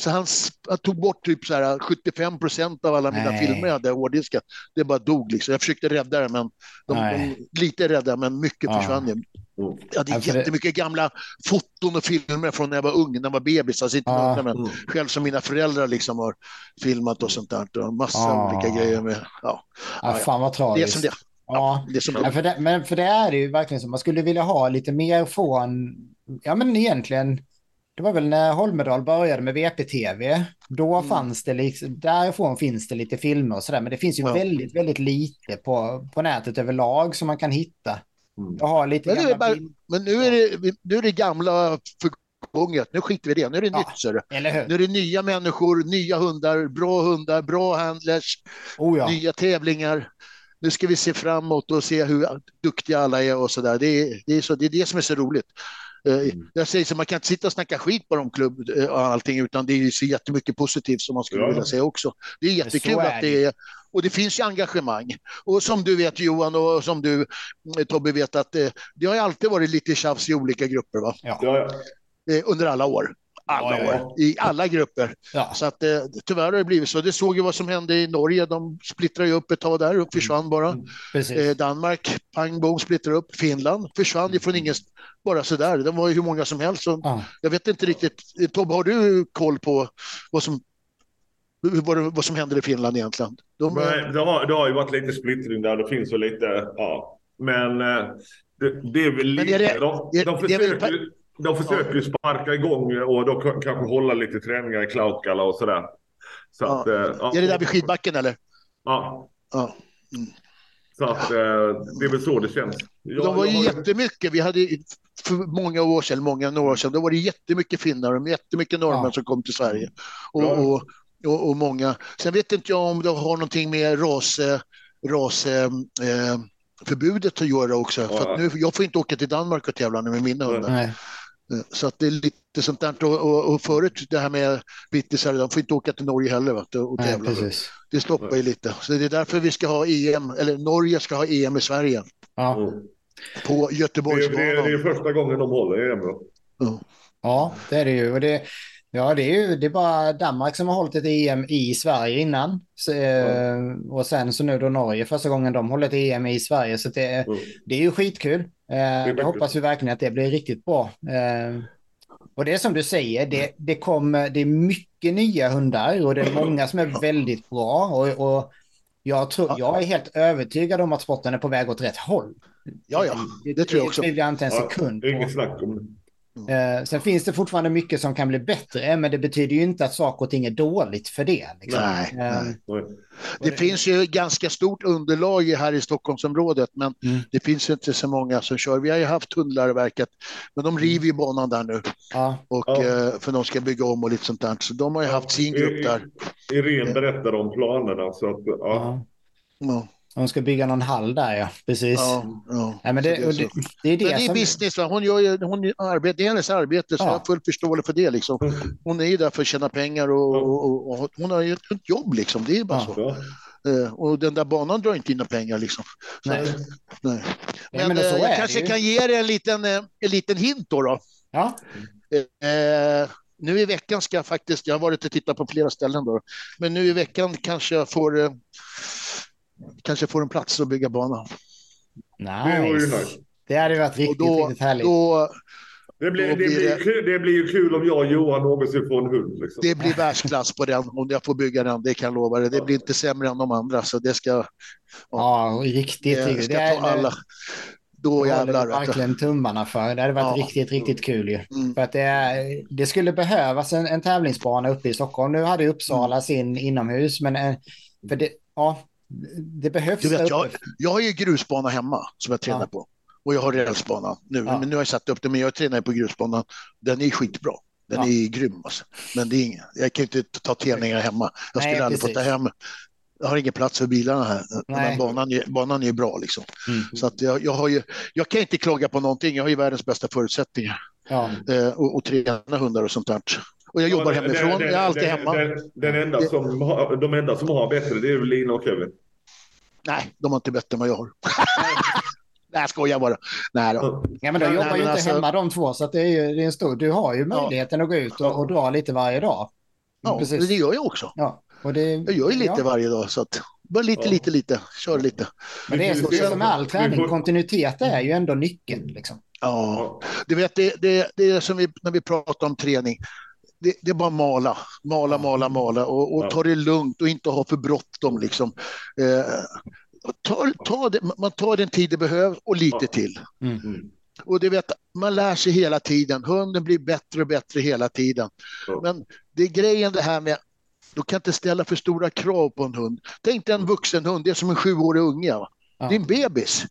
Så han, han, tog bort typ så här 75 procent av alla mina Nej. filmer jag hade hårddiskat. Det bara dog liksom. Jag försökte rädda det, men de, de, lite rädda, men mycket ja. försvann. Ju. Jag hade ja, jättemycket det... gamla foton och filmer från när jag var ung, när jag var bebis. Alltså inte ja. men mm. själv som mina föräldrar liksom har filmat och sånt där. Och massa ja. olika grejer med. Ja. Ja, fan vad tragiskt. Det är som det. Ja, det är som det. Ja, för det, men för det är det ju verkligen så. Man skulle vilja ha lite mer från, ja men egentligen det var väl när Holmedal började med VPTV. Då mm. fanns det liksom, därifrån finns det lite filmer och sådär. Men det finns ju ja. väldigt, väldigt lite på, på nätet överlag som man kan hitta. Mm. Jag har lite men, nu är bara, men nu är det, nu är det gamla förgånget. Nu skiter vi i det. Nu är det ja. nytt. Så Nu är det nya människor, nya hundar, bra hundar, bra handlers, oh ja. nya tävlingar. Nu ska vi se framåt och se hur duktiga alla är och sådär. Det, det, är det är det som är så roligt. Eh, mm. Jag säger så man kan inte sitta och snacka skit på de klubb eh, och allting, utan det är så jättemycket positivt som man skulle ja. vilja säga också. Det är jättekul är att det är, och det finns ju engagemang. Och som du vet Johan och som du eh, Tobbe vet att det, det har alltid varit lite tjafs i olika grupper va? Ja. Ja, Under alla år alla ja, ja. år, i alla grupper. Ja. Så att eh, tyvärr har det blivit så. Det såg ju vad som hände i Norge. De splittrade ju upp ett tag där och försvann bara. Mm, eh, Danmark, pang bom, splittrade upp. Finland försvann ifrån ingen, bara så där. De var ju hur många som helst. Så ja. Jag vet inte riktigt. Tobbe, har du koll på vad som vad, vad som händer i Finland egentligen? De, Men, det, har, det har ju varit lite splittring där. Det finns väl lite, ja. Men eh, det, det är väl lite... Är det, de, de försöker, väl, de försöker ju sparka igång och då kanske hålla lite träningar i Klaukala och sådär. Så ja. att, äh, är det där vid skidbacken eller? Ja. ja. Mm. Så att, äh, det är väl så det känns. Jag, de var ju jättemycket. Vi hade för många år sedan, många några år sedan, då var det jättemycket finnar och jättemycket norrmän ja. som kom till Sverige. Och, ja. och, och, och, många. Sen vet inte jag om det har någonting med ras, ras eh, förbudet att göra också. Ja. För nu, jag får inte åka till Danmark och tävla med mina hundar. Eh, så att det är lite sånt där. Och, och, och förut det här med vittisar, de får inte åka till Norge heller va, och tävla. Nej, det stoppar ju lite. Så det är därför vi ska ha EM, eller Norge ska ha EM i Sverige. Ja. Mm. På Göteborgsbanan. Det, det, det, är första gången de håller EM. Ja. ja, det är det ju. Och det, Ja, det är ju det är bara Danmark som har hållit ett EM i Sverige innan. Så, mm. Och sen så nu då Norge första gången de håller ett EM i Sverige. Så det, mm. det är ju skitkul. Eh, det hoppas vi verkligen att det blir riktigt bra. Eh, och det är som du säger, det, det, kom, det är mycket nya hundar och det är många som är väldigt bra. Och, och jag, tror, jag är helt övertygad om att sporten är på väg åt rätt håll. Ja, ja, det, det tror jag också. Det tvivlar jag inte en sekund ja, Inget snack om det. Eh, sen finns det fortfarande mycket som kan bli bättre, men det betyder ju inte att saker och ting är dåligt för det. Liksom. Nej, eh, nej. Det, det finns ju ganska stort underlag här i Stockholmsområdet, men mm. det finns inte så många som kör. Vi har ju haft Hundläroverket, men de river ju banan där nu. Ja. Och, ja. Eh, för de ska bygga om och lite sånt där. Så de har ju haft sin grupp där. Irene berättade om planerna. Så att, ja. Ja. De ska bygga någon hall där, ja. Precis. Ja, ja. ja men det, det, är det, det, är det, men det är business. Va? Hon gör ju, hon arbet, det är hennes arbete, så ja. jag har full förståelse för det. Liksom. Hon är ju där för att tjäna pengar och, och, och, och hon har ju ett jobb. Liksom. Det är bara så. Uh, och den där banan drar inte in några pengar. Liksom. Så, nej. nej. Men, men uh, jag kanske kan ge er en liten, uh, en liten hint då. då. Ja. nu i veckan ska jag faktiskt, jag har varit och tittat på flera ställen då, men nu i veckan kanske jag får kanske får en plats att bygga banan. Nice. Det hade varit riktigt, då, riktigt härligt. Då, det blir, det, blir, det, det blir ju kul om jag och Johan någonsin får en hund. Liksom. Det blir världsklass på den om jag får bygga den, det kan jag lova dig. Det blir inte sämre än de andra, så det ska... Ja, riktigt. Det ska ta alla. Då jävlar. Det verkligen tummarna för. Det hade varit ja. riktigt, riktigt kul ju. Mm. För att det, det skulle behövas en, en tävlingsbana uppe i Stockholm. Nu hade Uppsala mm. sin inomhus, men eh, för det, ja, det behövs. Du vet, jag, jag har ju grusbana hemma som jag tränar ja. på. Och jag har rälsbana nu. Ja. Men nu har jag satt upp det, men jag tränar på grusbanan. Den är skitbra. Den ja. är grym alltså. Men det är ingen, jag kan inte ta träningar hemma. Jag skulle Nej, aldrig få ta hem. Jag har ingen plats för bilarna här. Nej. banan, är, banan är bra liksom. Mm. Så att jag, jag, har ju, jag kan inte klaga på någonting. Jag har ju världens bästa förutsättningar. Ja. Eh, och, och träna hundar och sånt där. Och jag jobbar ja, hemifrån. Den, jag är alltid den, hemma. Den, den enda som har, de enda som har bättre det är Lina och Kevin. Nej, de har inte bättre än vad jag har. Nej, jag skojar bara. Nej då. Ja, men de jobbar ju inte alltså... hemma de två, så det är ju det är en stor... Du har ju möjligheten ja. att gå ut och, och, dra lite varje dag. Ja, Precis. det gör jag också. Ja. Och det, jag gör ju lite ja. varje dag, så att bara lite, ja. lite, lite, kör lite. Men det är så, som med all träning, kontinuitet är ju ändå nyckeln. Liksom. Ja, du vet, det, det, det är som vi, när vi pratar om träning det, det, är bara mala, mala, mala, mala och, och ta det lugnt och inte ha för bråttom. Liksom. Eh, ta, ta det, man tar den tid det behövs och lite till. Mm. Och det vet, man lär sig hela tiden. Hunden blir bättre och bättre hela tiden. Men det är grejen det här med du kan inte ställa för stora krav på en hund. Tänk dig en vuxen hund, det är som en sjuårig unge. Det är en bebis.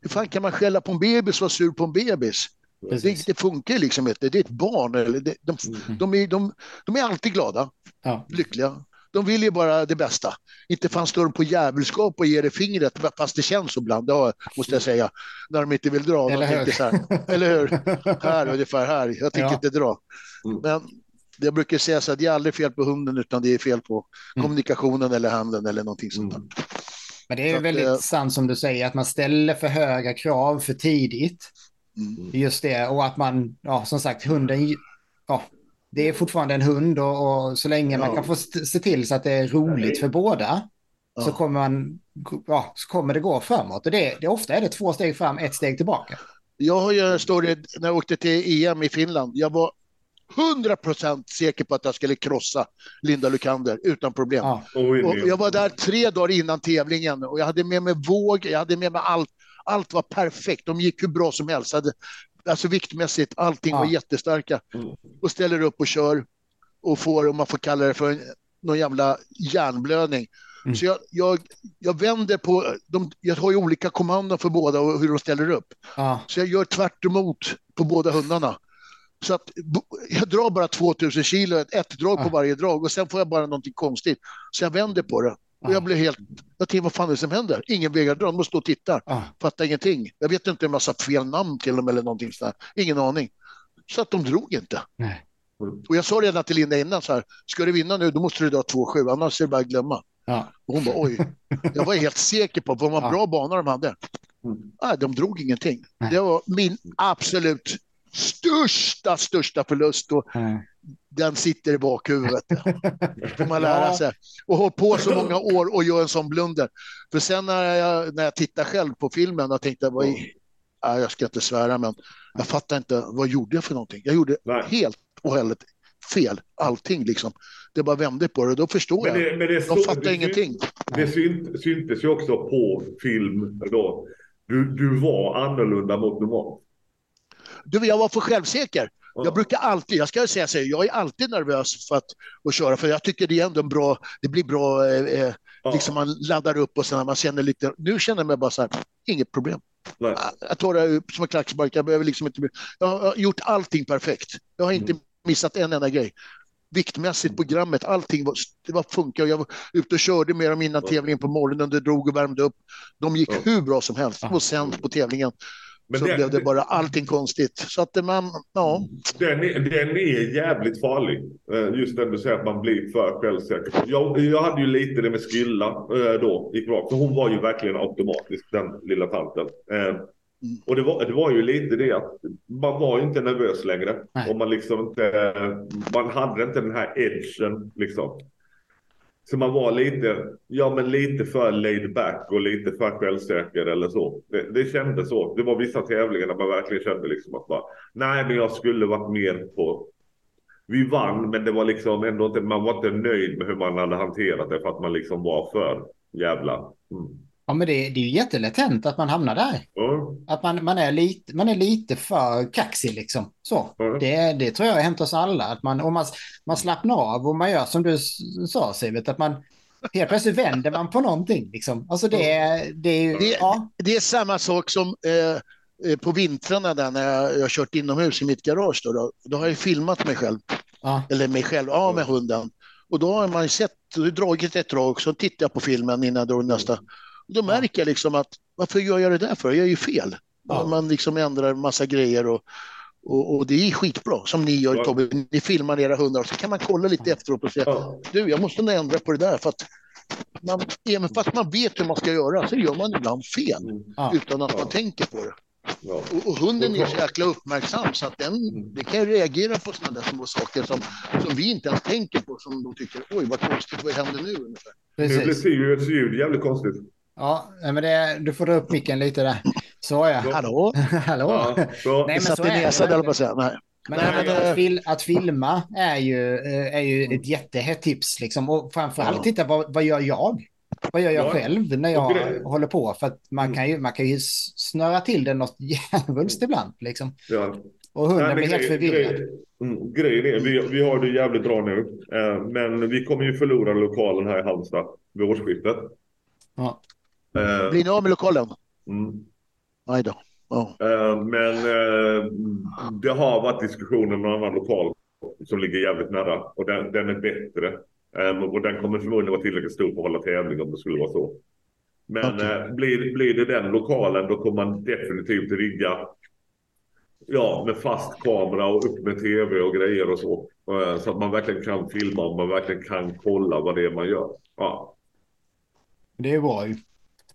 Hur fan kan man skälla på en bebis och vara sur på en bebis? Det, det, funkar liksom inte. Det är ett barn. Eller det, de, mm. de, är, de, de är alltid glada, ja. lyckliga. De vill ju bara det bästa. Inte fan står de på djävulskap och ger det fingret, fast det känns så ibland, det måste jag säga, när de inte vill dra. Eller hur? Så här, eller hur? Här, ungefär här. Jag tänker ja. inte dra. Mm. Men jag brukar säga så att det är aldrig fel på hunden, utan det är fel på mm. kommunikationen eller handen eller någonting sånt där. Mm. Men det är ju väldigt att, sant som du säger, att man ställer för höga krav för tidigt. Mm. Just det, och att man, ja som sagt, hunden, ja, det är fortfarande en hund och, och så länge ja. man kan få se till så att det är roligt för båda ja. så, kommer man, ja, så kommer det gå framåt. Och det, det, ofta är det två steg fram, ett steg tillbaka. Jag har ju en story när jag åkte till EM i Finland. Jag var 100% säker på att jag skulle krossa Linda Lukander utan problem. Ja. Och jag var där tre dagar innan tävlingen och jag hade med mig våg, jag hade med mig allt. Allt var perfekt, de gick hur bra som helst. Alltså viktmässigt, allting ja. var jättestarka. Mm. Och ställer upp och kör och får, om man får kalla det för, någon jävla hjärnblödning. Mm. Så jag, jag, jag vänder på, de, jag har ju olika kommandon för båda och hur de ställer upp. Ja. Så jag gör tvärt på båda hundarna. Så att jag drar bara 2000 kilo, ett drag på varje drag och sen får jag bara någonting konstigt. Så jag vänder på det. Och jag blev helt, jag tänkte vad fan är det som händer? Ingen vägrar dra, de står och tittar. Ah. Fattar ingenting. Jag vet inte om jag satt fel namn till dem eller någonting sådär. Ingen aning. Så att de drog inte. Nej. Och jag sa redan till Linda innan så här, ska du vinna nu då måste du dra 2-7, annars är det bara att glömma. Ja. Och hon bara oj. Jag var helt säker på, vad ja. bra banor de hade. Mm. Nej, de drog ingenting. Nej. Det var min absolut största, största förlust. Och mm. Den sitter i bakhuvudet. får man lära sig. Och håll på så många år och gör en sån blunder. För sen när jag, när jag tittar själv på filmen och tänkte, vad i, ja, jag ska inte svära, men jag fattar inte, vad gjorde jag för någonting? Jag gjorde Nej. helt och hållet fel, allting liksom. Det bara vände på det och då förstår men det, jag. Men det De fattar ingenting. Det syntes ju också på film då. Du, du var annorlunda mot normalt. Du, jag var för självsäker. Jag brukar alltid, jag ska säga så, jag är alltid nervös för att, att köra för jag tycker det är ändå en bra, det blir bra, eh, eh liksom man laddar upp och sen man känner lite, nu känner jag mig bara så här, inget problem. Nej. Jag tar det som en klackspark, jag behöver liksom inte, jag har gjort allting perfekt. Jag har inte mm. missat en enda grej. viktmässigt, programmet, allting var, det var funkar. Jag var ute och körde med dem innan tävlingen på morgonen, det drog och värmde upp. De gick hur bra som helst och sen på tävlingen men så det, blev det bara allting konstigt. Så att man, ja. Den är, den är jävligt farlig. Eh, just den du säger att man blir för självsäker. Jag, jag hade ju lite det med Skilla eh, då i Kroatien. För hon var ju verkligen automatisk, den lilla tanten. Eh, Mm. Och det var, det var ju lite det att man var ju inte nervös längre. Nej. Och man liksom inte, man hade inte den här edgen liksom. Så man var lite, ja men lite för laid back och lite för självsäker eller så. Det, det kändes så. Det var vissa tävlingar där man verkligen kände liksom att bara, nej men jag skulle varit mer på vi vann, men det var liksom ändå inte, man var inte nöjd med hur man hade hanterat det för att man liksom var för jävla. Mm. Ja, men det, det är ju jättelätt hänt att man hamnar där. Mm. Att man, man, är lite, man är lite för kaxig liksom. Så. Mm. Det, det tror jag har hänt oss alla. Att man, om man, man slappnar av och man gör som du sa Sivert, att man helt plötsligt vänder man på någonting. Liksom. Alltså det, det är ju, det, ja. det är samma sak som eh, eh, på vintrarna där när jag, har kört inomhus i mitt garage. Då, då, då har jag filmat mig själv. Ja. Eller mig själv, ja med hunden. Och då har man sett, dragit ett drag, så tittar jag på filmen innan jag drar nästa. Då märker jag liksom att varför gör jag det där för? Jag gör ju fel. Ja. Man liksom ändrar massa grejer och, och, och, det är skitbra som ni gör Tobbe. Ni filmar era hundar och så kan man kolla lite efteråt och säga ja. du, jag måste nog ändra på det där för att man, även fast man vet hur man ska göra så gör man ibland fel ja. utan att man tänker på det. Ja. Och, och, hunden är så jäkla uppmärksam så att den, mm. det kan reagera på sådana där små saker som, som vi inte ens tänker på som de tycker oj vad konstigt, vad händer nu ungefär. Precis. Ju, det ser ju jävligt konstigt. Ja, men det, du får dra upp micken lite där. Så ja. Hallå? Hallå? Ja, så. Nej, men så är näsan, det. Nej. Men, Nej, men att, fil, att, filma är ju, är ju ett jättehett tips. Liksom. Och framförallt titta vad, vad gör jag? Vad gör jag ja. själv när jag håller på? För att man kan ju, man kan ju snöra till det något djävulskt ibland. Liksom. Ja. Och hunden blir helt förvirrad. Grej, mm, grejen är, vi, vi har det jävligt bra nu. Eh, men vi kommer ju förlora lokalen här i Halmstad vid årsskiftet. Ja. Eh, Blir ni av med lokalen? Mm. Nej då. Oh. Men eh, det har varit diskussioner med en annan lokal som ligger jävligt nära och den, den är bättre. Och den kommer förmodligen vara tillräckligt stor för att hålla tävling om det skulle vara så. Men okay. blir, blir det den lokalen då kommer man definitivt rigga ja, med fast kamera och upp med tv och grejer och så. Så att man verkligen kan filma och man verkligen kan kolla vad det är man gör. Ja. Det är bra ju.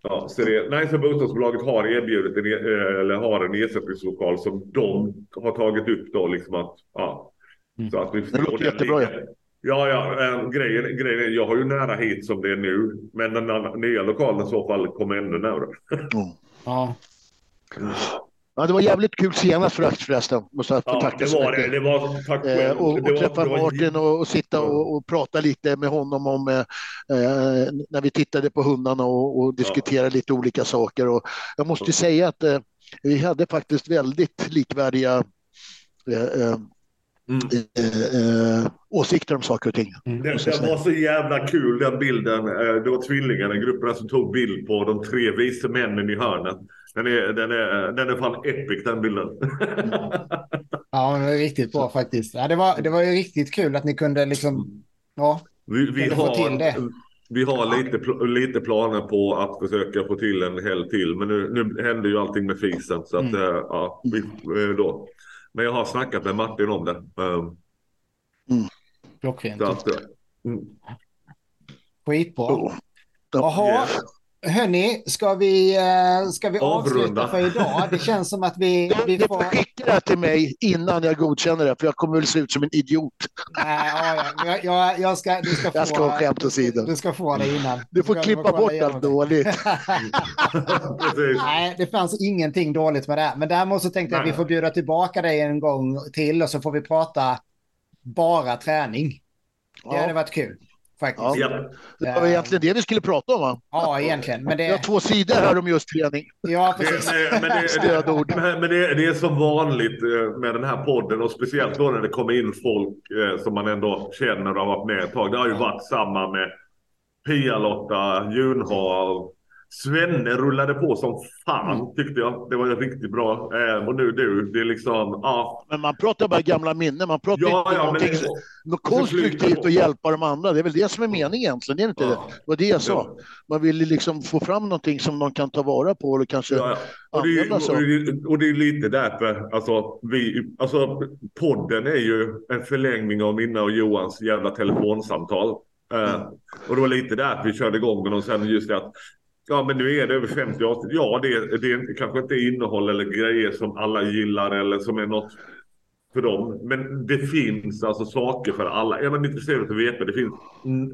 Ja, så det, nej, så bostadsbolaget har erbjudit en, e- eller har en ersättningslokal som de har tagit upp då liksom att, ja. Mm. Så att vi det låter jättebra. Ja. Ja, ja, äh, grejen, grejen jag har ju nära hit som det är nu. Men den nya lokalen i så fall kommer ännu närmare. mm. Ja. Ja, det var jävligt kul senast förresten. Måste jag få ja, tacka det var det. det var, tack eh, och, och träffa Martin och, och, sitta och, och, prata lite med honom om eh, eh, när vi tittade på hundarna och, och diskuterade ja. lite olika saker. Och jag måste ja. säga att eh, vi hade faktiskt väldigt likvärdiga eh, eh, Mm. Eh, åsikter om saker och ting. Mm. Den, den var så jävla kul den bilden. Det var tvillingarna i grupperna som tog bild på de tre vise männen i hörnet. Den är, den är, den är fan epic den bilden. ja, det var riktigt bra faktiskt. Ja, det, var, det var ju riktigt kul att ni kunde liksom, ja, vi, vi har, få till det. Vi har lite, lite planer på att försöka få till en helg till. Men nu, nu händer ju allting med fisen. Så att, mm. Eh, ja, vi, eh, då. Men jag har snackat med Martin om det. Um, mm. Klockrent. Mm. Skitbra. Oh. Jaha, Hörni, ska vi, eh, ska vi avsluta för idag? Det känns som att vi... vi får... Skicka det till mig innan jag godkänner det, för jag kommer väl se ut som en idiot. Nej, ja, jag, jag, jag ska, du ska få, jag ska ha skämt åsido. Du ska få det innan. Du får du klippa bort allt dåligt. Nej, det fanns ingenting dåligt med det. Men däremot så tänkte jag att vi får bjuda tillbaka dig en gång till och så får vi prata bara träning. Det ja. hade varit kul. Faktiskt. Ja. Det var egentligen det vi skulle prata om. Va? Ja, egentligen. Men det... Jag har två sidor här om just träning. Ja, precis. Det, men det, det, men det, det är som vanligt eh, med den här podden och speciellt då när det kommer in folk eh, som man ändå känner och har varit med ett tag. Det har ju varit samma med Pia-Lotta, Junhav, Svenne rullade på som fan mm. tyckte jag. Det var riktigt bra. Eh, och nu du, det är liksom, ja. Men man pratar bara gamla minnen. Man pratar ja, inte ja, någonting det, något konstruktivt och hjälpa de andra. Det är väl det som är meningen egentligen. Det är inte ja. det. det var det jag sa. Man vill liksom få fram någonting som de kan ta vara på eller kanske ja, ja. Och, det, och, det, och det är lite därför, alltså, vi, alltså podden är ju en förlängning av mina och Johans jävla telefonsamtal. Uh, och det var lite där vi körde igång den och sen just det att Ja, men nu är det över 50 avsnitt. Ja, det, det kanske inte innehåll eller grejer som alla gillar eller som är något för dem. Men det finns alltså saker för alla. Är man intresserad av VP, det finns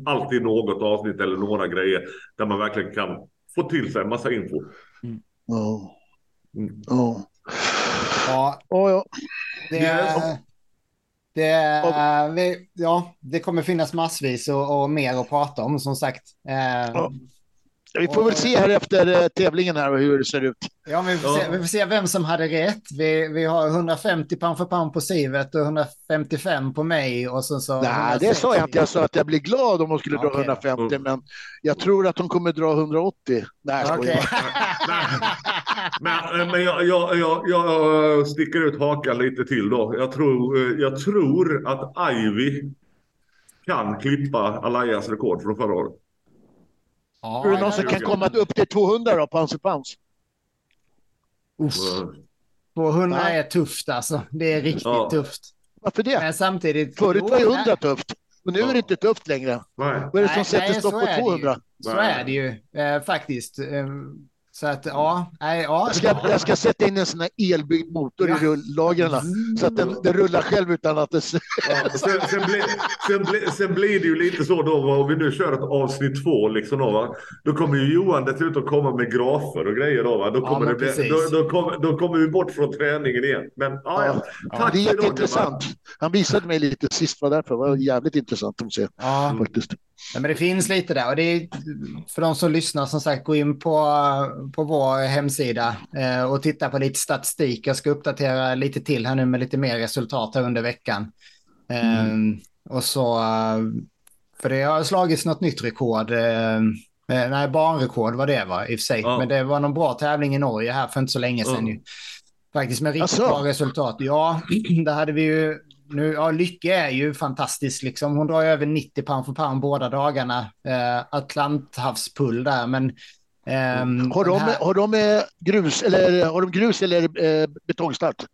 alltid något avsnitt eller några grejer där man verkligen kan få till sig en massa info. Mm. Oh. Mm. Ja. Oh, ja. Det, det, vi, ja, det kommer finnas massvis och, och, mer att prata om som sagt. Eh, oh. Vi får väl se här efter eh, tävlingen här hur det ser ut. Ja, vi får. Se, vi får se vem som hade rätt. Vi, vi har 150 pound för pound på Sivet och 155 på mig. Och så, så Nej, det sa jag inte. Jag sa att jag blir glad om hon skulle okay. dra 150, mm. men jag tror att hon kommer dra 180. Nej, jag okay. men, men jag, jag, jag, jag sticker ut hakan lite till då. Jag tror, eh, jag tror att Ivy kan klippa Alayas rekord från förra året. Ja, Tror du någon som kan komma upp till 200 då, pounds för pounds? 200 är tufft alltså. Det är riktigt ja. tufft. Varför det? Men samtidigt... Förut var ju 100 tufft. Och nu är det inte tufft längre. Nej. Vad är det som nej, sätter stopp på 200? Så är det ju eh, faktiskt. Eh, så att ja, nej, ja. Jag ska, jag ska sätta in en sån här elbyggd motor ja. i rullagren så att den, den, rullar själv utan att det... Ja, sen, sen, blir, sen, blir, sen blir det ju lite så då, om vi nu kör ett avsnitt två, liksom då, va? då kommer ju Johan dessutom komma med grafer och grejer. Då, va? Då, kommer ja, det bli, då, då, kommer, då kommer vi bort från träningen igen. Men ja, ja. Tack det är jätteintressant. Han visade mig lite sist, var därför. Det var jävligt intressant att se. Ja. Faktiskt. Ja, men det finns lite där och det är för de som lyssnar som sagt gå in på, på vår hemsida eh, och titta på lite statistik. Jag ska uppdatera lite till här nu med lite mer resultat här under veckan. Eh, mm. Och så, för det har slagits något nytt rekord. Eh, nej, banrekord var det var i och för sig. Ja. Men det var någon bra tävling i Norge här för inte så länge sedan. Mm. Ju. Faktiskt med riktigt bra resultat. Ja, där hade vi ju nu, ja, Lycke är ju fantastisk liksom. Hon drar över 90 pound för pound båda dagarna. Eh, Atlanthavspull där, men... Eh, har, de, här... har de grus eller har de grus eller eh, betongstart?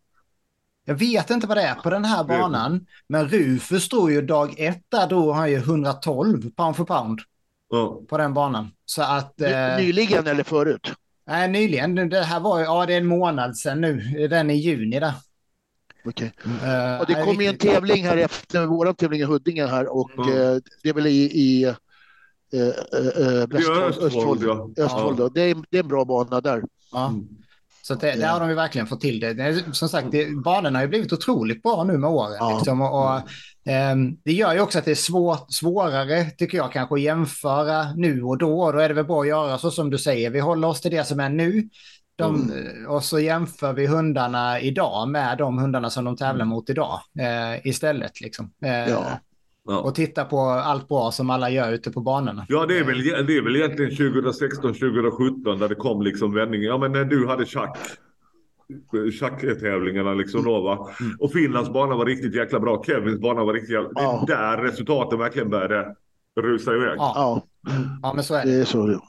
Jag vet inte vad det är på den här banan, men Rufus drog ju dag ett där drog han ju 112 pound för pound mm. på den banan. Så att... Eh... Nyligen eller förut? Nej, nyligen. Det här var ju, ja det är en månad sedan nu. Den i juni där. Okay. Uh, och det kommer en tävling här efter vår tävling i Huddinge här och mm. uh, det är väl i, i uh, Östfold. Ja. Östfold ja. det, är, det är en bra bana där. Ja. Mm. Så det, där har de ju verkligen fått till det. Som sagt, det, banorna har ju blivit otroligt bra nu med åren. Ja. Liksom, och, och um, det gör ju också att det är svår, svårare, tycker jag, kanske att jämföra nu och då. Då är det väl bra att göra så som du säger. Vi håller oss till det som är nu. De, mm. Och så jämför vi hundarna idag med de hundarna som de tävlar mm. mot idag eh, istället. Liksom. Eh, ja. Ja. Och titta på allt bra som alla gör ute på banorna. Ja, det är väl, det är väl egentligen 2016, 2017 där det kom liksom vändningen. Ja, men när du hade schack schacktävlingarna liksom då va. Mm. Och Finlands bana var riktigt jäkla bra. Kevins bana var riktigt jäkla... Ja. Det är där resultaten verkligen började rusa iväg. Ja. Ja, men så är det. Det är så.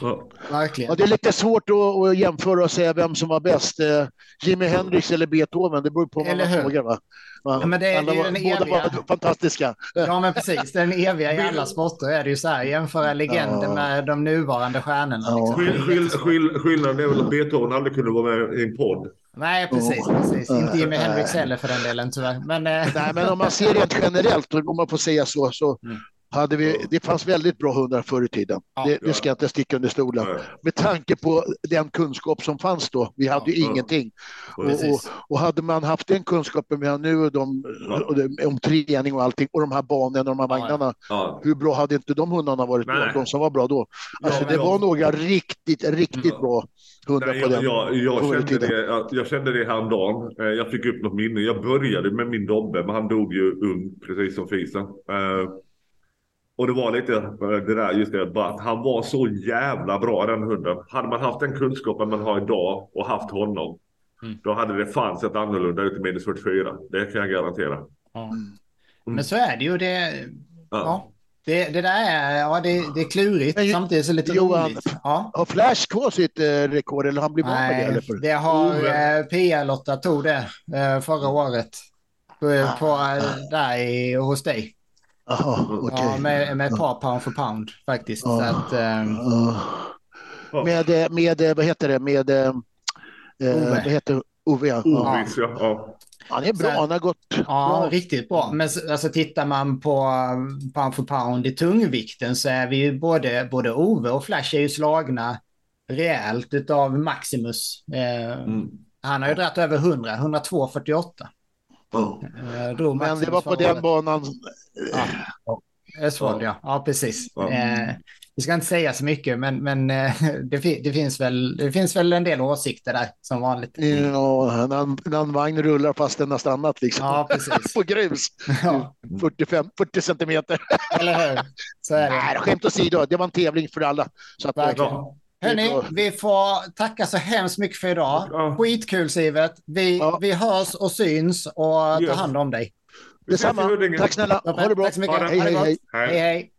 Ja. Verkligen. Ja, det är lite svårt att, att, jämföra och säga vem som var bäst. Eh, Jimi Hendrix eller Beethoven, det beror på vad man frågar. Va? Ja, men det, alla det är den båda eviga. var fantastiska. Ja, men precis. Den eviga i alla sporter är det ju så här. Jämföra legender ja. med de nuvarande stjärnorna. Ja. Liksom. Skill, skill, skillnaden är väl att Beethoven aldrig kunde vara med i en podd. Nej, precis. precis. Inte Jimi Hendrix heller för den delen tyvärr. Men, eh, Nej, men om man ser rent generellt, om man får säga så, så mm hade vi, det fanns väldigt bra hundar förr i tiden. Ja, det, det, ska jag inte sticka under stolen. Ja. Med tanke på den kunskap som fanns då. Vi hade ju ingenting. Och, och, och, hade man haft den kunskapen vi har nu och de, och om träning och allting och de här banorna och de här vagnarna. Hur bra hade inte de hundarna varit då? De som var bra då. Alltså, det var några riktigt, riktigt bra hundar Nej, på den. Jag, jag, kände det, jag kände det häromdagen. Eh, jag fick upp något minne. Jag började med min Dobbe, men han dog ju ung, precis som Fisen. Och det var lite det där, just det, bara att han var så jävla bra den hunden. Hade man haft den kunskapen man har idag och haft honom. Mm. Då hade det fanns ett annorlunda ut i minus 44. Det kan jag garantera. Ja. Mm. Men så är det ju. Det, ja. ja. Det, det där är, ja, det, det är klurigt Men, samtidigt så lite Johan, roligt. Ja. Har Flash kvar sitt eh, rekord eller har han blivit av med det? Eller? Det har eh, PL-Lotta tog det eh, förra året. På, ah. på eh, där i, hos dig. Aha, okay. Ja, med, med ett par pound för pound faktiskt. Ah. Att, um... ah. Med, med, vad heter det, med, eh, Ove. vad heter Ove? Ja. Ove, ja. Han är bra, han har gått Ja, bra. riktigt bra. Men alltså, tittar man på pound för pound i tungvikten så är vi ju både, både Ove och Flash är ju slagna rejält av Maximus. Eh, mm. Han har ju dragit över 100, 102,48. Oh. Men det var på den banan. Ja. Ösvold, ja. ja. precis. Mm. Eh, vi ska inte säga så mycket, men, men eh, det, det, finns väl, det finns väl en del åsikter där som vanligt. Ja, när, en vagn rullar fast den har stannat liksom. Ja, precis. På grus. Ja. 45, 40 centimeter. Eller hur? Så är det. Nej, skämt åsido, det var en tävling för alla. Så att, ja. Hörni, vi får tacka så hemskt mycket för idag. Ja. Skitkul Sivet. Vi, ja. vi hörs och syns och tar hand om dig. Detsamma. Tack snälla. Ha det bra. Tack så mycket. Hej, hej, hej. hej, hej.